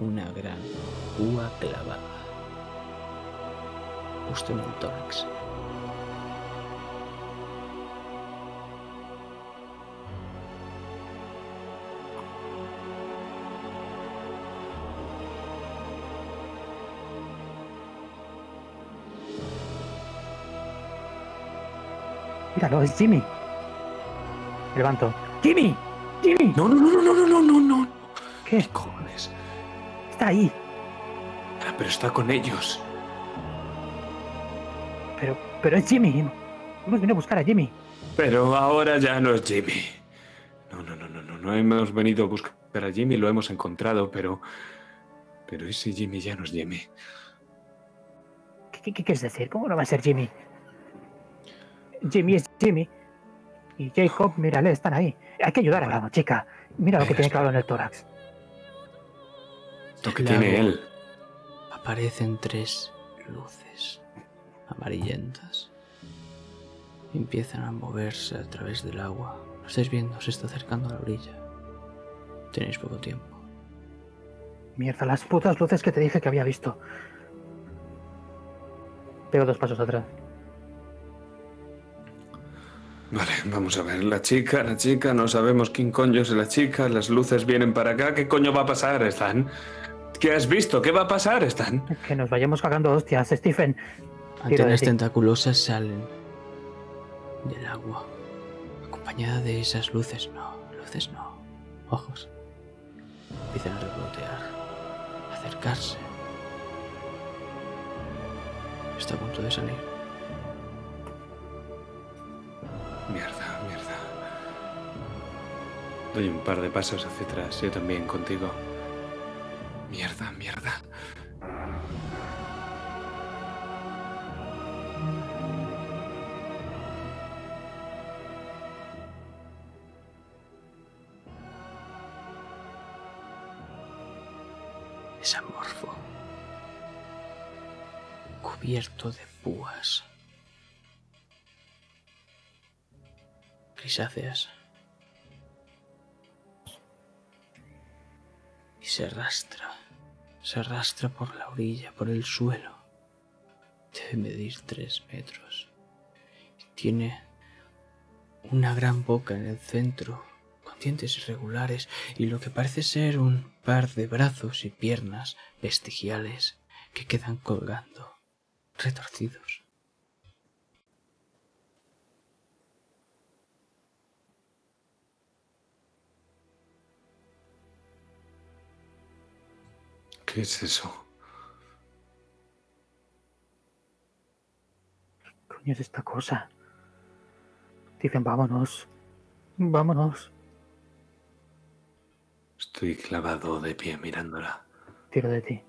una gran púa clavada justo en el tórax. Míralo, es Jimmy. Levanto. ¡Jimmy! ¡Jimmy! No, no, no, no, no, no, no, no. ¿Qué? ¿Qué cojones? Está ahí. Ah, pero está con ellos. Pero, pero es Jimmy. Hemos venido a buscar a Jimmy. Pero ahora ya no es Jimmy. No, no, no, no, no, no hemos venido a buscar a Jimmy, lo hemos encontrado, pero. Pero ese Jimmy ya no es Jimmy. ¿Qué, qué- qué quieres decir? ¿Cómo no va a ser Jimmy? Jimmy es Jimmy. Y Jacob, mírale, están ahí. Hay que ayudar a la chica. Mira lo que tiene clavado en el tórax. Lo que Claro. tiene él. Aparecen tres luces amarillentas. Empiezan a moverse a través del agua. Lo estáis viendo, se está acercando a la orilla. Tenéis poco tiempo. Mierda, las putas luces que te dije que había visto. Pego dos pasos atrás. Vale, vamos a ver. La chica, la chica, no sabemos quién coño es la chica. Las luces vienen para acá. ¿Qué coño va a pasar, Stan? ¿Qué has visto? ¿Qué va a pasar, Stan? Que nos vayamos cagando hostias, Stephen. Antenas tentaculosas salen del agua, acompañada de esas luces. No, luces no, ojos. Empiezan a revolotear, a acercarse. Está a punto de salir. Mierda, mierda. Doy un par de pasos hacia atrás, yo también contigo. Mierda, mierda. Es amorfo. Cubierto de púas. Grisáceas. Y se arrastra. Se arrastra por la orilla, por el suelo. Debe medir tres metros. Tiene una gran boca en el centro, con dientes irregulares y lo que parece ser un par de brazos y piernas vestigiales que quedan colgando, retorcidos. ¿Qué es eso? ¿Qué coño es esta cosa? Dicen, vámonos. Vámonos. Estoy clavado de pie mirándola. Tiro de ti.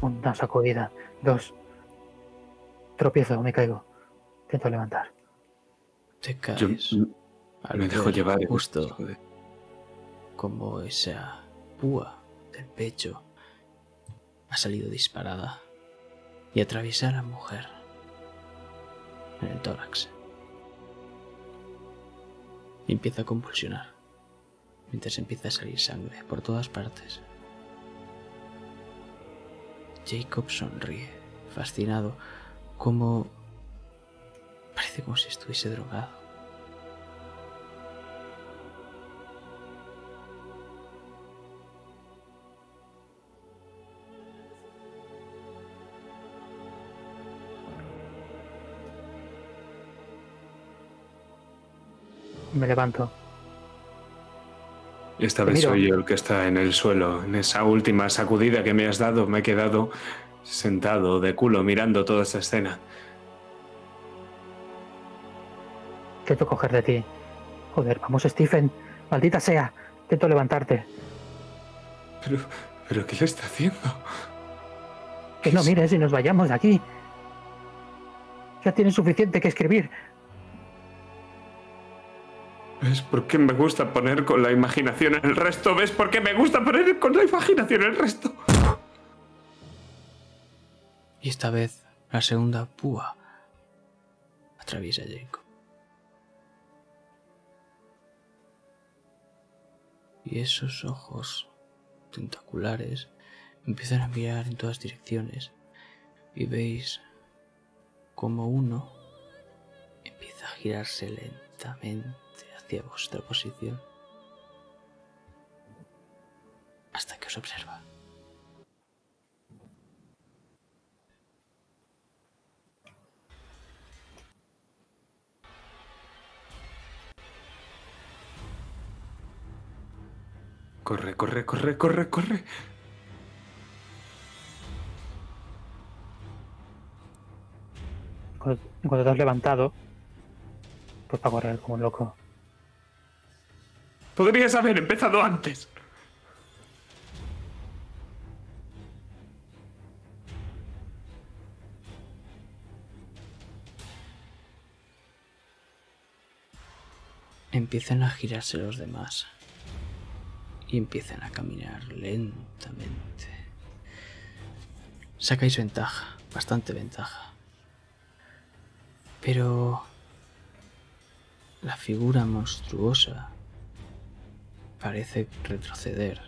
Una sacudida. Dos. Tropiezo, me caigo. Intento levantar. Te caes me dejo llevar. justo como esa púa del pecho ha salido disparada y atraviesa a la mujer en el tórax. Y empieza a convulsionar mientras empieza a salir sangre por todas partes. Jacob sonríe, fascinado, como... parece como si estuviese drogado. Me levanto. Esta vez soy yo el que está en el suelo. En esa última sacudida que me has dado, me he quedado sentado de culo mirando toda esta escena. Intento coger de ti. Joder, vamos, Stephen. Maldita sea. Intento levantarte. Pero, pero ¿qué le está haciendo? Que no mires y nos vayamos de aquí. Ya tienes suficiente que escribir. ¿Ves por qué me gusta poner con la imaginación el resto? ¿Ves por qué me gusta poner con la imaginación el resto? Y esta vez la segunda púa atraviesa a Jacob. Y esos ojos tentaculares empiezan a mirar en todas direcciones y veis como uno empieza a girarse lentamente hacia vuestra posición hasta que os observa. Corre, corre, corre, corre, corre. Cuando, cuando te has levantado, pues para correr como un loco. Podrías haber empezado antes. Empiezan a girarse los demás y empiezan a caminar lentamente. Sacáis ventaja, bastante ventaja. Pero la figura monstruosa parece retroceder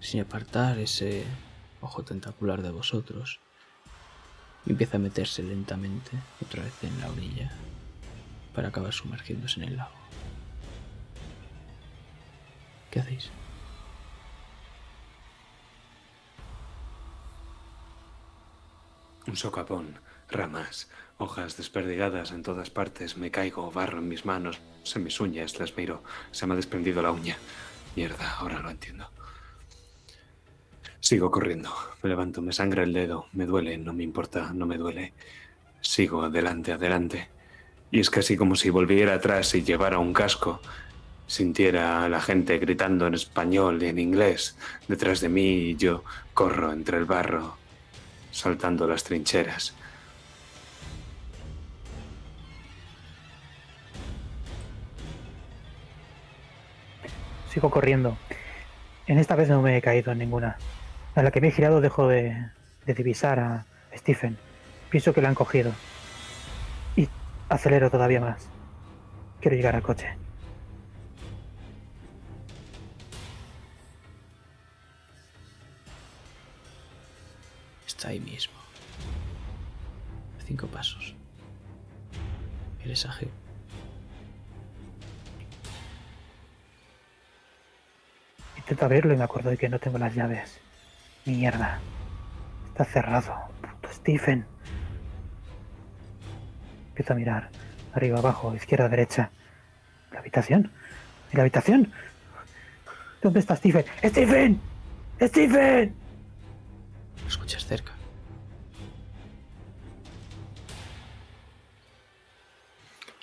sin apartar ese ojo tentacular de vosotros. Y empieza a meterse lentamente otra vez en la orilla para acabar sumergiéndose en el lago. ¿Qué hacéis? Un socapón, ramas, hojas desperdigadas en todas partes. Me caigo, barro en mis manos, en mis uñas, las miro. Se me ha desprendido la uña. Mierda, ahora lo entiendo. Sigo corriendo. Me levanto, me sangra el dedo. Me duele, no me importa, no me duele. Sigo adelante, adelante. Y es casi como si volviera atrás y llevara un casco. Sintiera a la gente gritando en español y en inglés detrás de mí y yo corro entre el barro, saltando las trincheras. Sigo corriendo. En esta vez no me he caído en ninguna. A la que me he girado dejo de, divisar a Stephen. Pienso que la han cogido. Y acelero todavía más. Quiero llegar al coche. Está ahí mismo. Cinco pasos. Eres ágil. Intento abrirlo y me acuerdo de que no tengo las llaves. Mierda. Está cerrado. Puto Stephen. Empiezo a mirar. Arriba, abajo, izquierda, derecha. ¿La habitación? ¿En la habitación? ¿Dónde está Stephen? ¡Stephen! ¡Stephen! Lo escuchas cerca.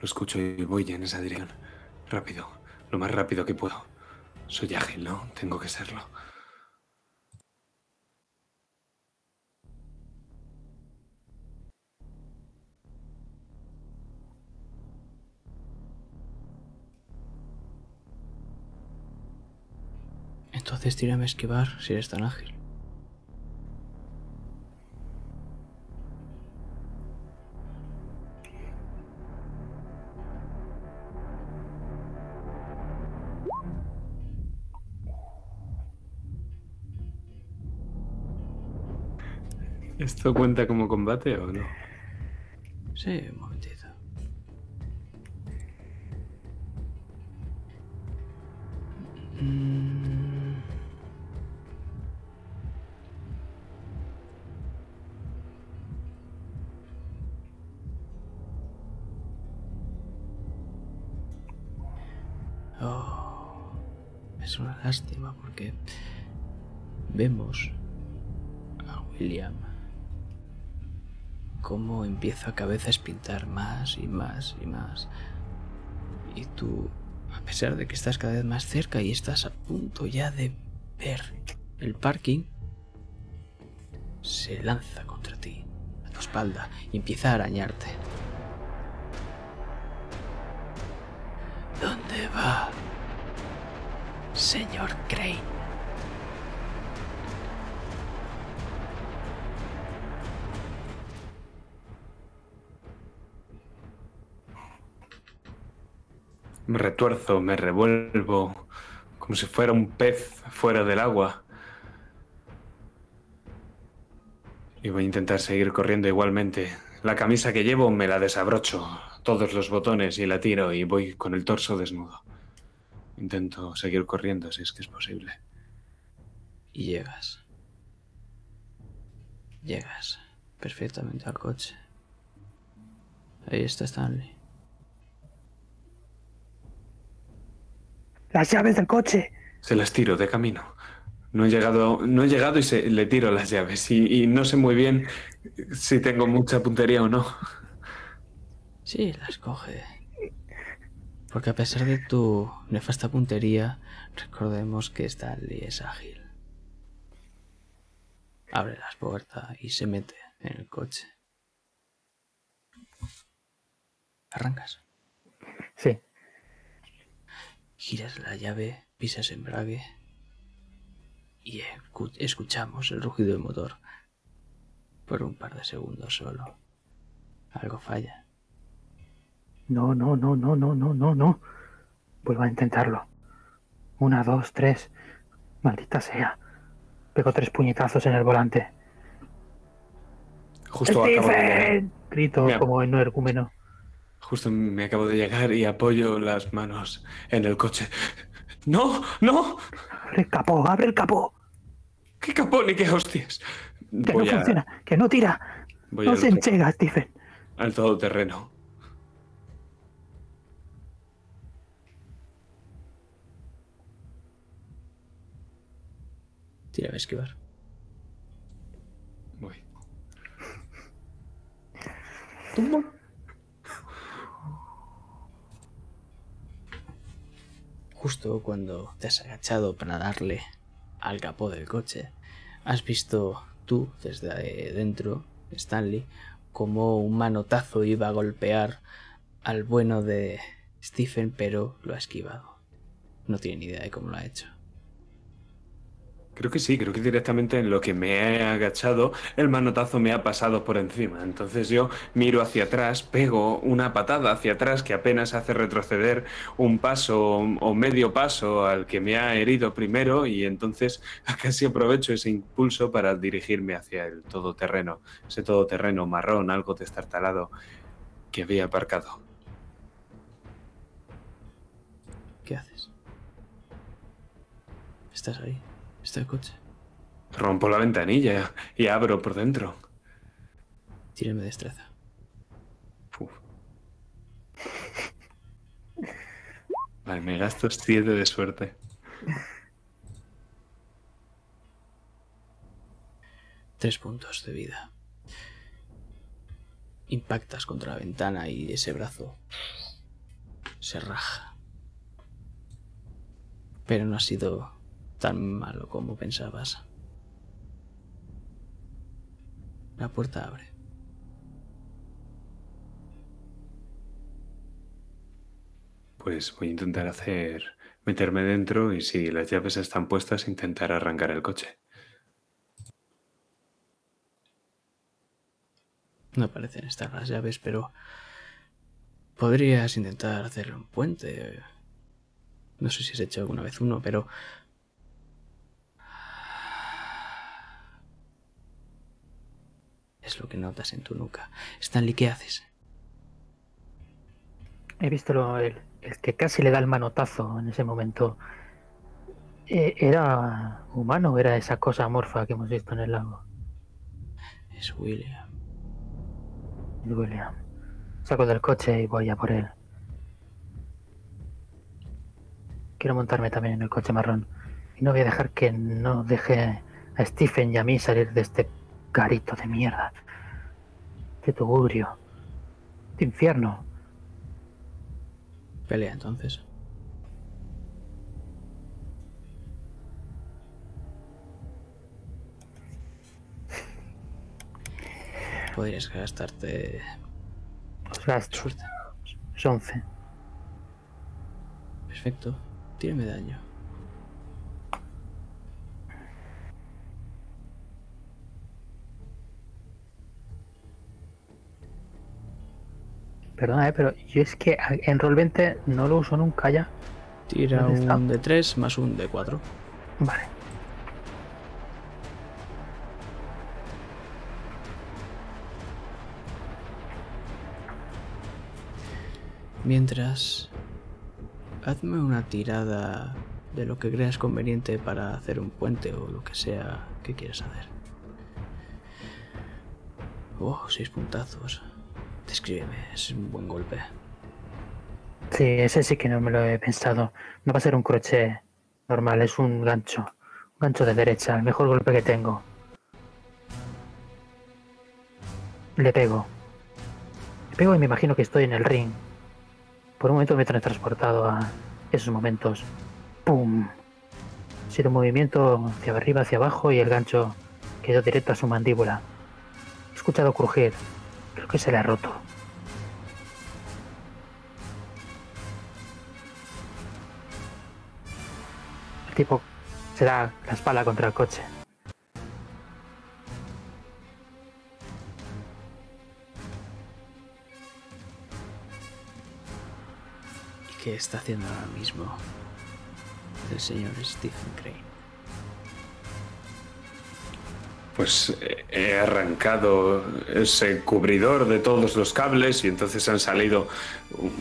Lo escucho y voy en esa dirección. Rápido. Lo más rápido que puedo. Soy ágil, ¿no? Tengo que serlo. Entonces tírame a esquivar si eres tan ágil. ¿Esto cuenta como combate o no? Sí, un momentito. Mm. Oh, es una lástima porque vemos a William cómo empieza a cabeza a pintar más y más y más. Y tú, a pesar de que estás cada vez más cerca y estás a punto ya de ver el parking, se lanza contra ti, a tu espalda, y empieza a arañarte. ¿Dónde va? Señor Crane. Me retuerzo, me revuelvo, como si fuera un pez fuera del agua. Y voy a intentar seguir corriendo igualmente. La camisa que llevo me la desabrocho, todos los botones y la tiro y voy con el torso desnudo. Intento seguir corriendo si es que es posible. Y llegas. Llegas perfectamente al coche. Ahí está Stanley. Las llaves del coche. Se las tiro de camino. No he llegado, no he llegado y se, le tiro las llaves. Y, y no sé muy bien si tengo mucha puntería o no. Sí, las coge. Porque a pesar de tu nefasta puntería, recordemos que Stanley es ágil. Abre las puertas y se mete en el coche. ¿Arrancas? Sí. Giras la llave, pisas embrague y escu- escuchamos el rugido del motor. Por un par de segundos solo. Algo falla. No, no, no, no, no, no, no, no. Vuelvo a intentarlo. Una, dos, tres. Maldita sea. Pego tres puñetazos en el volante. Justo. Grito como en energúmeno. Justo me acabo de llegar y apoyo las manos en el coche. ¡No! ¡No! ¡Abre el capó! ¡Abre el capó! ¡Qué capón y qué hostias! Que Voy no a- funciona, que no tira. voy no al, se enchega, Stephen. al todoterreno. Tira a esquivar. Voy. Justo cuando te has agachado para darle al capó del coche, has visto tú desde dentro, Stanley, como un manotazo iba a golpear al bueno de Stephen, pero lo ha esquivado. No tiene ni idea de cómo lo ha hecho. Creo que sí, creo que directamente en lo que me he agachado, el manotazo me ha pasado por encima. Entonces yo miro hacia atrás, pego una patada hacia atrás que apenas hace retroceder un paso o medio paso al que me ha herido primero y entonces [laughs] casi aprovecho ese impulso para dirigirme hacia el todoterreno, ese todoterreno marrón, algo destartalado que había aparcado. ¿Qué haces? ¿Estás ahí? ¿Está el coche? Rompo la ventanilla y abro por dentro. Tírame destreza. Uf. Vale, me gasto 7 de suerte. Tres puntos de vida. Impactas contra la ventana y ese brazo se raja. Pero no ha sido tan malo como pensabas. La puerta abre. Pues voy a intentar hacer. meterme dentro y si las llaves están puestas, intentar arrancar el coche. No parecen estar las llaves, pero podrías intentar hacer un puente. No sé si has hecho alguna vez uno, pero es lo que notas en tu nuca. Stanley, ¿qué haces? He visto lo- el, el que casi le da el manotazo en ese momento. Eh, ¿Era humano o era esa cosa amorfa que hemos visto en el lago? Es William. William. Saco del coche y voy a por él. Quiero montarme también en el coche marrón. Y no voy a dejar que no deje a Stephen y a mí salir de este garito de mierda. De tugurio. De infierno. Pelea entonces. Podrías gastarte Os gasto. suerte. Es 11. Perfecto. Tírame daño. Perdona, eh, pero yo es que en Roll 20 no lo uso nunca ya. Tira un de 3 más un de 4. Vale. Mientras, hazme una tirada de lo que creas conveniente para hacer un puente o lo que sea que quieras hacer. Oh, seis puntazos. Descríbeme, es un buen golpe. Sí, ese sí que no me lo he pensado. No va a ser un crochet normal, es un gancho. Un gancho de derecha, el mejor golpe que tengo. Le pego. Le pego y me imagino que estoy en el ring. Por un momento me he transportado a esos momentos. ¡Pum! Ha sido un movimiento hacia arriba, hacia abajo y el gancho quedó directo a su mandíbula. He escuchado crujir. Creo que se le ha roto. El tipo se da la espalda contra el coche. ¿Y qué está haciendo ahora mismo el señor Stephen Crane? Pues eh, he arrancado ese cubridor de todos los cables y entonces han salido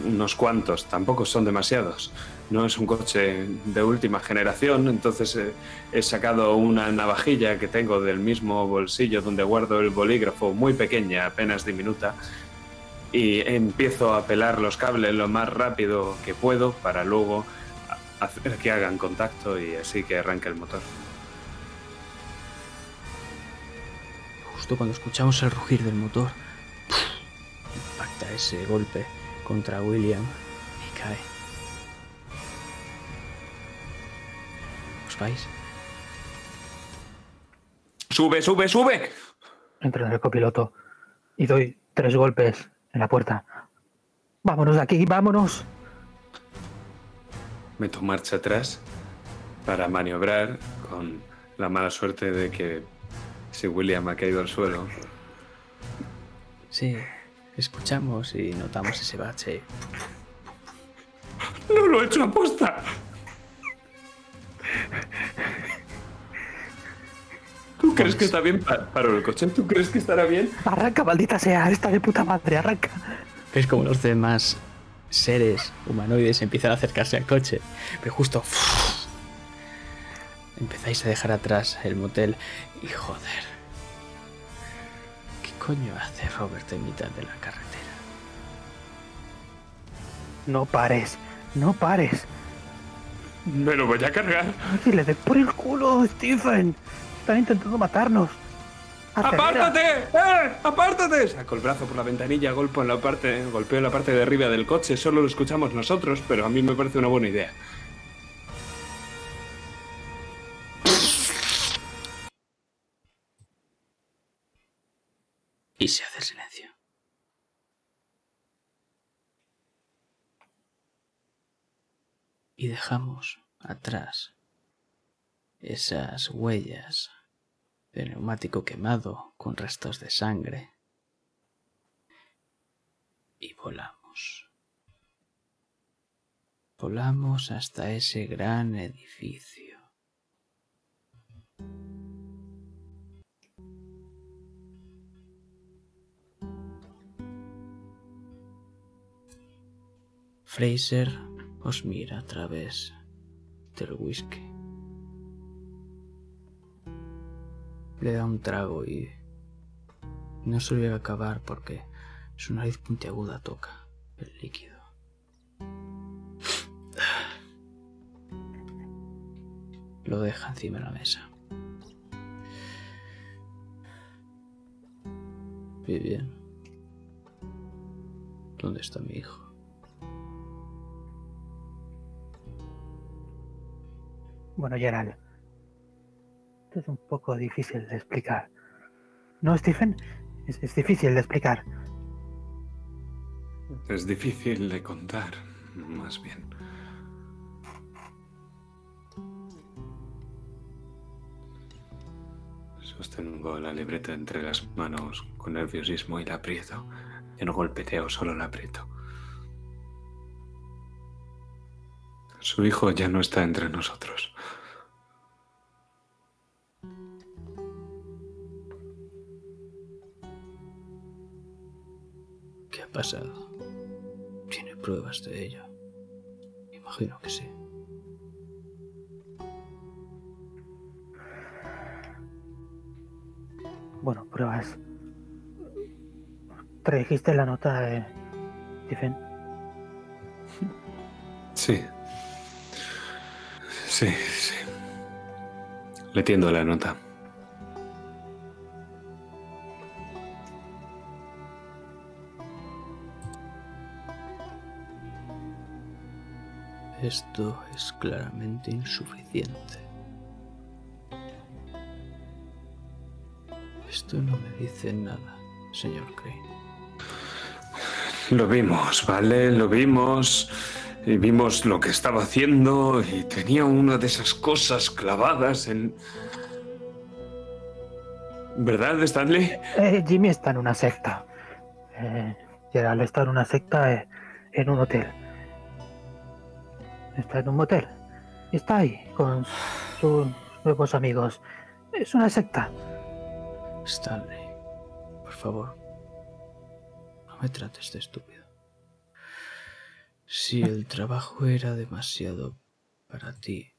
unos cuantos, tampoco son demasiados. No es un coche de última generación, entonces eh, he sacado una navajilla que tengo del mismo bolsillo donde guardo el bolígrafo, muy pequeña, apenas diminuta, y empiezo a pelar los cables lo más rápido que puedo para luego hacer que hagan contacto y así que arranque el motor. Justo cuando escuchamos el rugir del motor, impacta ese golpe contra William y cae. ¿Os vais? ¡Sube, sube, sube! Entro en el copiloto y doy tres golpes en la puerta. Vámonos de aquí, vámonos. Meto marcha atrás para maniobrar con la mala suerte de que si William ha caído al suelo. Sí, escuchamos y notamos ese bache. ¡No lo he hecho a posta! ¿Tú crees que está bien? Pa- Paro el coche. ¿Tú crees que estará bien? Arranca, maldita sea, esta de puta madre, arranca. Ves como los demás seres humanoides empiezan a acercarse al coche. Pero justo empezáis a dejar atrás el motel y joder. ¿Qué coño hace Robert en mitad de la carretera? No pares, no pares. Me lo voy a cargar. Y le des por el culo, Stephen. Están intentando matarnos. Acelera. ¡Apártate! ¡Eh! ¡Apártate! Saco el brazo por la ventanilla, golpeo en la parte, golpeo en la parte de arriba del coche. Solo lo escuchamos nosotros, pero a mí me parece una buena idea. Y se hace silencio. Y dejamos atrás esas huellas de neumático quemado con restos de sangre. Y volamos. Volamos hasta ese gran edificio. Fraser os mira a través del whisky. Le da un trago y no se lo acabar porque su nariz puntiaguda toca el líquido. Lo deja encima de la mesa. Muy bien. ¿Dónde está mi hijo? Bueno, Gerald. Esto es un poco difícil de explicar. ¿No, Stephen? Es, difícil de explicar. Es difícil de contar, más bien. Sostengo la libreta entre las manos con nerviosismo y la aprieto. Yo no golpeteo, solo la aprieto. Su hijo ya no está entre nosotros. ¿Qué ha pasado? ¿Tiene pruebas de ello? Imagino que sí. Bueno, pruebas. ¿Trajiste la nota, eh, Stephen? Sí. Sí, sí. Le tiendo la nota. Esto es claramente insuficiente. Esto no me dice nada, señor Crane. Lo vimos, ¿vale? Lo vimos. Y vimos lo que estaba haciendo y tenía una de esas cosas clavadas en... ¿Verdad, Stanley? Eh, Jimmy está en una secta. Eh, Gerald está en una secta eh, en un hotel. Está en un motel. Está ahí con sus nuevos amigos. Es una secta. Stanley, por favor, no me trates de estúpido. Si el trabajo era demasiado para ti,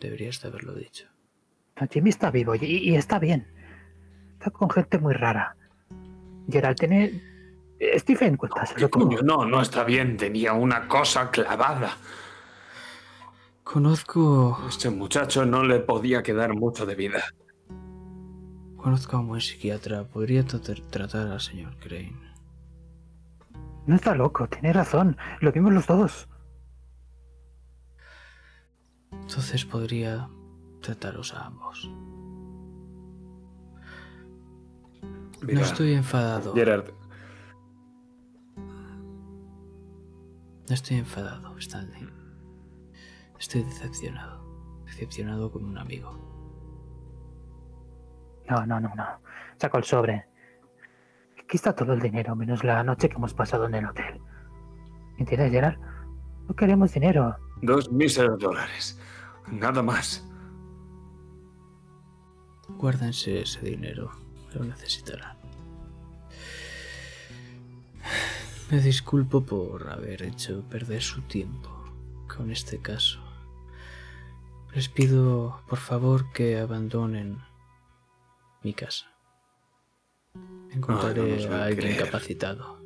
deberías de haberlo dicho. Jimmy está vivo y, y está bien. Está con gente muy rara. Gerald, tiene... Stephen, cuéntaselo tú. No, no está bien. Tenía una cosa clavada. Conozco. Este muchacho no le podía quedar mucho de vida. Conozco a un buen psiquiatra. Podría tra- tratar al señor Crane. No está loco, tiene razón. Lo vimos los dos. Entonces podría trataros a ambos. Mira, no estoy enfadado. Gerard, No estoy enfadado, Stanley. Estoy decepcionado. Decepcionado con un amigo. No, no, no, no. Saco el sobre. Aquí está todo el dinero, menos la noche que hemos pasado en el hotel. ¿Entiendes, Gerald? No queremos dinero. dos míseros dólares. Nada más. Guárdense ese dinero. Lo necesitarán. Me disculpo por haber hecho perder su tiempo con este caso. Les pido, por favor, que abandonen mi casa. Encontraré nos va a a alguien creer. capacitado.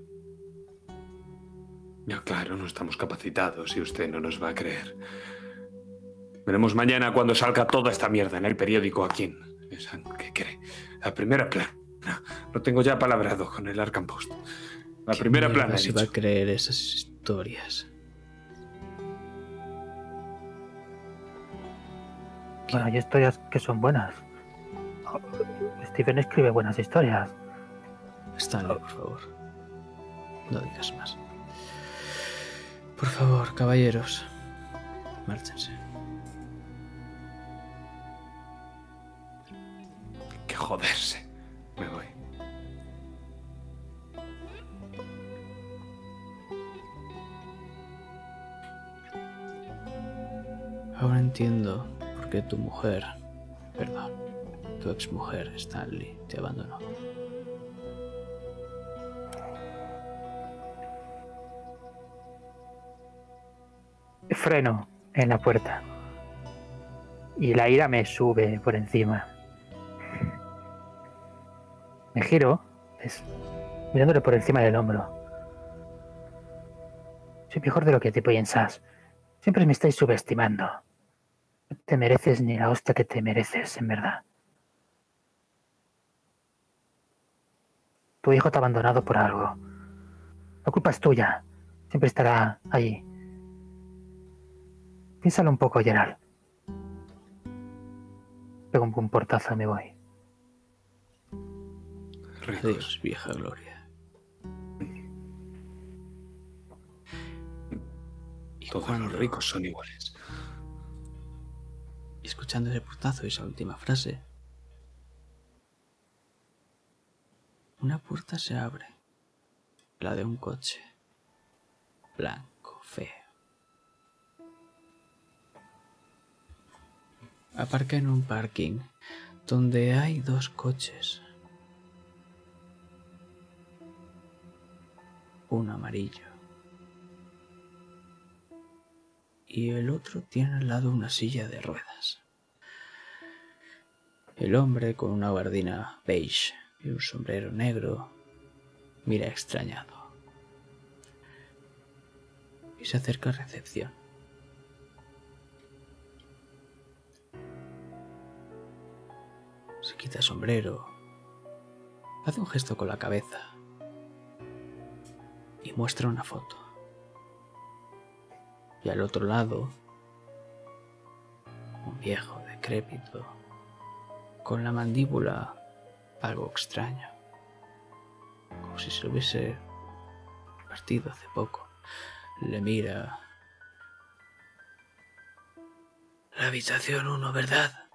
Ya claro, no estamos capacitados y usted no nos va a creer. Veremos mañana cuando salga toda esta mierda en el periódico a quién. ¿Qué cree? La primera plana. Lo tengo ya palabrado con el Arkham Post. La ¿Qué primera plana. se va a creer esas historias. Bueno, hay historias que son buenas. Stephen escribe buenas historias. Stanley, por favor. No digas más. Por favor, caballeros. Márchense. Que joderse. Me voy. Ahora entiendo por qué tu mujer, perdón, tu exmujer, Stanley, te abandonó. Freno en la puerta. Y la ira me sube por encima. Me giro, mirándole por encima del hombro. Soy mejor de lo que te piensas. Siempre me estáis subestimando. No te mereces ni la hostia que te mereces, en verdad. Tu hijo te ha abandonado por algo. La culpa es tuya. Siempre estará ahí. Piénsalo un poco, Gerald. Pego un buen portazo y me voy. Adiós, vieja gloria. Y Todos cuando- los ricos son iguales. Y escuchando ese portazo y esa última frase, una puerta se abre. La de un coche. Blanco, Aparca en un parking donde hay dos coches. Un amarillo. y el otro tiene al lado una silla de ruedas. El hombre con una gabardina beige y un sombrero negro mira extrañado y se acerca a recepción. Quita sombrero, hace un gesto con la cabeza y muestra una foto. Y al otro lado, un viejo decrépito, con la mandíbula algo extraño, como si se hubiese partido hace poco. Le mira. La habitación 1, ¿verdad?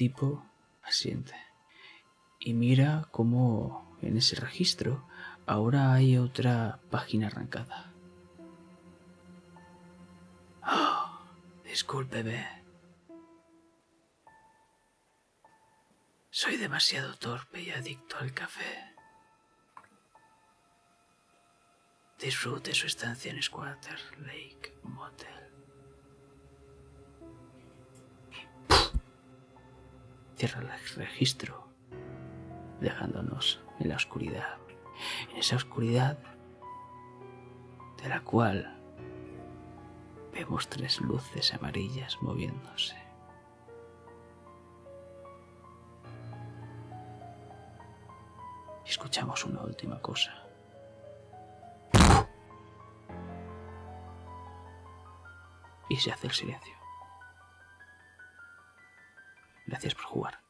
Tipo asiente y mira cómo en ese registro ahora hay otra página arrancada. Oh, discúlpeme. Soy demasiado torpe y adicto al café. Disfrute su estancia en Squatter Lake Motel. Cierra el registro, dejándonos en la oscuridad. En esa oscuridad de la cual vemos tres luces amarillas moviéndose. Escuchamos una última cosa. Y se hace el silencio. Gracias por jugar.